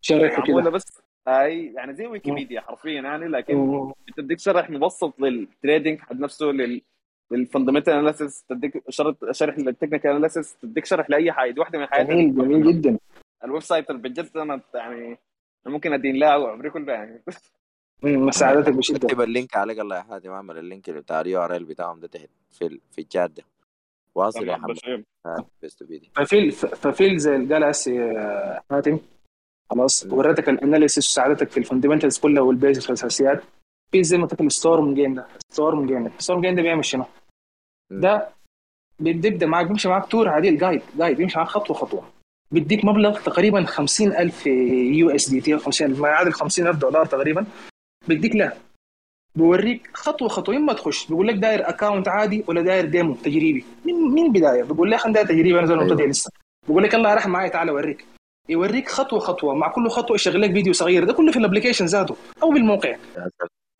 شرح معمولة كده بس. أي يعني زي ويكيبيديا حرفيا يعني لكن. بتديك شرح مبسط لل trading حق نفسه لل لل fundamental analysis تديك شرط شرح لل technical analysis تديك شرح لأي حاجة دي واحدة من الحاجات جميل جميل جدا. ال website اللي بجد أنا يعني ممكن أدين لها وعمري كلها يعني. مساعدتك بشدة. اكتب ال link عليك الله يا حاتم أعمل ال link بتاع ال URL بتاعهم ده تحت في في الشات ده. واصل يا حمد ففي ففي زي اللي قال هسه آه، حاتم خلاص. وريتك ال analysis وساعدتك في ال fundamentals كلها وال basics والأساسيات. في زي ما قلت لك ال StormGain ده StormGain ال StormGain ده بيعمل شنو؟ ده بيبدأ معاك بيمشي معاك tour عادي ال guide guide بيمشي معاك خطوة خطوة. بيديك مبلغ تقريبا 50000 USDT 50000 ما يعادل 50000 دولار تقريبا. بيديك له بيوريك خطوة خطوة اما تخش بيقول لك داير account عادي ولا داير demo تجريبي. من من بدايه بيقول لك أنا داير تجريبي أنا زي أيوة. مبتدئ لسه. بيقول لك يلا راح معي تعال أوريك. يوريك خطوة خطوة مع كل خطوة يشغل لك فيديو صغير. ده كله في ال application ذاته أو بالموقع.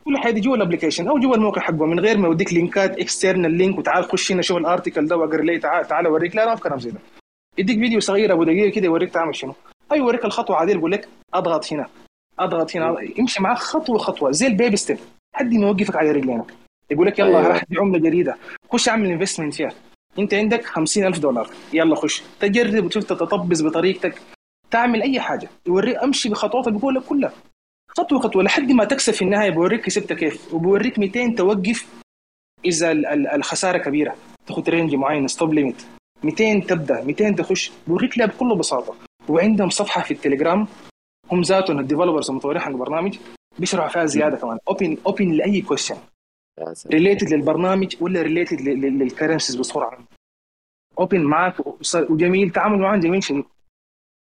كل حاجة جوا ال application أو جوا الموقع حقه. من غير ما يوديك link ات external link وتعال خش هنا شوف ال article ده واقرا لي تعال تعال أوريك. لا لا ما في كلام زي ده. يديك فيديو صغير أبو دقيقة كده يوريك تعمل شنو. أو يوريك الخطوة عاديه يقول لك أضغط هنا أضغط هنا. يمشي معاك خطوة خطوة زي ال baby step لحد ما يوقفك على رجلينك. يقول لك يلا أيوة. راح دي عملة جديدة. خش اعمل investment فيها أنت عندك 50000 دولار. يلا خش. تجرب وتشوف تتطبق بطريقتك. تعمل أي حاجة. يوريك أمشي بخطواتك بقول لك كلها. خطوة خطوة لحد ما تكسب في النهاية بوريك كسبت كيف. وبوريك 200 توقف إذا ال- ال- الخسارة كبيرة. تاخذ range معين ستوب ليميت 200 تبدأ 200 تخش. بوريك لها بكل بساطة. وعندهم صفحة في التليجرام. هم ذاتهم ال developers المطورين حق البرنامج. بيشرحوا فيها زيادة كمان. open open لأي question. related للبرنامج ولا related لل currencies بصورة عامة. open معاك وجميل. تعامل معاهم جميل شديد.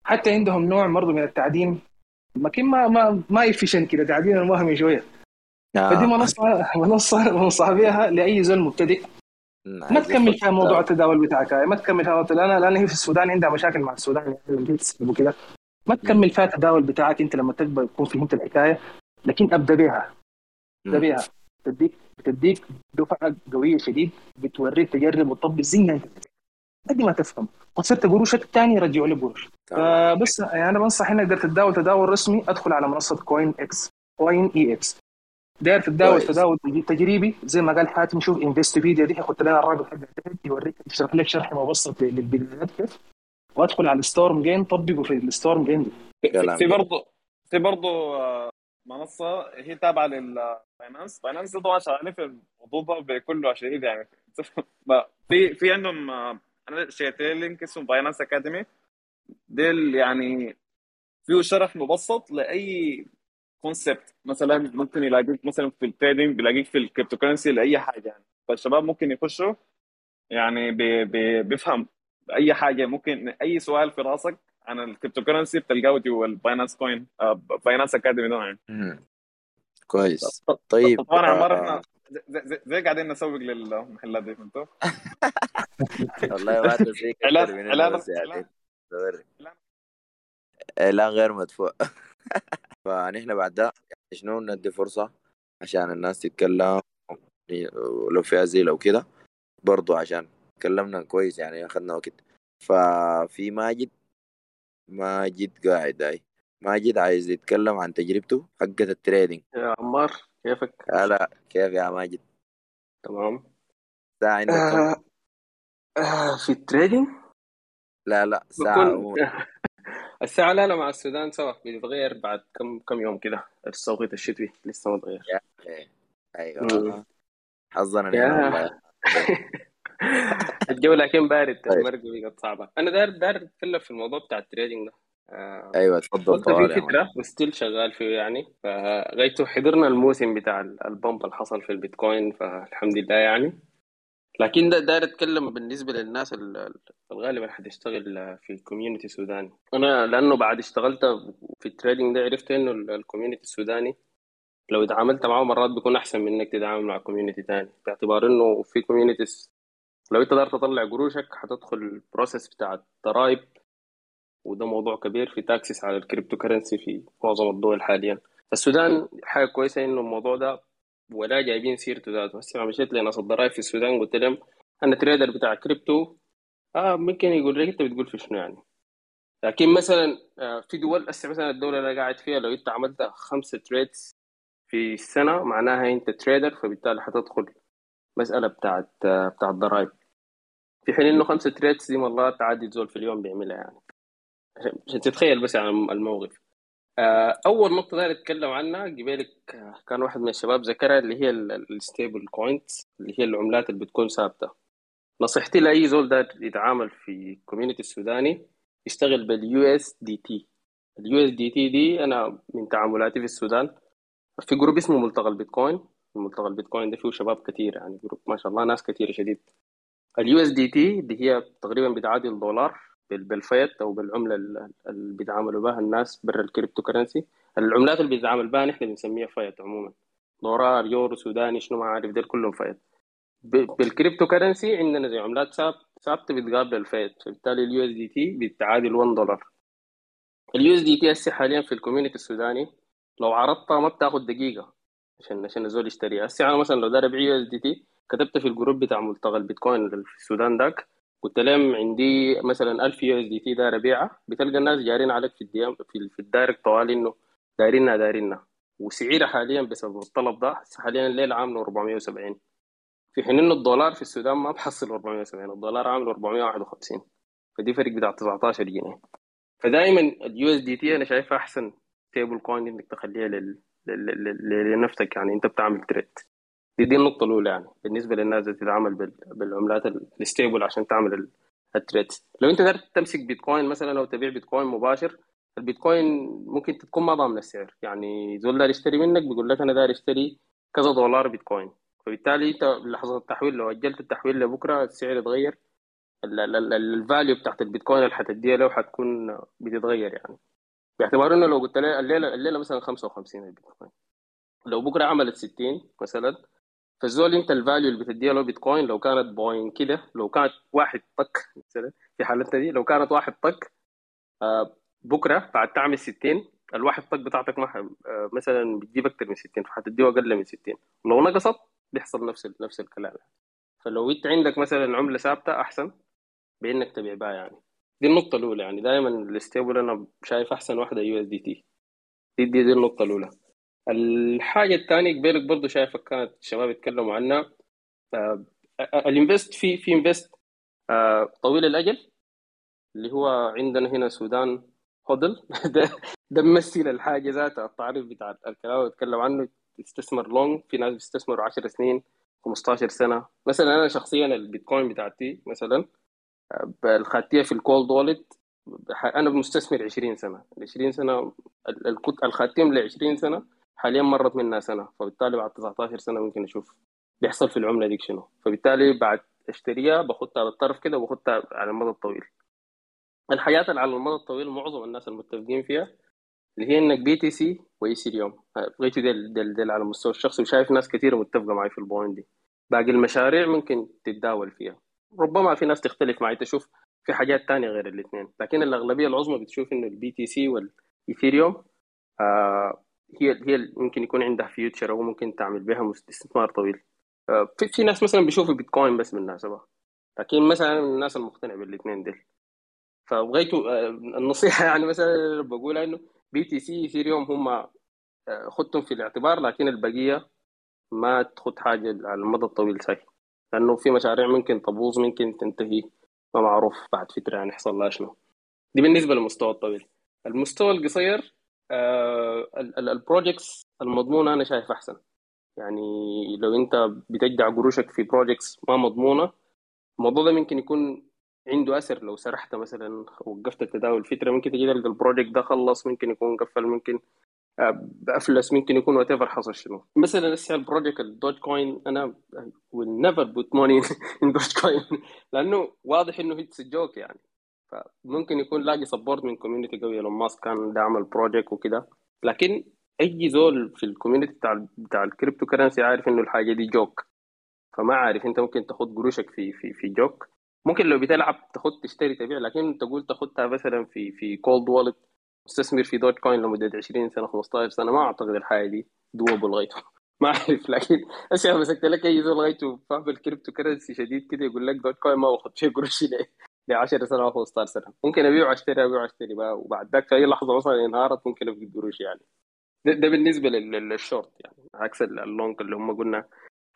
حتى عندهم نوع برضه من التعدين. لكن ما ما ما efficient كده. تعدين الوهمي شوية. فدي آه. منصه منصة بنصح بها لأي زول مبتدئ. ما تكمل فيها موضوع. التداول بتاعك ما تكمل فيها لأن لأن هي في السودان عندها مشاكل مع السودان. يعني وكده ما تكمل فيها التداول بتاعك انت لما تكبر يكون فهمت الحكاية لكن أبدأ بها. أبدأ. بها. بتديك بتديك دفعة قوية شديد بتوريك تجرب وتطبق زي ما انت قد ما تفهم. وصرت قروشك الثاني رجعوا لي قروش. فبس يعني أنا بنصح إنك تقدر تتداول تداول رسمي أدخل على منصة CoinEx Coin EX داير تتداول كويس. تداول تجريبي زي ما قال حاتم شوف Investopedia دي اخذت لنا الرابط حقها تحت يوريك يشرح لك شرح مبسط للبدايات كيف. وادخل على ال StormGain طبقه في ال StormGain في, في. برضه في برضه آه، منصة هي تابعة لل Binance Binance دي طبعا شغالين في الموضوع ده بشكل شديد يعني. في في عندهم آه، أنا شيرت لي link اسمه Binance Academy ديل يعني فيه شرح مبسط لأي concept مثلا ممكن يلاقيك مثلا في ال trading بيلاقيك في ال cryptocurrency لأي حاجة يعني فالشباب ممكن يخشوا يعني بي بي بيفهم أي حاجة ممكن أي سؤال في راسك عن ال cryptocurrency بتلقاه جوا ال Binance coin Binance Academy ده يعني. كويس طيب طبعا عمار آه، إحنا زي, قاعدين نسوق للمحلات دي فهمتوا؟ والله ما بس يعني. اعلان غير مدفوع فنحن بعد ده شنو ندي فرصة عشان الناس تتكلم ولو في أسئلة وكده برضو عشان تكلمنا كويس يعني أخذنا وقت. ففي ماجد ماجد قاعد هاي ماجد عايز يتكلم عن تجربته حقت التريدينج. يا عمار كيفك؟ هلا كيف يا ماجد؟ تمام. ساعة عندك؟ آه آه في ال trading؟ لا لا ساعة بكون الساعة لا لا مع السودان سوا بيتغير بعد كم كم يوم كده التوقيت الشتوي لسه ما تغير. أيوه. حظنا الجو لكن بارد طيب. المرقة بقت صعبة أنا داير داير أتكلم في الموضوع بتاع ال trading ده آه أيوه تفضل طوال في. فترة و still شغال فيه يعني فغايته حضرنا الموسم بتاع ال- ال pump اللي حصل في البيتكوين فالحمد لله يعني لكن ده داير اتكلم بالنسبة للناس ال- ال- الغالبا حتشتغل في ال community السوداني. أنا لأنه بعد اشتغلت في ال trading ده عرفت إنه ال- ال community السوداني لو تعاملت معاه مرات بيكون أحسن من انك تتعامل مع community تاني باعتبار إنه في communities لو أنت قدرت تطلع قروشك حتدخل ال process بتاع الضرايب وده موضوع كبير في taxes على ال cryptocurrency في معظم الدول حاليا. فالسودان حاجة كويسة إنه الموضوع ده ولا جايبين سيرته ذاته. هسه مشيت لناس الضرايب في السودان قلت لهم أنا trader بتاع كريبتو آه ممكن يقول لك أنت بتقول في شنو يعني؟ لكن مثلا آه، في دول هسه مثلا الدولة اللي قاعد فيها لو أنت عملت خمسه trades في السنة معناها أنت trader فبالتالي حتدخل مسألة بتاعت آه، بتاعت ضرائب. في حين إنه خمسة trades دي والله تعدي زول في اليوم بيعملها يعني. عشان- تتخيل بس عن الموقف. أول نقطة داير اتكلم عنها قبلك آه، كان واحد من الشباب ذكرها اللي هي ال stable coins اللي هي العملات اللي بتكون ثابتة. نصيحتي لأي زول داير يتعامل في ال community السوداني يشتغل باليو اس دي تي اليو اس دي تي دي أنا من تعاملاتي في السودان. في group اسمه ملتقى البيتكوين. ملتقى البيتكوين ده فيه شباب كتير يعني group ما شاء الله ناس كتير شديد. ال USDT دي هي تقريبا بتعادل دولار. بالفيت أو بالعملة ال- اللي بيتعاملوا بها الناس برا ال cryptocurrency. العملات اللي بيتعامل بها نحن بنسميها فيت عموما. دولار يورو سوداني شنو ما عارف دول كلهم fiat بال cryptocurrency عندنا زي عملات ثابت ثابته بتقابل الفيت فبالتالي ال USDT بتعادل 1 دولار ال USDT هسه حاليا في ال community السوداني لو عرضتها ما بتاخد دقيقة عشان عشان الزول يشتريها. هسه أنا مثلا لو داير ابيع USDT كتبت في ال group بتاع ملتقى البيتكوين في السودان داك قلت لهم عندي مثلا 1000 USDT داير ابيعها بتلقى الناس جارين عليك في ال DM في, في ال direct طوال إنه دايرينها دايرينها وسعرها حاليا بسبب الطلب ده حاليا الليلة عامله 470 في حين إنه الدولار في السودان ما بحصل 470 الدولار عامله 451 فدي فرق بتاع 19 جنيه. فدائما ال USDT أنا شايفها أحسن stable coin إنك تخليها. لل... لنفسك يعني أنت بتعمل trade دي, دي النقطة الأولى يعني بالنسبة للناس اللي تتعامل بال... بالعملات ال stable عشان تعمل ال... ال trade لو أنت قدرت تمسك بيتكوين مثلا أو تبيع بيتكوين مباشر البيتكوين ممكن تكون ما ضامن السعر. يعني زول داير يشتري منك بيقول لك أنا داير اشتري كذا دولار بيتكوين. فبالتالي أنت لحظة التحويل لو أجلت التحويل لبكرة السعر يتغير. ال value بتاعت البيتكوين اللي حتديها له حتكون بتتغير يعني. باعتبار إنه لو قلت له الليلة الليلة مثلا 55 البيتكوين. لو بكرة عملت 60 مثلا فالزول انت الفاليو اللي بتديها له بيتكوين لو كانت بوين كده لو كانت واحد طق مثلا في حالتنا دي لو كانت واحد طق آه بكرة بعد تعمل 60 الواحد طق بتاعتك آه مثلا بتجيب أكثر من 60 فحتديه أقل من 60 لو نقصت بيحصل نفس نفس الكلام. فلو انت عندك مثلا عملة ثابتة أحسن بإنك تبيع بها يعني. دي النقطة الأولى يعني. دائما الستيبل أنا شايف أحسن واحدة يو إس دي تي. دي دي النقطة الأولى. الحاجة الثانية قبلك برضه شايفك كانت الشباب يتكلموا عنها. آه ال invest في في invest آه طويل الأجل اللي هو عندنا هنا سودان HODL. ده ده ممثل الحاجة ذاتها. التعريف بتاع الكلام اللي عنه؟ تستثمر long في ناس بتستثمروا 10 سنين 15 سنة. مثلا أنا شخصيا البيتكوين بتاعتي مثلا الخاتيه في ال cold wallet أنا مستثمر 20 سنة. ال 20 سنه الخاتيها ل 20 سنة. حاليا مرت منها سنة فبالتالي بعد 19 سنة ممكن أشوف بيحصل في العملة ديك شنو. فبالتالي بعد اشتريها باخدها على الطرف كده وباخدها على المدى الطويل. الحاجات اللي على المدى الطويل معظم الناس المتفقين فيها اللي هي انك BTC و Ethereum لقيته ديل, ديل, ديل على المستوى الشخصي وشايف ناس كثيره متفقة معي في ال point دي. باقي المشاريع ممكن تتداول فيها. ربما في ناس تختلف معي تشوف في حاجات تانية غير الاثنين. لكن الأغلبية العظمى بتشوف إنه ال BTC وال Ethereum آه هي هي ممكن يكون عندها future أو ممكن تعمل بها استثمار طويل. آه في, في ناس مثلا بيشوفوا بيتكوين بس بالمناسبة. لكن مثلا الناس المقتنع بالاثنين دول فبغيتوا آه النصيحة يعني مثلا بقولها إنه BTC Ethereum هم آه خدتهم في الاعتبار لكن البقية ما تخد حاجة على المدى الطويل سهل لأنه في مشاريع ممكن تبوظ ممكن تنتهي ما معروف بعد فترة يعني يحصل لها شنو. دي بالنسبة للمستوى الطويل. المستوى القصير ال projects المضمونة أنا شايف أحسن. يعني لو أنت بتجدع قروشك في projects ما مضمونة الموضوع ده ممكن يكون عنده أثر. لو سرحت مثلا وقفت التداول فترة ممكن تجي تلقى ال project ده خلص ممكن يكون قفل ممكن فلس ممكن يكون whatever حصل شنو. مثلا لسه ال project الدوج كوين أنا will never put money in دوج كوين لأنه واضح إنه it's joke يعني. فممكن يكون لاقي support من community قوي. إيلون ماسك كان دعم ال project وكده. لكن أي زول في ال community بتاع بتاع ال cryptocurrency عارف إنه الحاجة دي joke فما عارف أنت ممكن تاخد قروشك في في في joke ممكن لو بتلعب تاخد تشتري تبيع. لكن تقول تاخدها مثلا في في cold wallet مستثمر في دوج كوين لمدة 20 سنة 15 سنة. ما أعتقد الحاجة دي دوبل لغايته ما اعرف لكن أشياء مسكت لك أي زول لغايته فاهم؟ الكريبتو كرنسي شديد كده يقول لك دوج كوين ما باخذ فيه قروش ل 10 سنة أو 15 سنه ممكن ابيع وأشتري ابيع وأشتري وبعد ذاك في أي لحظة مثلا انهارت ممكن ابقى قروش يعني. ده, ده بالنسبة للشورت يعني. عكس اللونج اللي هم قلنا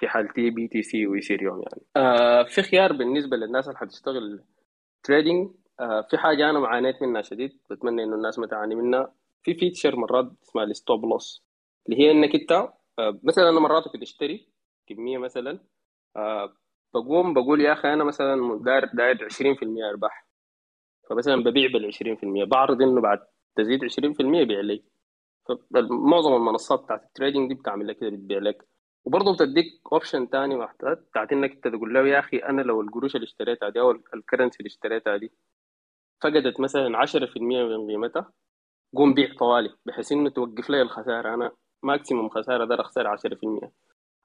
في حالتي بي تي سي وايثيريوم يعني. آه في خيار بالنسبة للناس اللي حتشتغل trading آه في حاجة أنا عانيت منها شديد. بتمنى إنه الناس ما تعاني منها. في feature مرات اسمها ال stop loss اللي هي إنك أنت آه مثلا أنا مرات كنت اشتري كمية مثلا آه بقوم بقول يا أخي أنا مثلا داير داير 20% أرباح. فمثلا ببيع بال 20% بعرض إنه بعد تزيد 20% يبيع لي. فمعظم المنصات بتاعت ال trading دي بتعمل لك كده بتبيع لك. وبرضه بتديك option تاني بتاعت إنك أنت تقول له يا أخي أنا لو القروش اللي اشتريتها دي أو ال currency اللي اشتريتها دي فقدت مثلا 10% من قيمتها قوم بيع طوالي بحيث إنه توقف لي الخسارة. أنا maximum خسارة ده اخسر 10%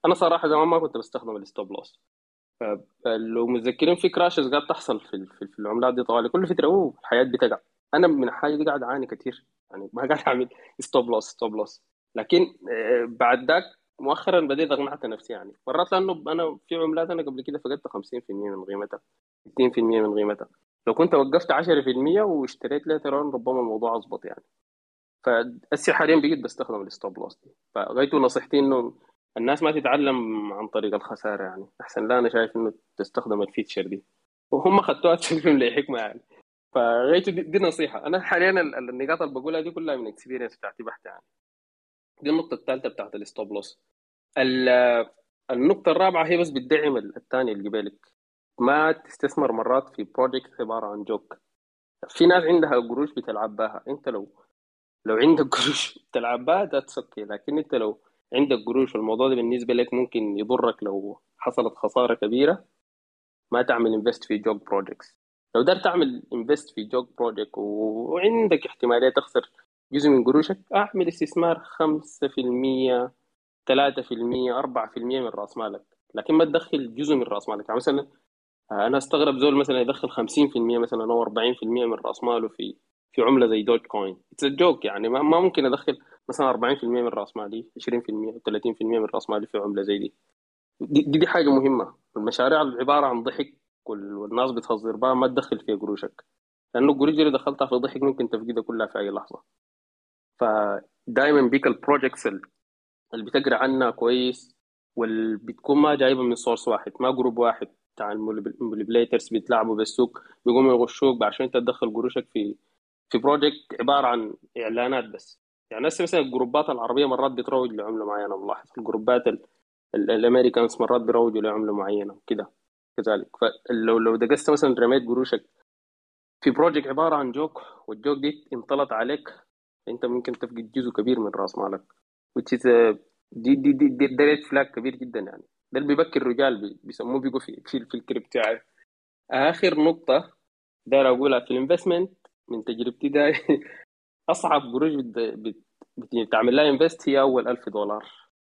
أنا صراحة زمان ما كنت بستخدم ال stop loss لو متذكرين في crashes قاعد تحصل في في العملات دي طوالي كل فترة أوه الحياة بتقع أنا من الحاجة دي قاعد أعاني كثير يعني ما قاعد أعمل stop loss stop loss لكن بعد ذاك مؤخرا بديت أقنعت نفسي يعني. مرات لأنه أنا في عملات أنا قبل كده فقدت 50% من قيمتها 60% من قيمتها. لو كنت وقفت 10% واشتريت later ربما الموضوع اظبط يعني. فالسي حاليا بقيت بستخدم ال stop loss دي. فغايته نصيحتي إنه الناس ما تتعلم عن طريق الخسارة يعني. أحسن لا أنا شايف إنه تستخدم ال feature دي. وهم خدوها تسلم لي حكمة يعني. فغايته دي, دي نصيحة. أنا حاليا ال- ال- النقاط اللي بقولها دي كلها من experience بتاعتي بحتة يعني. دي النقطة الثالثة بتاعت ال stop loss ال- النقطة الرابعة هي بس بتدعم الثانية اللي قبلك. ما تستثمر مرات في project عبارة عن joke في ناس عندها قروش بتلعب بها. أنت لو لو عندك قروش بتلعب بها ده okay لكن أنت لو عندك قروش والموضوع ده بالنسبة لك ممكن يضرك لو حصلت خسارة كبيرة ما تعمل invest في joke projects لو قدرت تعمل invest في joke project وعندك احتمالية تخسر جزء من قروشك أعمل استثمار 5% 3% 4% من رأس مالك. لكن ما تدخل جزء من رأس مالك. يعني مثلا أنا أستغرب زول مثلا يدخل 50% مثلا أو 40% من رأس ماله في في عملة زي دوج كوين. it's joke يعني. ما, ممكن أدخل مثلا 40% من رأس مالي 20% 30% من رأس مالي في عملة زي دي. دي, دي, حاجة مهمة. المشاريع عبارة عن ضحك وال- والناس بتهزر بها ما تدخل فيها قروشك. لأنه القروش اللي دخلتها في ضحك ممكن تفقدها كلها في أي لحظة. فدائما pick ال projects اللي بتقرأ عنها كويس واللي بتكون ما جايبة من source واحد. ما group واحد. بتاع ال manipulators بيتلاعبوا بالسوق بيقوموا يغشوك عشان انت تدخل قروشك في في project عبارة عن إعلانات بس. يعني هسه مثلا الجروبات العربية مرات بتروج لعملة معينة ملاحظ الجروبات ال- ال- Americans مرات بيروجوا لعملة معينة كده كذلك. فلو لو دقست مثلا رميت قروشك في project عبارة عن joke وال joke دي انطلت عليك أنت ممكن تفقد جزء كبير من رأس مالك. A- دي دي دي دي, دي red flag كبير جدا يعني. ده اللي بيبكي الرجال بي- بيسموه بيقوا في في, في الكريبتو آخر نقطة داير أقولها في ال investment من تجربتي ده أصعب قروش بت- بت- بت- تعمل لها invest هي أول 1000 دولار.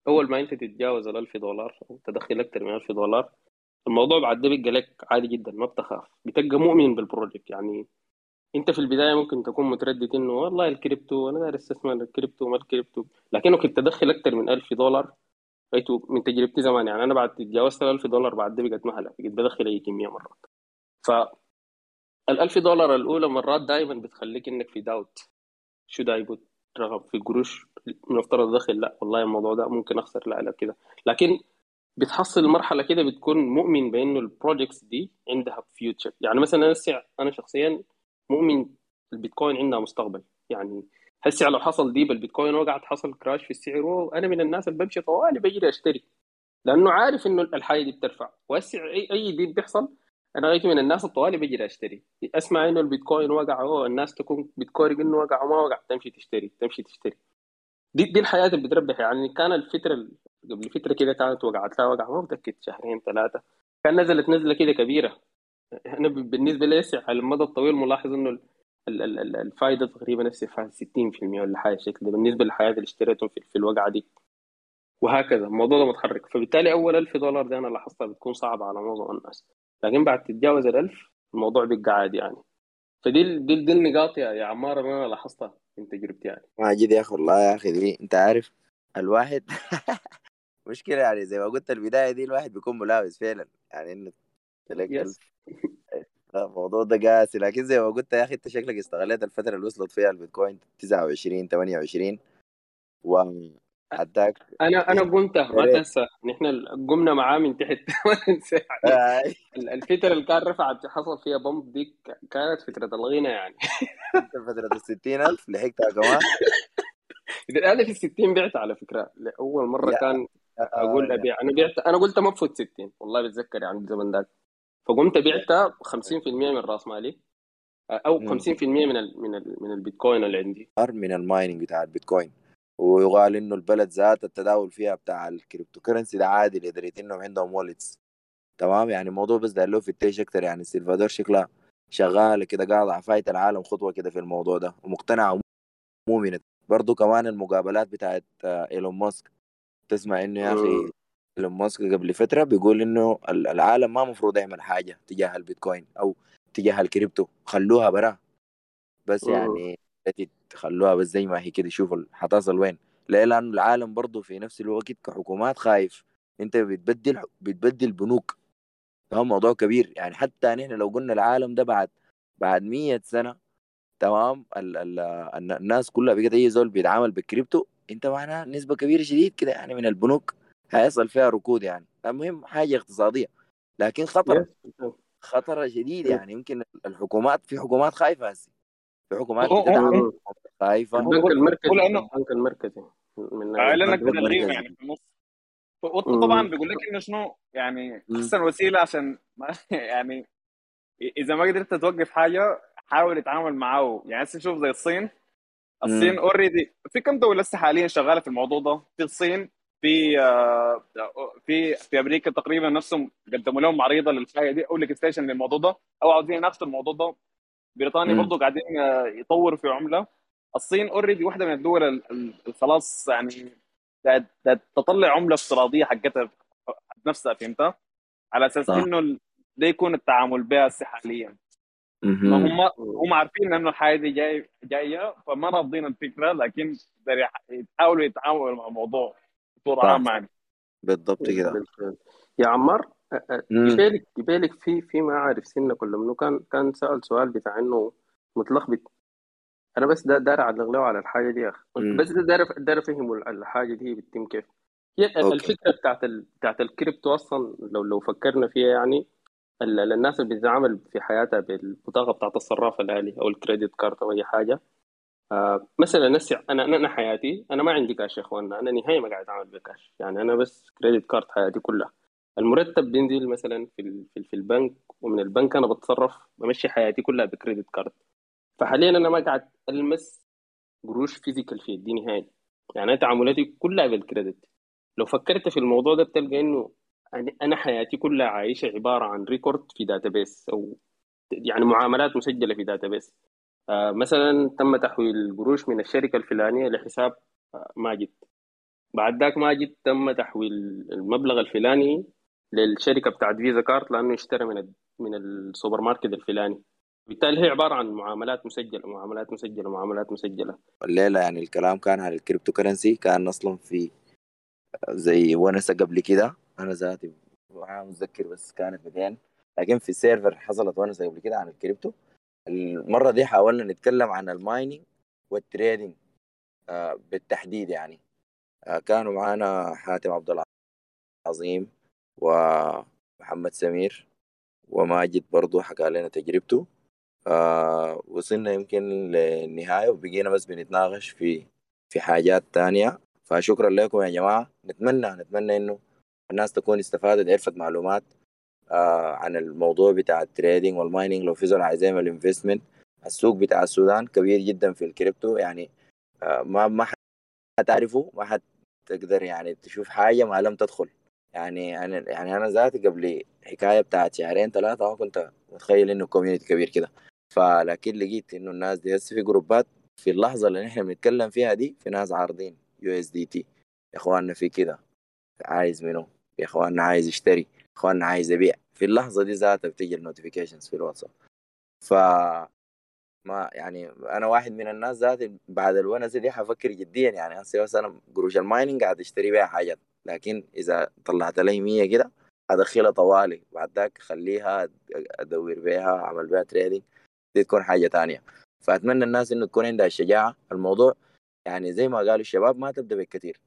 أول ما أنت تتجاوز ال 1000 دولار أو تدخل أكثر من 1000 دولار الموضوع بعد ده بيبقى لك عادي جدا ما بتخاف. بتبقى مؤمن بال project. يعني أنت في البداية ممكن تكون متردد إنه والله الكريبتو أنا داير أستثمر الكريبتو ما الكريبتو. لكنك تدخل أكثر من 1000 دولار بقيتوا من تجربتي زمان. يعني أنا بعد تجاوزت ال 1000 دولار بعد ده بقت مهلة بقيت بدخل أي كمية مرات. ف ال 1000 دولار الأولى مرات دائما بتخليك إنك في داوت شو ده يبوت رغم في قروش؟ نفترض ادخل لا والله الموضوع ده ممكن أخسر لا لا كده. لكن بتحصل مرحلة كده بتكون مؤمن بإنه ال projects دي عندها future يعني مثلا أنا أنا شخصيا مؤمن البيتكوين عندها مستقبل. يعني هسه لو حصل dip البيتكوين وقعت حصل crash في السعر وأنا من الناس اللي بمشي طوالي بجري أشتري. لأنه عارف إنه الحاجة دي بترفع. وهسه اي dip بيحصل أنا غيت من الناس الطوالي بجري اشتري أسمع إنه البيتكوين وقع اوه الناس تكون بيتكوين إنه وقع وما وقع تمشي تشتري تمشي تشتري. دي دي الحياة اللي بتربح. يعني كان الفترة ال- قبل فترة كده كانت وقعت لها وقع ما متأكد شهرين ثلاثة. كان نزلت نزلة كده كبيرة. أنا بالنسبة لي على المدى الطويل ملاحظ إنه ال- ال- ال- ال- الفائده تقريبا فيها 60% ولا حاجة شكل ده بالنسبة للحياة اللي اشتريتهم في, في الوقعة دي. وهكذا الموضوع ده متحرك. فبالتالي أول 1000 دولار دي أنا لاحظتها بتكون صعبة على معظم الناس. لكن بعد تتجاوز ال 1000 الموضوع بيبقى عادي يعني. فدي دي, دي النقاط يا يا عمار اللي أنا لاحظتها من تجربتي يعني. ماجد يا أخي والله يا أخي دي أنت عارف الواحد مشكلة يعني زي ما قلت البداية دي الواحد بيكون ملاوز فعلا. يعني إنه تلاقي يس الموضوع ده قاسي. لكن زي ما قلت يا أخي أنت شكلك استغليت الفترة اللي وصلت فيها البيتكوين 29 28 وحداك أنا أنا قمتها ما. تنسى. نحن قمنا معاه من تحت. ما تنسى يعني. ال- الفترة اللي كان رفعت حصل فيها pump دي كانت فترة الغنى يعني. فترة ال 60000 لحقتها كمان؟ أنا في الستين بعت على فكرة. لأول مرة كان آه، أقول يا. أبيع. أنا بعت أنا قلت ما بفوت 60 والله بتذكر يعني الزمن ذاك. فقمت بعتها 50% من رأس مالي. أو مم. 50% من ال من ال من البيتكوين اللي عندي. من ال mining بتاع البيتكوين. ويقال إنه البلد ذات التداول فيها بتاع ال cryptocurrency ده عادي لدرجه إنهم عندهم wallets تمام؟ يعني الموضوع بس داير له في التيش أكتر. يعني السلفادور شكلها شغاله كده قاعدة عفاية العالم خطوة كده في الموضوع ده ومقتنعه ومؤمنه برضو كمان المقابلات بتاعت آه، إيلون ماسك. تسمع إنه يا أخي مم. إيلون ماسك قبل فترة بيقول إنه ال- العالم ما مفروض يعمل حاجة تجاه البيتكوين أو تجاه الكريبتو خلوها براه بس مم. يعني تخلوها بس زي ما هي كده؟ شوفوا حتصل وين؟ ليه لأنه العالم برضه في نفس الوقت كحكومات خايف. أنت بتبدل بتبدل بنوك. ده موضوع كبير. يعني حتى نحن لو قلنا العالم ده بعد بعد 100 سنة تمام؟ ال ال ال- الناس كلها بقت أي زول بيتعامل بالكريبتو أنت معناها نسبة كبيرة شديد كده يعني من البنوك هيصل فيها ركود يعني. المهم حاجة اقتصادية. لكن خطر يس خطره شديد يعني. يمكن الحكومات في حكومات خايفة هسه. في حكومات هو- هو- بتدعم خايفه البنك المركزي البنك المركزي من البنك بتلغيهم المركزي. يعني في النص. وطبعا بيقول لك إنه شنو؟ يعني. أحسن وسيلة عشان ما يعني إذا ما قدرت توقف حاجة حاول تتعامل معاه يعني هسه شوف زي الصين. الصين اوريدي في كم دولة لسه حاليا شغالة في الموضوع ده؟ في الصين في آه، في في أمريكا تقريبا نفسهم قدموا لهم عريضه للحاجة دي أو legislation للموضوع ده أو عاوزين يناقشوا الموضوع ده. بريطانيا. برضه قاعدين آه، يطوروا في عملة الصين already واحدة من الدول ال- ال- خلاص يعني قاعد تطلع عملة افتراضية حقتها حق نفسها فهمتها على أساس صح. إنه ده يكون التعامل بها هسه حاليا. هم هم عارفين إنه الحاجة دي جاي جاية فما رافضين الفكرة لكن يحاولوا يتعاملوا مع الموضوع بصورة. عامة يعني بالضبط كده. يا عمار يبالك يبالك في في ما عارف سنة كل منه كان كان سأل سؤال بتاع إنه متلخبط. أنا بس دا- داير أعلق له على الحاجة دي مم. بس دا- داير داير افهم ال- الحاجة دي بتتم كيف. هي. الفكرة بتاعت ال... بتاعت الكريبتو أصلا لو لو فكرنا فيها يعني ال- ال- الناس اللي بتتعامل في حياتها بالبطاقة بتاعت الصراف الالي أو ال credit card أو أي حاجة. آه مثلا نسي أنا أنا حياتي أنا ما عندي كاش يا اخوانا أنا نهائي ما قاعد أتعامل بكاش يعني أنا بس credit card حياتي كلها. المرتب بينزل مثلا في في, البنك ومن البنك أنا بتصرف بمشي حياتي كلها ب credit card فحاليا أنا ما قاعد ألمس قروش physical في يدي نهائي يعني أنا تعاملاتي كلها بال credit لو فكرت في الموضوع ده بتلقى إنه أنا حياتي كلها عايشة عبارة عن record في database أو يعني معاملات مسجلة في database آه مثلا تم تحويل قروش من الشركة الفلانية لحساب آه ماجد. بعد ذاك ماجد تم تحويل المبلغ الفلاني للشركة بتاعت Visa card لأنه اشترى من من السوبر ماركت الفلاني. بالتالي هي عبارة عن معاملات مسجلة معاملات مسجلة معاملات مسجلة. الليلة يعني الكلام كان عن ال cryptocurrency كان أصلا في زي ونسة قبل كده. أنا ذاتي ما متذكر بس كانت 200 لكن في server حصلت ونسة قبل كده عن الكريبتو المرة دي حاولنا نتكلم عن ال mining وال trading آه، بالتحديد يعني. آه، كانوا معانا حاتم عبد العظيم ومحمد سمير وماجد برضو حكى لنا تجربته. آه وصلنا يمكن للنهاية وبقينا بس بنتناقش في في حاجات تانية. فشكرا لكم يا جماعة. نتمنى نتمنى إنه الناس تكون استفادت عرفت معلومات آه عن الموضوع بتاع ال trading وال mining لو في زول عايز يعمل investment السوق بتاع السودان كبير جدا في الكريبتو. يعني آه ما ما حتعرفه ما حتقدر يعني تشوف حاجة ما لم تدخل. يعني أنا يعني أنا ذاتي قبل حكاية بتاعت شهرين ثلاثة ما كنت متخيل إنه community كبير كده. فلكن لقيت إنه الناس دي هسه في جروبات في اللحظة اللي نحن بنتكلم فيها دي في ناس عارضين USDT يا إخواننا في كده عايز منه يا إخواننا عايز يشتري؟ إخواننا عايز يبيع؟ في اللحظة دي ذاتها بتيجي ال notifications في الواتساب. ف ما يعني أنا واحد من الناس ذاتي بعد الونسة دي حفكر جديا يعني هسه أنا قروش ال mining قاعد أشتري بيها حاجات. لكن إذا طلعت لي 100 كده ادخلها طوالي. بعد ذاك خليها أدور بيها أعمل بيها trading دي تكون حاجة تانية. فأتمنى الناس إنه تكون عندها الشجاعة. الموضوع يعني زي ما قالوا الشباب ما تبدأ بالكثير.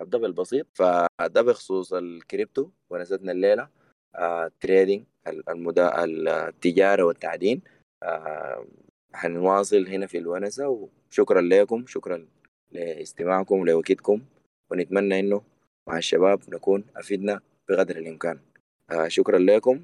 أبدأ بالبسيط. فده بخصوص الكريبتو ونستنا الليلة. آه trading المدا... التجارة والتعدين. آه حنواصل هنا في الونسة. وشكرا لكم. شكرا لاستماعكم ولوقتكم ونتمنى إنه مع الشباب نكون أفدنا بقدر الإمكان. آه شكرا لكم.